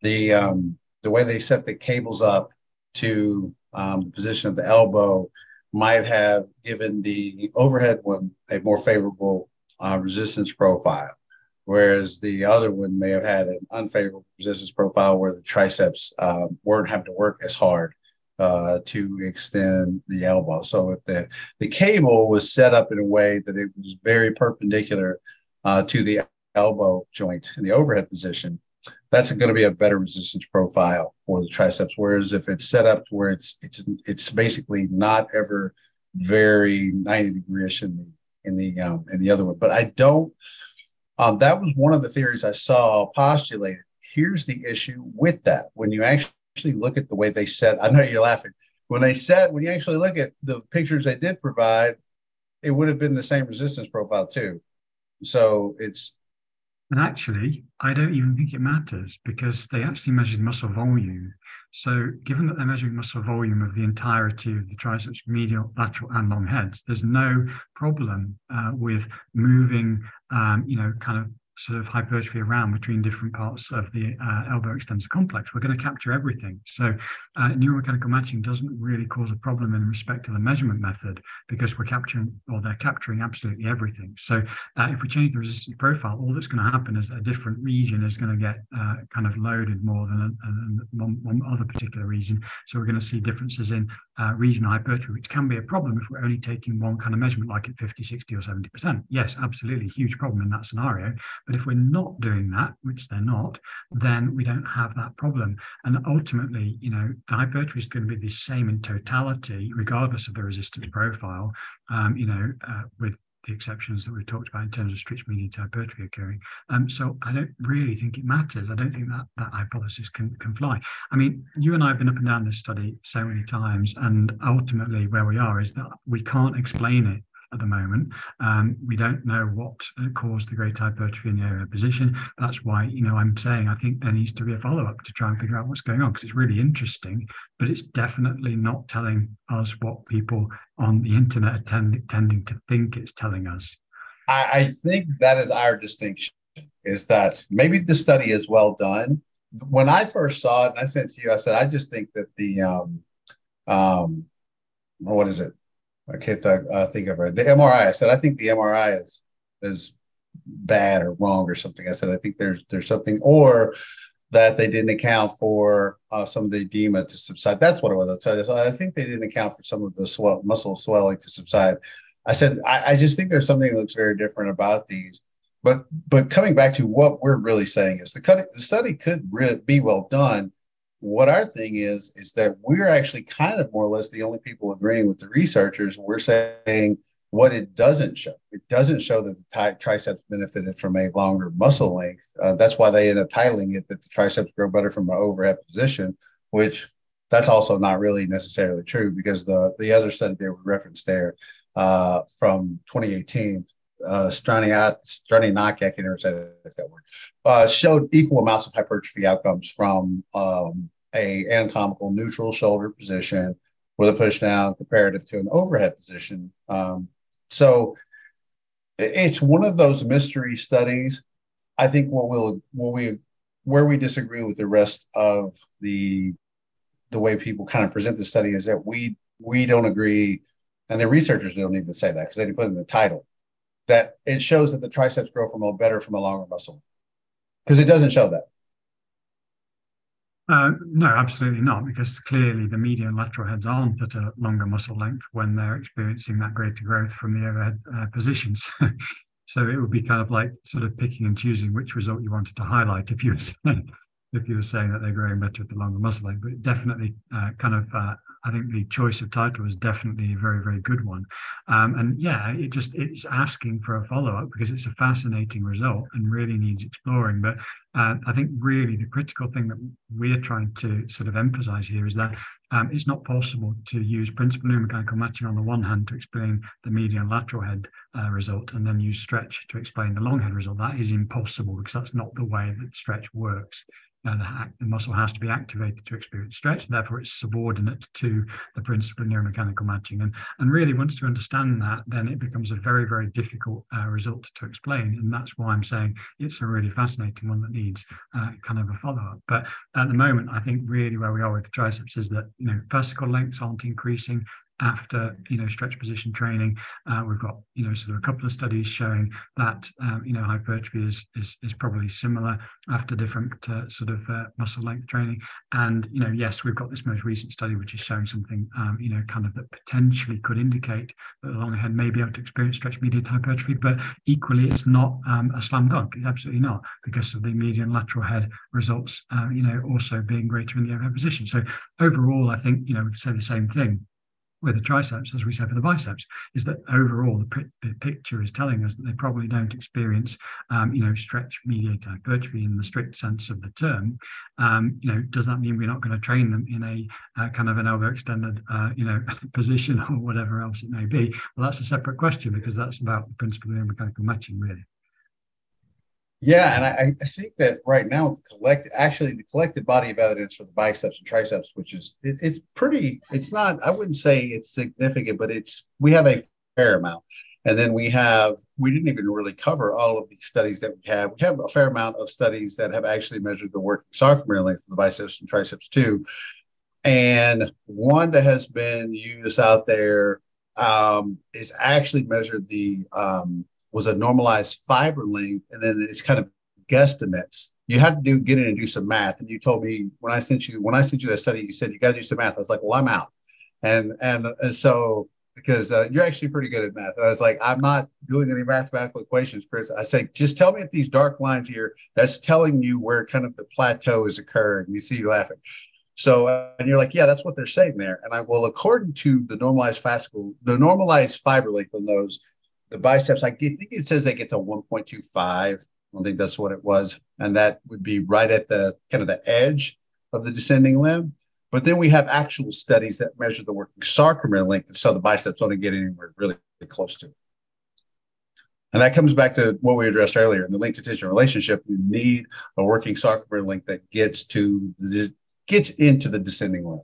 the um, the way they set the cables up to um, the position of the elbow might have given the overhead one a more favorable uh, resistance profile, whereas the other one may have had an unfavorable resistance profile where the triceps uh, weren't having to work as hard uh, to extend the elbow. So if the, the cable was set up in a way that it was very perpendicular uh, to the elbow joint in the overhead position, that's going to be a better resistance profile for the triceps. Whereas if it's set up to where it's it's it's basically not ever very 90 degree ish in the in the um, in the other one. But I don't. Um, that was one of the theories I saw postulated. Here's the issue with that: when you actually look at the way they set, I know you're laughing. When they set, when you actually look at the pictures they did provide, it would have been the same resistance profile too. So it's and actually, I don't even think it matters because they actually measured muscle volume. So, given that they're measuring muscle volume of the entirety of the triceps, medial, lateral, and long heads, there's no problem uh, with moving, um, you know, kind of sort of hypertrophy around between different parts of the uh, elbow extensor complex. We're going to capture everything. So uh, neuromechanical matching doesn't really cause a problem in respect to the measurement method because we're capturing or they're capturing absolutely everything. So uh, if we change the resistance profile, all that's going to happen is a different region is going to get uh, kind of loaded more than a, one, one, other particular region. So we're going to see differences in uh, regional hypertrophy, which can be a problem if we're only taking one kind of measurement like at 50, 60 or 70%. Yes, absolutely huge problem in that scenario. But if we're not doing that, which they're not, then we don't have that problem. And ultimately, you know, the hypertrophy is going to be the same in totality, regardless of the resistance profile, um, you know, uh, with the exceptions that we've talked about in terms of stretch mediated hypertrophy occurring. Um, so I don't really think it matters. I don't think that that hypothesis can, can fly. I mean, you and I have been up and down this study so many times, and ultimately where we are is that we can't explain it at the moment. Um, we don't know what caused the great hypertrophy in the position. That's why, you know, I'm saying I think there needs to be a follow up to try and figure out what's going on because it's really interesting, but it's definitely not telling us what people on the internet are tend, tending to think it's telling us. I, I think that is our distinction is that maybe the study is well done. When I first saw it, and I said to you, I said, I just think that the, um, um, what is it? I can't uh, think of it. The MRI. I said I think the MRI is is bad or wrong or something. I said I think there's there's something or that they didn't account for uh, some of the edema to subside. That's what was. I tell you. So I think they didn't account for some of the swell, muscle swelling to subside. I said I, I just think there's something that looks very different about these. But but coming back to what we're really saying is the, the study could re- be well done what our thing is is that we're actually kind of more or less the only people agreeing with the researchers. We're saying what it doesn't show. It doesn't show that the triceps benefited from a longer muscle length. Uh, that's why they end up titling it that the triceps grow better from an overhead position, which that's also not really necessarily true because the the other study they were referenced there uh, from 2018 uh, Straniak, I can never say that word, uh, showed equal amounts of hypertrophy outcomes from um, a anatomical neutral shoulder position with a push down comparative to an overhead position. Um, so it's one of those mystery studies. I think what we'll what we where we disagree with the rest of the the way people kind of present the study is that we we don't agree, and the researchers don't even say that because they didn't put in the title that it shows that the triceps grow from a better from a longer muscle because it doesn't show that. Uh, no, absolutely not, because clearly the medial and lateral heads aren't at a longer muscle length when they're experiencing that greater growth from the overhead uh, positions. so it would be kind of like sort of picking and choosing which result you wanted to highlight if you were saying, if you were saying that they're growing better at the longer muscle length. But definitely uh, kind of uh, I think the choice of title is definitely a very, very good one. Um, and yeah, it just it's asking for a follow up because it's a fascinating result and really needs exploring. But uh, I think really the critical thing that we're trying to sort of emphasize here is that um, it's not possible to use principal neuromechanical matching on the one hand to explain the medial and lateral head uh, result and then use stretch to explain the long head result. That is impossible because that's not the way that stretch works uh, the, the, muscle has to be activated to experience stretch. Therefore, it's subordinate to the principle of neuromechanical matching. And, and really, once you understand that, then it becomes a very, very difficult uh, result to explain. And that's why I'm saying it's a really fascinating one that needs uh, kind of a follow up. But at the moment, I think really where we are with the triceps is that, you know, fascicle lengths aren't increasing, after you know stretch position training. Uh, we've got you know sort of a couple of studies showing that um, you know hypertrophy is, is is probably similar after different uh, sort of uh, muscle length training. And you know yes, we've got this most recent study which is showing something um, you know kind of that potentially could indicate that the long head may be able to experience stretch mediated hypertrophy, but equally it's not um, a slam dunk. It's absolutely not because of the medial lateral head results. Uh, you know also being greater in the overhead position. So overall, I think you know we say the same thing with the triceps, as we said for the biceps, is that overall the, the picture is telling us that they probably don't experience, um, you know, stretch mediated hypertrophy in the strict sense of the term. Um, you know, does that mean we're not going to train them in a uh, kind of an elbow extended, uh, you know, position or whatever else it may be? Well, that's a separate question because that's about the principle of mechanical matching, really. Yeah, and I, I think that right now the collect actually the collected body of evidence for the biceps and triceps, which is it, it's pretty. It's not. I wouldn't say it's significant, but it's we have a fair amount, and then we have we didn't even really cover all of the studies that we have. We have a fair amount of studies that have actually measured the working sarcomere length for the biceps and triceps too, and one that has been used out there um, is actually measured the um, was a normalized fiber length, and then it's kind of guesstimates. You have to do get in and do some math. And you told me when I sent you when I sent you that study, you said you got to do some math. I was like, well, I'm out. And and, and so because uh, you're actually pretty good at math. And I was like, I'm not doing any mathematical equations, Chris. I say, just tell me if these dark lines here, that's telling you where kind of the plateau is occurring. You see you laughing. So, uh, and you're like, yeah, that's what they're saying there. And I, well, according to the normalized fascicle, the normalized fiber length on those the biceps, I think it says they get to 1.25. I don't think that's what it was. And that would be right at the kind of the edge of the descending limb. But then we have actual studies that measure the working sarcomere length. So the biceps don't get anywhere really close to it. And that comes back to what we addressed earlier in the length to tension relationship. You need a working sarcomere length that gets to the, gets into the descending limb.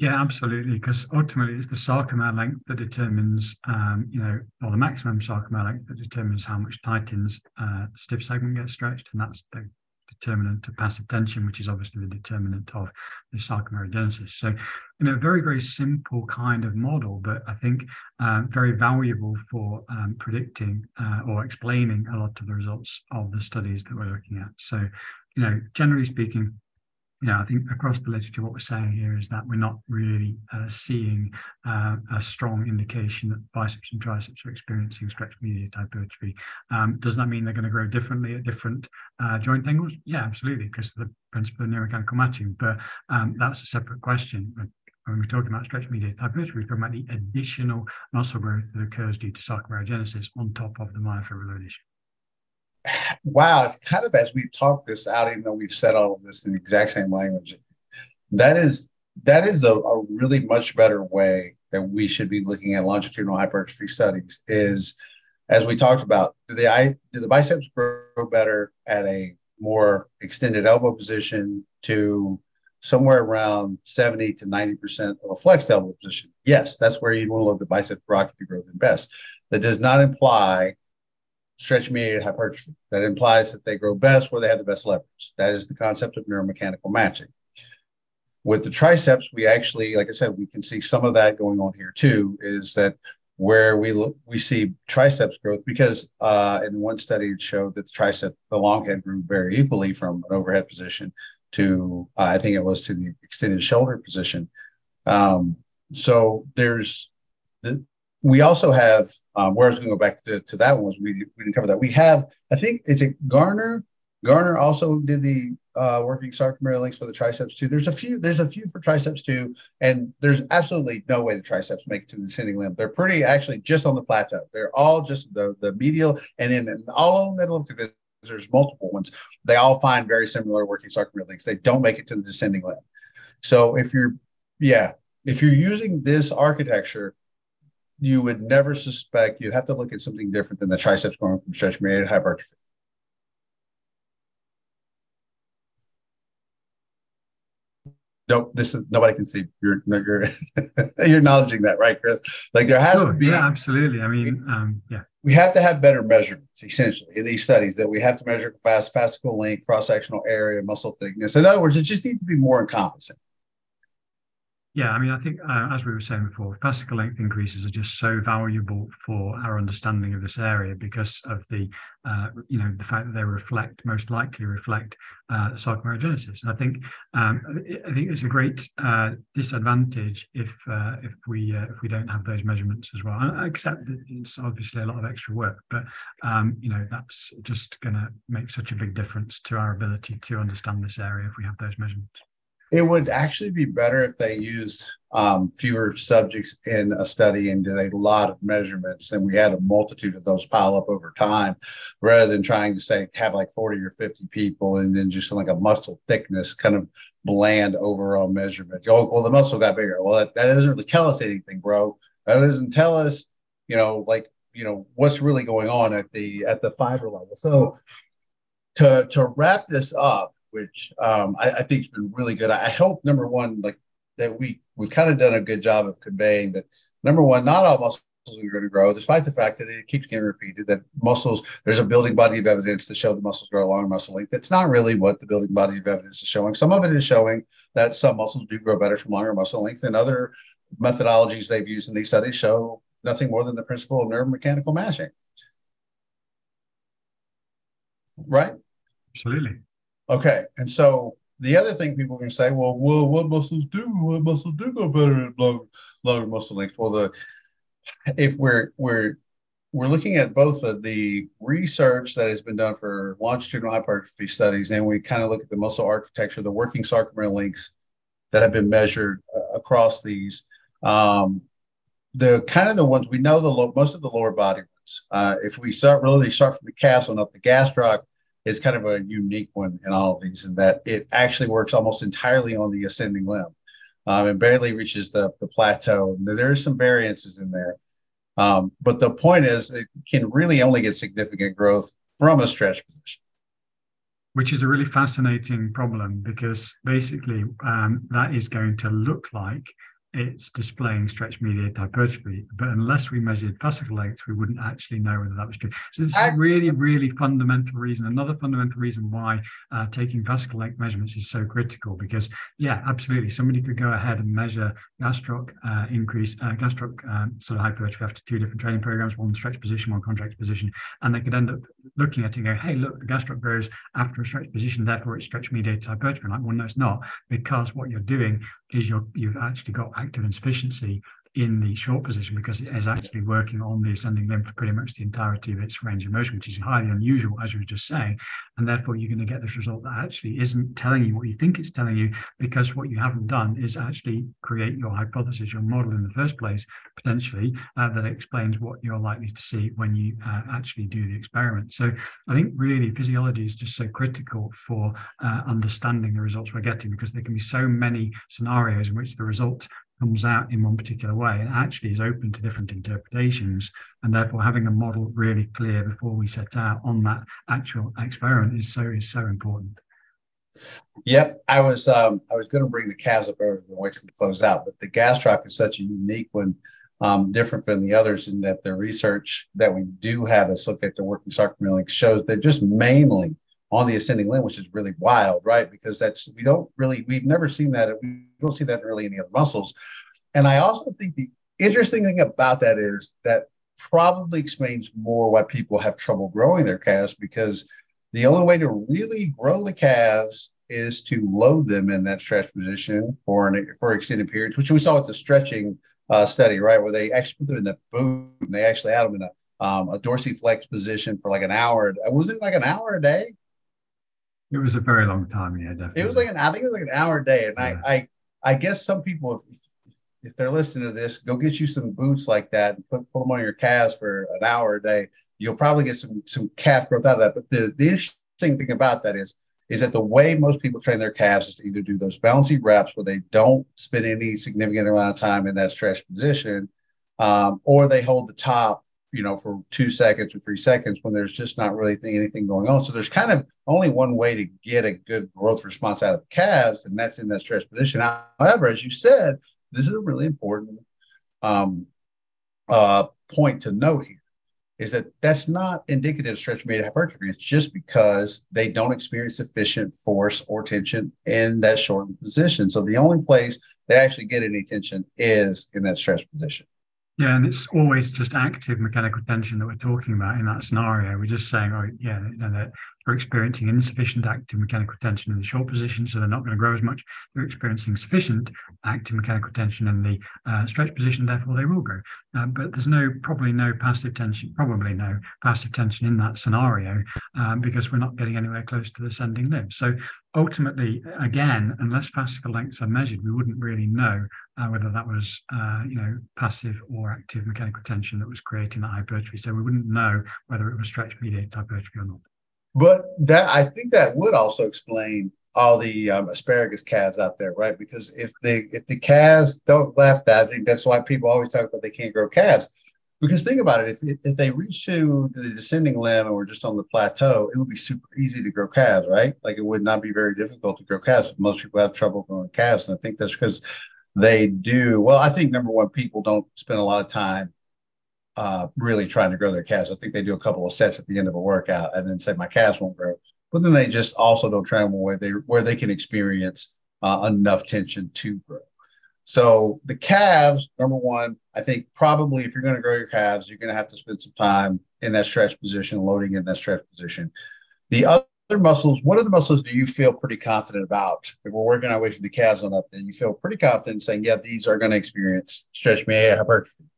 Yeah, absolutely. Because ultimately, it's the sarcomere length that determines, um, you know, or the maximum sarcomere length that determines how much titin's uh, stiff segment gets stretched, and that's the determinant of passive tension, which is obviously the determinant of the sarcomerogenesis. So, you know, very very simple kind of model, but I think uh, very valuable for um, predicting uh, or explaining a lot of the results of the studies that we're looking at. So, you know, generally speaking yeah, I think across the literature, what we're saying here is that we're not really uh, seeing uh, a strong indication that biceps and triceps are experiencing stretch mediated hypertrophy. Um, does that mean they're going to grow differently at different uh, joint angles? Yeah, absolutely, because of the principle of neuromechanical matching. But um, that's a separate question. When we're talking about stretch mediated hypertrophy, we're talking about the additional muscle growth that occurs due to sarcomerogenesis on top of the myofibrillation wow, it's kind of as we've talked this out, even though we've said all of this in the exact same language. That is that is a, a really much better way that we should be looking at longitudinal hypertrophy studies. Is as we talked about, do the do the biceps grow better at a more extended elbow position to somewhere around 70 to 90% of a flexed elbow position? Yes, that's where you'd want to let the bicep to grow the best. That does not imply stretch mediated hypertrophy. That implies that they grow best where they have the best leverage. That is the concept of neuromechanical matching. With the triceps, we actually, like I said, we can see some of that going on here too. Is that where we look, we see triceps growth because uh, in one study it showed that the tricep, the long head grew very equally from an overhead position to uh, I think it was to the extended shoulder position. Um, so there's the, we also have um, where I was going to go back to, to that one was we, we didn't cover that. We have, I think it's a Garner. Garner also did the uh, working sarcomere lengths for the triceps too. There's a few, there's a few for triceps too, and there's absolutely no way the triceps make it to the descending limb. They're pretty actually just on the plateau. They're all just the the medial, and then all of them there's multiple ones. They all find very similar working sarcomere lengths. They don't make it to the descending limb. So if you're, yeah, if you're using this architecture, you would never suspect you'd have to look at something different than the triceps going from stretch mediated hypertrophy. Nope, this is nobody can see. You're you're you're acknowledging that, right, Chris? Like there has to be. Yeah, absolutely. I mean, um, yeah. We have to have better measurements, essentially, in these studies. That we have to measure fast fascicle length, cross sectional area, muscle thickness. In other words, it just needs to be more encompassing. Yeah, I mean, I think uh, as we were saying before, fascicle length increases are just so valuable for our understanding of this area because of the, uh, you know, the fact that they reflect most likely reflect uh, sarcomerogenesis. And I think um, I think it's a great uh, disadvantage if uh, if we uh, if we don't have those measurements as well. I accept that it's obviously a lot of extra work, but um, you know that's just going to make such a big difference to our ability to understand this area if we have those measurements. It would actually be better if they used um, fewer subjects in a study and did a lot of measurements, and we had a multitude of those pile up over time, rather than trying to say have like forty or fifty people and then just like a muscle thickness kind of bland overall measurement. Oh, well, the muscle got bigger. Well, that, that doesn't really tell us anything, bro. That doesn't tell us, you know, like you know what's really going on at the at the fiber level. So to to wrap this up which um, I, I, think has been really good. I, hope number one, like that we we've kind of done a good job of conveying that number one, not all muscles are going to grow, despite the fact that it keeps getting repeated. That muscles, there's a building body of evidence to show the muscles grow along muscle length. That's not really what the building body of evidence is showing. Some of it is showing that some muscles do grow better from longer muscle length, and other methodologies they've used in these studies show nothing more than the principle of neuromechanical matching. Right? Absolutely. Okay, and so the other thing people can say, well, well, what muscles do? What muscles do go better at longer muscle length? Well, the if we're we're we're looking at both of the research that has been done for longitudinal hypertrophy studies, and we kind of look at the muscle architecture, the working sarcomere lengths that have been measured uh, across these. Um, the kind of the ones we know the low, most of the lower body ones. Uh, if we start really start from the calves on up, the gastroc is kind of a unique one in all of these in that it actually works almost entirely on the ascending limb um, and barely reaches the, the plateau. There are some variances in there. Um, but the point is, it can really only get significant growth from a stretch position. Which is a really fascinating problem because basically um, that is going to look like it's displaying stretch mediated hypertrophy. But unless we measured fascicle length, we wouldn't actually know whether that was true. So this is a really, really fundamental reason. Another fundamental reason why uh, taking fascicle length measurements is so critical because, yeah, absolutely. Somebody could go ahead and measure gastroc uh, increase, uh, gastroc um, sort of hypertrophy after two different training programs, one stretch position, one contract position, and they could end up looking at it and go, hey, look, the gastroc grows after a stretch position, therefore it's stretch mediated hypertrophy. And like, well, no, it's not, because what you're doing is you're, you've actually got active insufficiency in the short position because it is actually working on the ascending limb for pretty much the entirety of its range of motion, which is highly unusual, as you were just saying. And therefore, you're going to get this result that actually isn't telling you what you think it's telling you because what you haven't done is actually create your hypothesis, your model in the first place, potentially, uh, that explains what you're likely to see when you uh, actually do the experiment. So I think really physiology is just so critical for uh, understanding the results we're getting because there can be so many scenarios in which the result comes out in one particular way and actually is open to different interpretations. And therefore, having a model really clear before we set out on that actual experiment is so is so important. Yep, I was um, I was going to bring the calves up over the way to close out, but the gastroc is such a unique one, um, different from the others in that the research that we do have that's looked at the working sarcomere shows they're just mainly on the ascending limb, which is really wild, right? Because that's we don't really we've never seen that. We don't see that in really any other muscles. And I also think the interesting thing about that is that probably explains more why people have trouble growing their calves because the only way to really grow the calves is to load them in that stretch position for an for extended periods, which we saw with the stretching uh, study, right, where they actually put them in the boot and they actually had them in a um, a dorsiflex position for like an hour. Was it like an hour a day? It was a very long time. Yeah, definitely. It was like an, I think it was like an hour a day, and yeah. I, I, I guess some people, if, if they're listening to this, go get you some boots like that and put, put them on your calves for an hour a day. You'll probably get some some calf growth out of that. But the, the interesting thing about that is is that the way most people train their calves is to either do those bouncy reps where they don't spend any significant amount of time in that stretch position, um, or they hold the top you know, for two seconds or three seconds when there's just not really anything going on. So there's kind of only one way to get a good growth response out of the calves, and that's in that stretch position. However, as you said, this is a really important um, uh, point to note here is that that's not indicative of stretch mediated hypertrophy. It's just because they don't experience sufficient force or tension in that shortened position. So the only place they actually get any tension is in that stretch position. Yeah, and it's always just active mechanical tension that we're talking about in that scenario. We're just saying, oh, yeah, they're experiencing insufficient active mechanical tension in the short position, so they're not going to grow as much. They're experiencing sufficient active mechanical tension in the uh, stretch position, therefore they will grow. Uh, but there's no, probably no passive tension, probably no passive tension in that scenario um, because we're not getting anywhere close to the descending limb. So ultimately, again, unless fascicle lengths are measured, we wouldn't really know uh, whether that was, uh, you know, passive or active mechanical tension that was creating that hypertrophy. So we wouldn't know whether it was stretch mediated hypertrophy or not. But that I think that would also explain all the um, asparagus calves out there, right? Because if the if the calves don't left that, I think that's why people always talk about they can't grow calves. Because think about it, if, if they reach to the descending limb and we're just on the plateau, it would be super easy to grow calves, right? Like it would not be very difficult to grow calves. Most people have trouble growing calves. And I think that's because they do. Well, I think number one, people don't spend a lot of time uh, really trying to grow their calves. I think they do a couple of sets at the end of a workout and then say my calves won't grow. But then they just also don't train them where they where they can experience uh, enough tension to grow. So the calves, number one, I think probably if you're going to grow your calves, you're going to have to spend some time in that stretch position, loading in that stretch position. The other muscles, what are the muscles do you feel pretty confident about? If we're working our way from the calves on up, then you feel pretty confident saying, yeah, these are going to experience stretch mediated hypertrophy.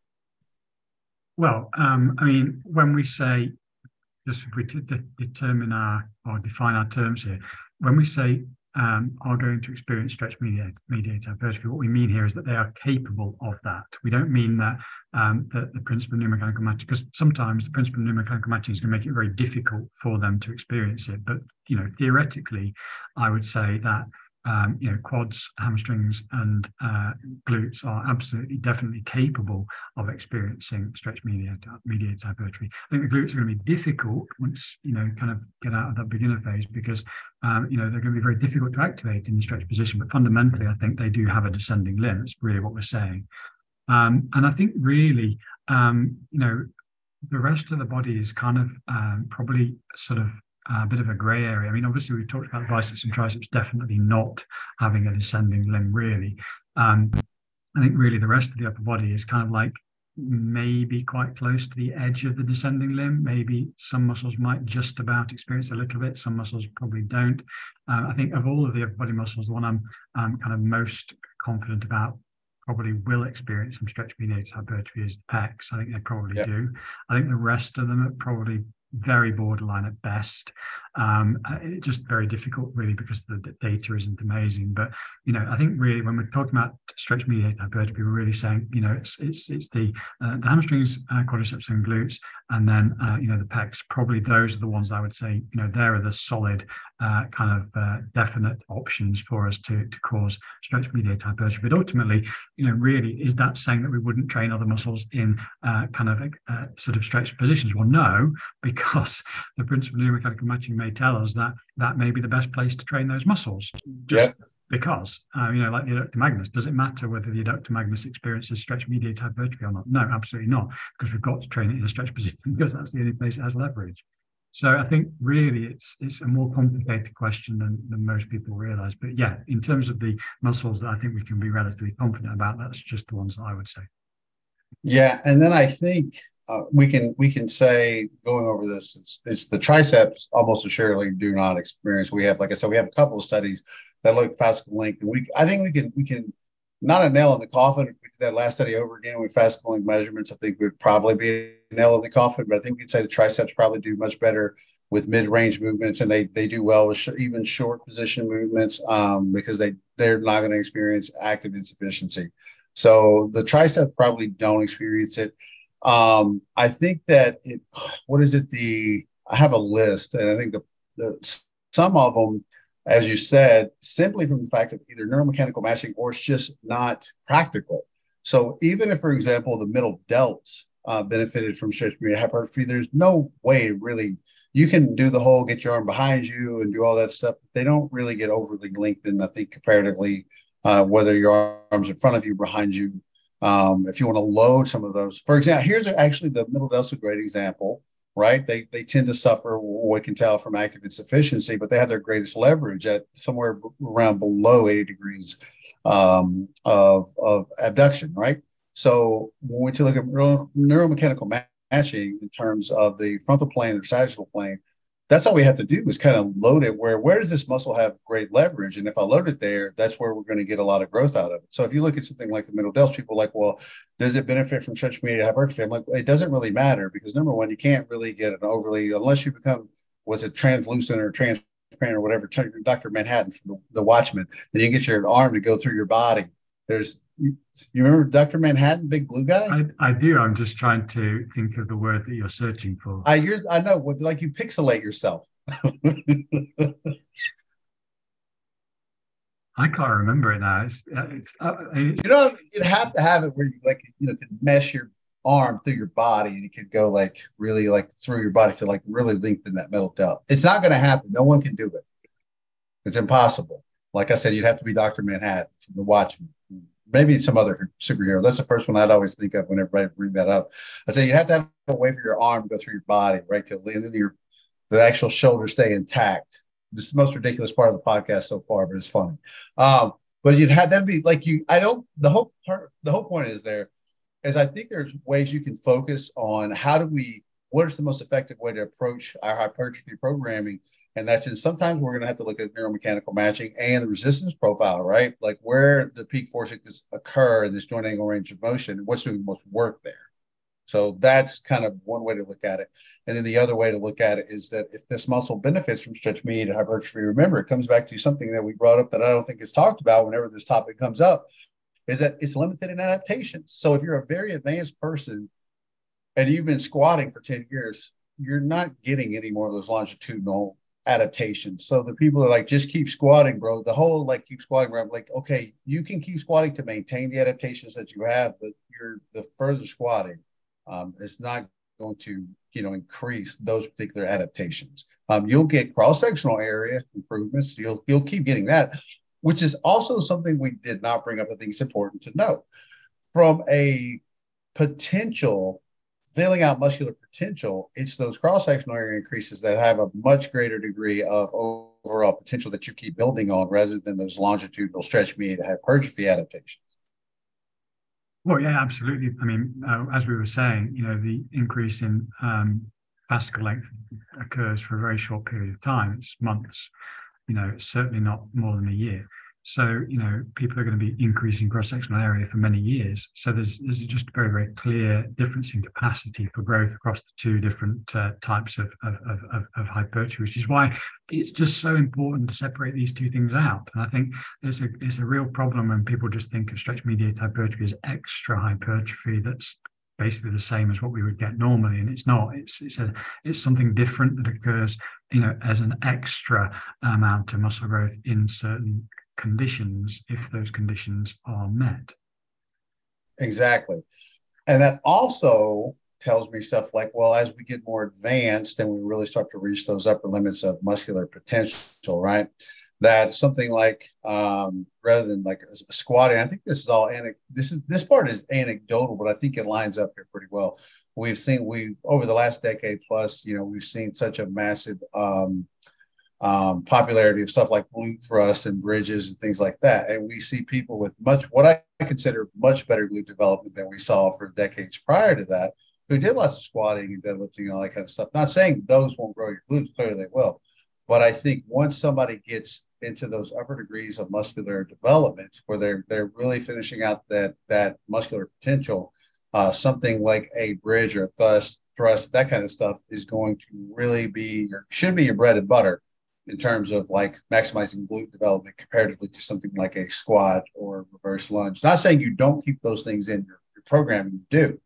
Well, um, I mean, when we say, just if we de- determine our or define our terms here, when we say um, are going to experience stretch mediated, mediated hypertrophy, what we mean here is that they are capable of that. We don't mean that um, that the principle of neuromechanical matching, because sometimes the principle of neuromechanical matching is going to make it very difficult for them to experience it. But you know, theoretically, I would say that um, you know, quads, hamstrings, and uh, glutes are absolutely, definitely capable of experiencing stretch mediated, mediated hypertrophy. I think the glutes are going to be difficult once you know, kind of get out of that beginner phase because um, you know they're going to be very difficult to activate in the stretch position. But fundamentally, I think they do have a descending limb. That's really what we're saying. Um, and I think really, um, you know, the rest of the body is kind of um, probably sort of a bit of a grey area. I mean, obviously, we've talked about biceps and triceps definitely not having a descending limb, really. Um, I think really the rest of the upper body is kind of like maybe quite close to the edge of the descending limb. Maybe some muscles might just about experience a little bit, some muscles probably don't. Um, I think of all of the upper body muscles, the one I'm um, kind of most confident about probably will experience some stretch mediated hypertrophy is the pecs. I think they probably yeah. do. I think the rest of them are probably very borderline at best. Um, uh, just very difficult, really, because the data isn't amazing. But you know, I think really when we're talking about stretch mediated hypertrophy, we're really saying you know it's it's it's the uh, the hamstrings, uh, quadriceps, and glutes, and then uh, you know the pecs. Probably those are the ones I would say you know there are the solid uh, kind of uh, definite options for us to to cause stretch mediated hypertrophy. But ultimately, you know, really is that saying that we wouldn't train other muscles in kind of sort of stretch positions? Well, no, because the principle of neuromechanical matching may tell us that that may be the best place to train those muscles. Just yeah. because, uh, you know, like the adductor magnus, does it matter whether the adductor magnus experiences stretch mediated hypertrophy or not? No, absolutely not, because we've got to train it in a stretch position because that's the only place it has leverage. So I think really it's it's a more complicated question than, than most people realize. But yeah, in terms of the muscles that I think we can be relatively confident about, that's just the ones that I would say. Yeah, and then I think uh, we can we can say going over this it's, it's the triceps almost assuredly do not experience we have like i said we have a couple of studies that look fascicle length and we i think we can we can not a nail in the coffin we did that last study over again with fascicle length measurements i think would probably be nail in the coffin but i think we'd say the triceps probably do much better with mid-range movements and they they do well with sh- even short position movements um, because they they're not going to experience active insufficiency so the triceps probably don't experience it um, I think that it, what is it? The I have a list, and I think the, the some of them, as you said, simply from the fact of either neuromechanical matching or it's just not practical. So even if, for example, the middle delts uh, benefited from stretch mediated hypertrophy, there's no way really you can do the whole get your arm behind you and do all that stuff. They don't really get overly lengthened. I think comparatively, uh, whether your arms in front of you, behind you, um, if you want to load some of those, for example, here's actually the middle delta a great example. right? They they tend to suffer we can tell from active insufficiency, but they have their greatest leverage at somewhere around below 80 degrees um, of, of abduction, right? So when we look at neuro, neuromechanical matching in terms of the frontal plane or sagittal plane, that's all we have to do is kind of load it where where does this muscle have great leverage? And if i load it there that's where we're going to get a lot of growth out of it. So if you look at something like the middle delts people are like well does it benefit from stretch mediated hypertrophy? I'm like it doesn't really matter because number one you can't really get an overly unless you become was it translucent or transparent or whatever dr manhattan from the, the Watchmen then you get your arm to go through your body. There's you, remember Dr. Manhattan, big blue guy? I, I do. I'm just trying to think of the word that you're searching for. I use I know, like you pixelate yourself. I can't remember it now. It's, uh, it's uh, you know you'd have to have it where you like you know can mesh your arm through your body and you could go like really like through your body to like really lengthen that metal delt. It's not going to happen. No one can do it. It's impossible. Like I said, you'd have to be Dr. Manhattan from The Watchmen maybe some other superhero. That's the first one I'd always think of whenever I bring that up. I say you have to have a way for your arm to go through your body, right? To and then your the actual shoulder stay intact. This is the most ridiculous part of the podcast so far, but it's funny. Um, but you'd have that be like you. I don't. The whole part. The whole point is there, is I think there's ways you can focus on how do we. What is the most effective way to approach our hypertrophy programming and that's in sometimes we're going to have to look at neuromechanical matching and the resistance profile, right? Like where the peak forces occur in this joint angle range of motion, what's doing the most work there. So that's kind of one way to look at it. And then the other way to look at it is that if this muscle benefits from stretch mediated hypertrophy, remember it comes back to something that we brought up that I don't think is talked about whenever this topic comes up, is that it's limited in adaptations. So if you're a very advanced person and you've been squatting for 10 years, you're not getting any more of those longitudinal adaptation. So the people are like, just keep squatting, bro. The whole like keep squatting, bro. I'm like, okay, you can keep squatting to maintain the adaptations that you have, but you're the further squatting, um, it's not going to, you know, increase those particular adaptations. Um, you'll get cross-sectional area improvements. You'll you'll keep getting that, which is also something we did not bring up. I think it's important to note from a potential filling out muscular potential, it's those cross sectional area increases that have a much greater degree of overall potential that you keep building on rather than those longitudinal stretch mediated hypertrophy adaptations. Well, yeah, absolutely. I mean, uh, as we were saying, you know, the increase in um, fascicle length occurs for a very short period of time. It's months, you know, certainly not more than a year. So, you know, people are going to be increasing cross-sectional area for many years. So there's, there's just a very, very clear difference in capacity for growth across the two different uh, types of, of, of, of, hypertrophy, which is why it's just so important to separate these two things out. And I think it's a, it's a real problem when people just think of stretch-mediated hypertrophy as extra hypertrophy that's basically the same as what we would get normally and it's not it's it's a it's something different that occurs you know as an extra amount of muscle growth in certain conditions if those conditions are met. Exactly. And that also tells me stuff like, well, as we get more advanced and we really start to reach those upper limits of muscular potential, right? That something like um, rather than like a squatting, I think this is all anec- this is this part is anecdotal, but I think it lines up here pretty well. We've seen we over the last decade plus, you know, we've seen such a massive um, um, popularity of stuff like glute thrust and bridges and things like that. And we see people with much what I consider much better glute development than we saw for decades prior to that, who did lots of squatting and deadlifting and all that kind of stuff. Not saying those won't grow your glutes, clearly they will. But I think once somebody gets into those upper degrees of muscular development, where they're they're really finishing out that that muscular potential, uh, something like a bridge or a thrust, thrust, that kind of stuff is going to really be your should be your bread and butter in terms of like maximizing glute development comparatively to something like a squat or reverse lunge. Not saying you don't keep those things in your, your programming, you do,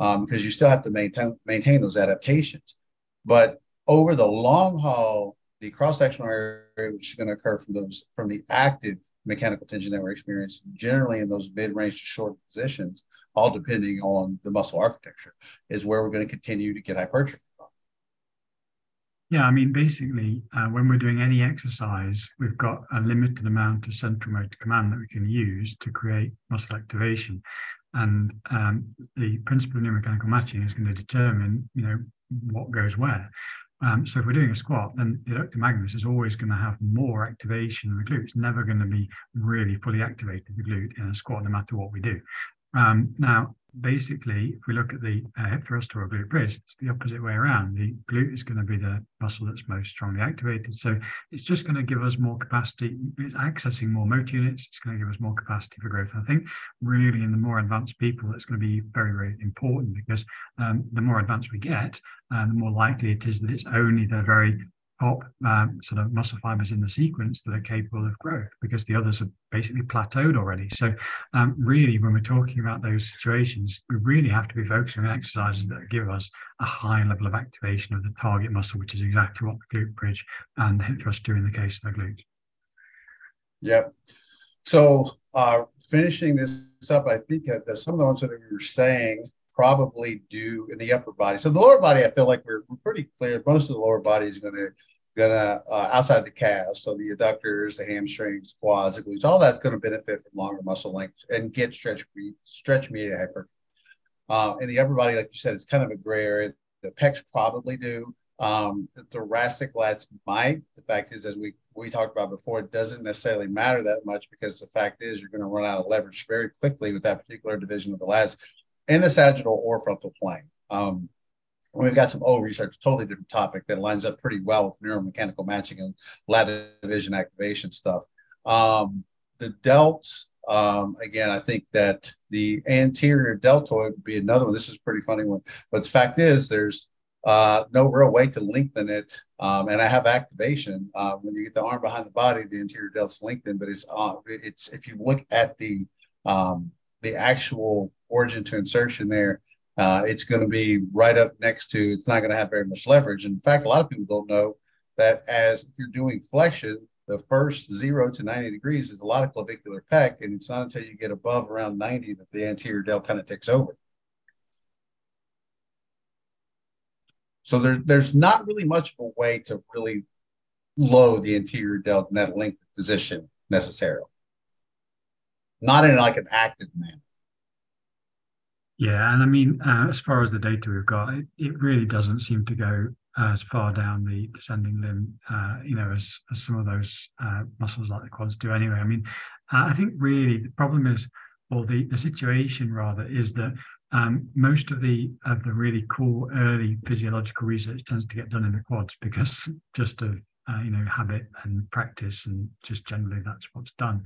um, because you still have to maintain maintain those adaptations. But over the long haul, the cross-sectional area which is going to occur from those from the active mechanical tension that we're experiencing, generally in those mid-range to short positions, all depending on the muscle architecture, is where we're going to continue to get hypertrophy. Yeah, I mean, basically, uh, when we're doing any exercise, we've got a limited amount of central motor command that we can use to create muscle activation. And um, the principle of neuromechanical matching is going to determine, you know, what goes where. Um, so if we're doing a squat, then the adductor magnus is always going to have more activation than the glute. It's never going to be really fully activated, the glute, in a squat, no matter what we do. Um, now, basically, if we look at the uh, hip thrust or glute bridge, it's the opposite way around. The glute is going to be the muscle that's most strongly activated. So it's just going to give us more capacity. It's accessing more motor units. It's going to give us more capacity for growth. And I think really in the more advanced people, it's going to be very, very important because um, the more advanced we get, uh, the more likely it is that it's only the very top um, sort of muscle fibers in the sequence that are capable of growth because the others are basically plateaued already. So, um, really, when we're talking about those situations, we really have to be focusing on exercises that give us a high level of activation of the target muscle, which is exactly what the glute bridge and hip thrust do in the case of the glute. Yep. So, uh, finishing this up, I think that some of the ones that we were saying probably do in the upper body. So the lower body, I feel like we're, we're pretty clear. Most of the lower body is going to gonna uh, outside the calves, so the adductors, the hamstrings, quads, the glutes, all that's going to benefit from longer muscle length and get stretch stretch mediated hypertrophy. Uh, in the upper body, like you said, it's kind of a gray area. The pecs probably do. Um, the thoracic lats might. The fact is, as we we talked about before, it doesn't necessarily matter that much because the fact is you're going to run out of leverage very quickly with that particular division of the lats in the sagittal or frontal plane. Um, we've got some O research, totally different topic that lines up pretty well with neuromechanical matching and lat division activation stuff. Um, the delts, um, again, I think that the anterior deltoid would be another one. This is pretty funny one, but the fact is, there's uh, no real way to lengthen it. Um, and I have activation uh, when you get the arm behind the body, the anterior delt's lengthened, but it's uh, it's if you look at the um, the actual origin to insertion there, uh, it's going to be right up next to, it's not going to have very much leverage. In fact, a lot of people don't know that as if you're doing flexion, the first zero to 90 degrees is a lot of clavicular pec, and it's not until you get above around 90 that the anterior delt kind of takes over. So there, there's not really much of a way to really load the anterior delt in that length position necessarily. Not in like an active manner. Yeah, and I mean, uh, as far as the data we've got, it, it really doesn't seem to go as far down the descending limb, uh, you know, as, as some of those uh, muscles like the quads do. Anyway, I mean, uh, I think really the problem is, or the the situation rather, is that um, most of the of the really cool early physiological research tends to get done in the quads because just of uh, you know habit and practice and just generally that's what's done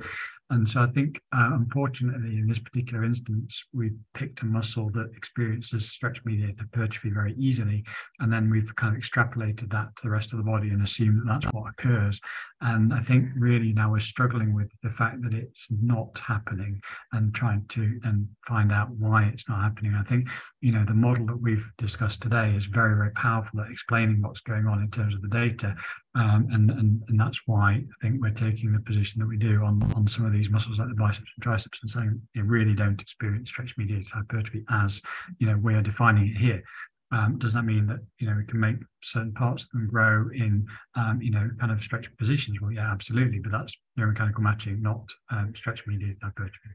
and so I think, uh, unfortunately, in this particular instance, we've picked a muscle that experiences stretch mediated hypertrophy very easily. And then we've kind of extrapolated that to the rest of the body and assumed that that's what occurs. And I think really now we're struggling with the fact that it's not happening and trying to and find out why it's not happening. I think, you know, the model that we've discussed today is very, very powerful at explaining what's going on in terms of the data. Um, and, and and that's why I think we're taking the position that we do on, on some of these muscles like the biceps and triceps and saying they really don't experience stretch mediated hypertrophy as you know we are defining it here. Um, does that mean that you know we can make certain parts of them grow in um, you know kind of stretch positions? Well, yeah, absolutely, but that's neuromechanical matching, not um, stretch mediated hypertrophy.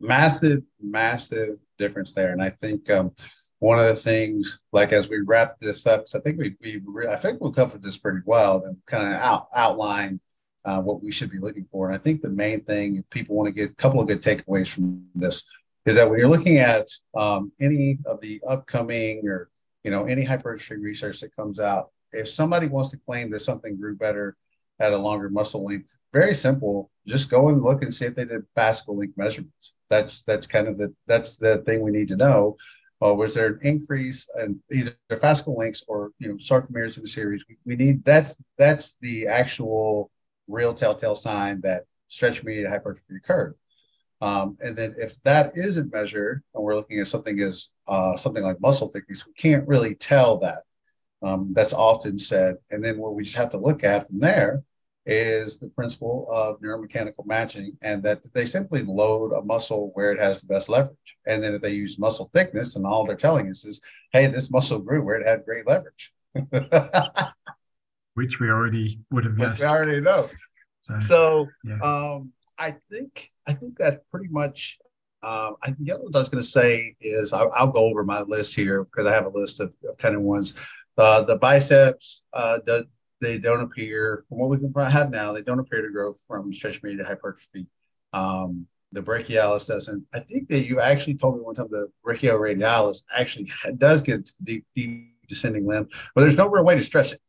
Massive, massive difference there, and I think um, one of the things, like as we wrap this up, I think we, we I think we'll cover this pretty well and kind of out, outline uh, what we should be looking for. And I think the main thing, people want to get a couple of good takeaways from this, is that when you're looking at um, any of the upcoming or you know any hypertrophy research that comes out, if somebody wants to claim that something grew better at a longer muscle length, very simple. Just go and look and see if they did fascicle length measurements. That's that's kind of the that's the thing we need to know uh, was there an increase in either fascicle lengths or you know sarcomeres in the series? We, we, need that's that's the actual real telltale sign that stretch mediated hypertrophy occurred. Um, and then if that isn't measured, and we're looking at something as uh, something like muscle thickness, we can't really tell that. Um, that's often said. And then what we just have to look at from there is the principle of neuromechanical matching, and that they simply load a muscle where it has the best leverage. And then if they use muscle thickness, and all they're telling us is, hey, this muscle grew where it had great leverage. Which we already would have guessed. we already know. So, so yeah. um, I think I think that's pretty much um, I, the other ones I was going to say is I'll, I'll, go over my list here because I have a list of, of kind of ones. Uh, the biceps, uh, they don't appear from what we can have now. They don't appear to grow from stretch mediated hypertrophy. Um, the brachialis doesn't. I think that you actually told me one time the brachioradialis actually does get to the deep, deep descending limb, but there's no real way to stretch it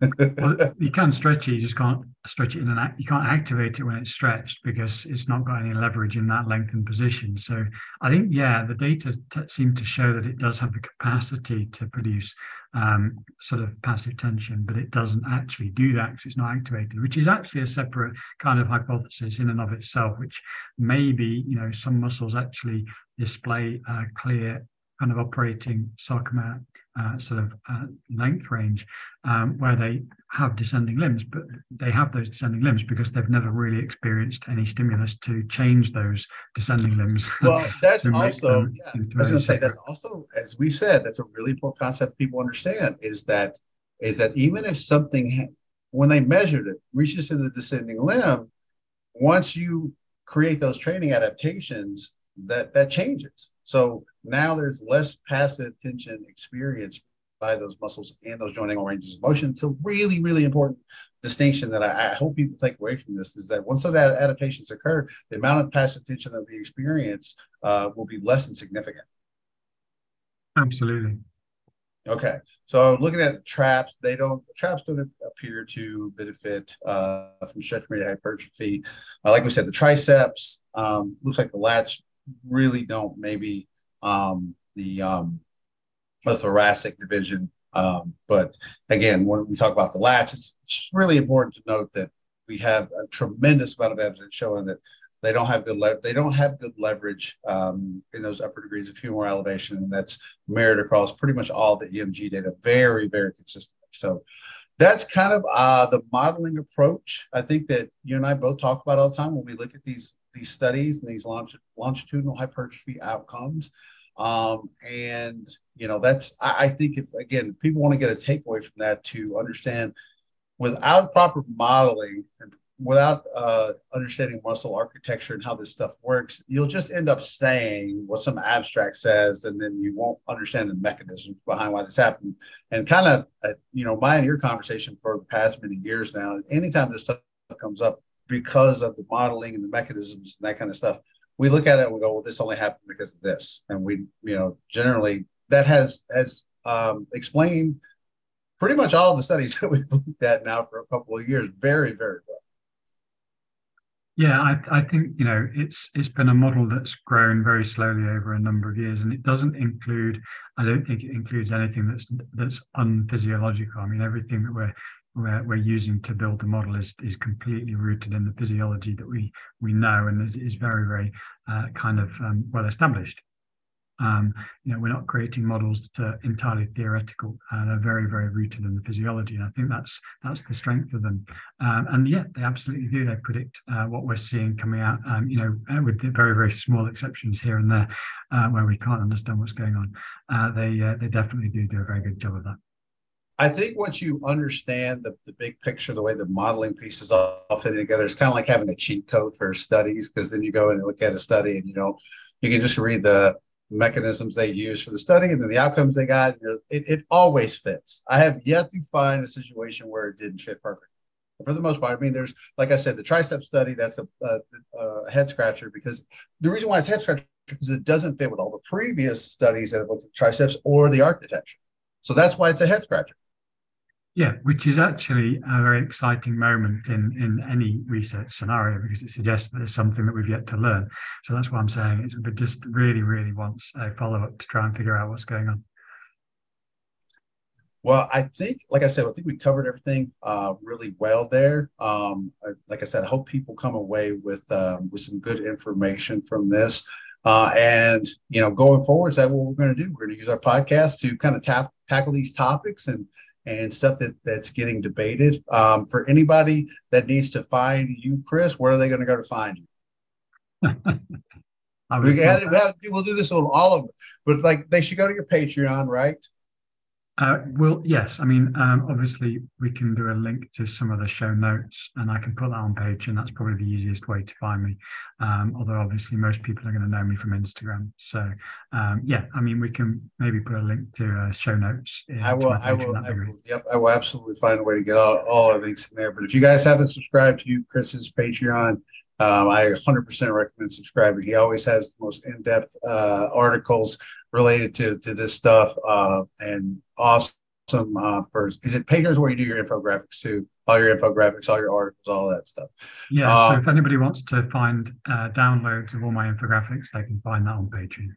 well, you can stretch it, you just can't stretch it in an act. you can't activate it when it's stretched because it's not got any leverage in that lengthened position. So I think yeah, the data t- seem to show that it does have the capacity to produce um, sort of passive tension, but it doesn't actually do that because it's not activated, which is actually a separate kind of hypothesis in and of itself, which maybe you know some muscles actually display a clear kind of operating sarcomere uh, sort of uh, length range um, where they have descending limbs, but they have those descending limbs because they've never really experienced any stimulus to change those descending limbs. Well, that's also, yeah, I was going to say that's also, as we said, that's a really important concept people understand is that is that even if something when they measured it reaches to the descending limb, once you create those training adaptations, that that changes. So now there's less passive tension experience by those muscles and those joint angle ranges of motion. It's a really, really important distinction that I, I, hope people take away from this is that once those adaptations occur, the amount of passive tension of the experience uh, will be less than significant. Absolutely. Okay, so looking at the traps, they don't traps don't appear to benefit uh, from stretch mediated hypertrophy. Uh, like we said, the triceps um, looks like the lats really don't. Maybe um, the um, the thoracic division. Um, but again, when we talk about the lats, it's, it's really important to note that we have a tremendous amount of evidence showing that they don't have good le- they don't have good leverage um, in those upper degrees of humeral elevation, and that's mirrored across pretty much all the EMG data, very very consistently. So that's kind of uh, the modeling approach. I think that you and I both talk about all the time when we look at these these studies and these longitudinal hypertrophy outcomes. Um, and you know, that's I, I think if again people want to get a takeaway from that to understand without proper modeling without uh, understanding muscle architecture and how this stuff works, you'll just end up saying what some abstract says, and then you won't understand the mechanisms behind why this happened. And kind of, uh, you know, my and your conversation for the past many years now, anytime this stuff comes up because of the modeling and the mechanisms and that kind of stuff, we look at it and we go, well, this only happened because of this. And we, you know, generally that has has um, explained pretty much all the studies that we've looked at now for a couple of years very, very well. Yeah, I, I think you know it's it's been a model that's grown very slowly over a number of years, and it doesn't include. I don't think it includes anything that's that's unphysiological. I mean, everything that we're we're, we're using to build the model is is completely rooted in the physiology that we we know and is, is very very uh, kind of um, well established. Um, you know, we're not creating models that are entirely theoretical. Uh, they're very, very rooted in the physiology, and I think that's that's the strength of them. Um, and yeah, they absolutely do. They predict uh, what we're seeing coming out. Um, you know, uh, with very, very small exceptions here and there, uh, where we can't understand what's going on. Uh, they uh, they definitely do do a very good job of that. I think once you understand the, the big picture, the way the modeling pieces all fit together, it's kind of like having a cheat code for studies because then you go and look at a study and you know you can just read the mechanisms they use for the study and then the outcomes they got. It, it always fits. I have yet to find a situation where it didn't fit perfect. For the most part, I mean, there's like I said, the tricep study that's a, a, a head scratcher because the reason why it's head scratcher because it doesn't fit with all the previous studies that have looked at triceps or the architecture. So that's why it's a head scratcher. Yeah, which is actually a very exciting moment in, in any research scenario because it suggests that there's something that we've yet to learn. So that's why I'm saying it just really, really wants a follow up to try and figure out what's going on. Well, I think, like I said, I think we covered everything uh, really well there. Um, like I said, I hope people come away with um, with some good information from this. Uh, and you know, going forward, is that what we're going to do? We're going to use our podcast to kind of tap tackle these topics and and stuff that that's getting debated. Um, for anybody that needs to find you, Chris, where are they going to go to find you? we had, we will do this on all of them, but like they should go to your Patreon, right? Uh, well, yes. I mean, um, obviously, we can do a link to some of the show notes, and I can put that on page, and that's probably the easiest way to find me. Um, although obviously, most people are going to know me from Instagram. So, um, yeah, I mean, we can maybe put a link to uh, show notes. I will. I will, I will. Yep, I will absolutely find a way to get all, all our links in there. But if you guys haven't subscribed to Chris's Patreon, um, I 100% recommend subscribing. He always has the most in-depth uh, articles related to to this stuff, uh, and awesome uh, for is it pages where you do your infographics too, all your infographics, all your articles, all that stuff. Yeah. Um, so if anybody wants to find uh, downloads of all my infographics, they can find that on Patreon.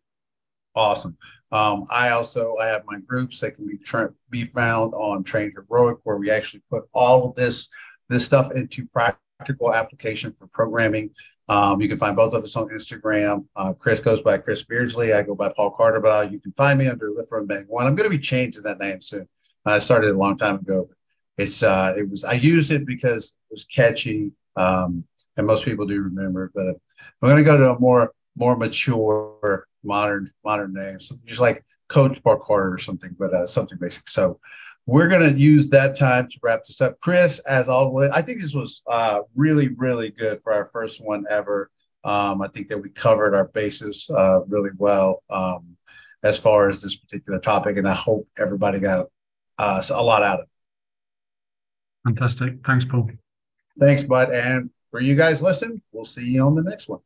Awesome. Um, I also I have my groups that can be tra- be found on Train Heroic, where we actually put all of this this stuff into practical application for programming. Um, you can find both of us on Instagram. Uh, Chris goes by Chris Beardsley. I go by Paul Carter. But you can find me under Lift Run Bang One. I'm going to be changing that name soon. I started a long time ago. It's uh, it was I used it because it was catchy, um, and most people do remember it. But I'm going to go to a more more mature, modern modern name, so just like Coach Paul Carter or something, but uh, something basic. So we're going to use that time to wrap this up. Chris, as always, I think this was uh, really, really good for our first one ever. Um, I think that we covered our bases uh, really well um, as far as this particular topic, and I hope everybody got uh, a lot out of it. Fantastic. Thanks, Paul. Thanks, bud. And for you guys listen, we'll see you on the next one.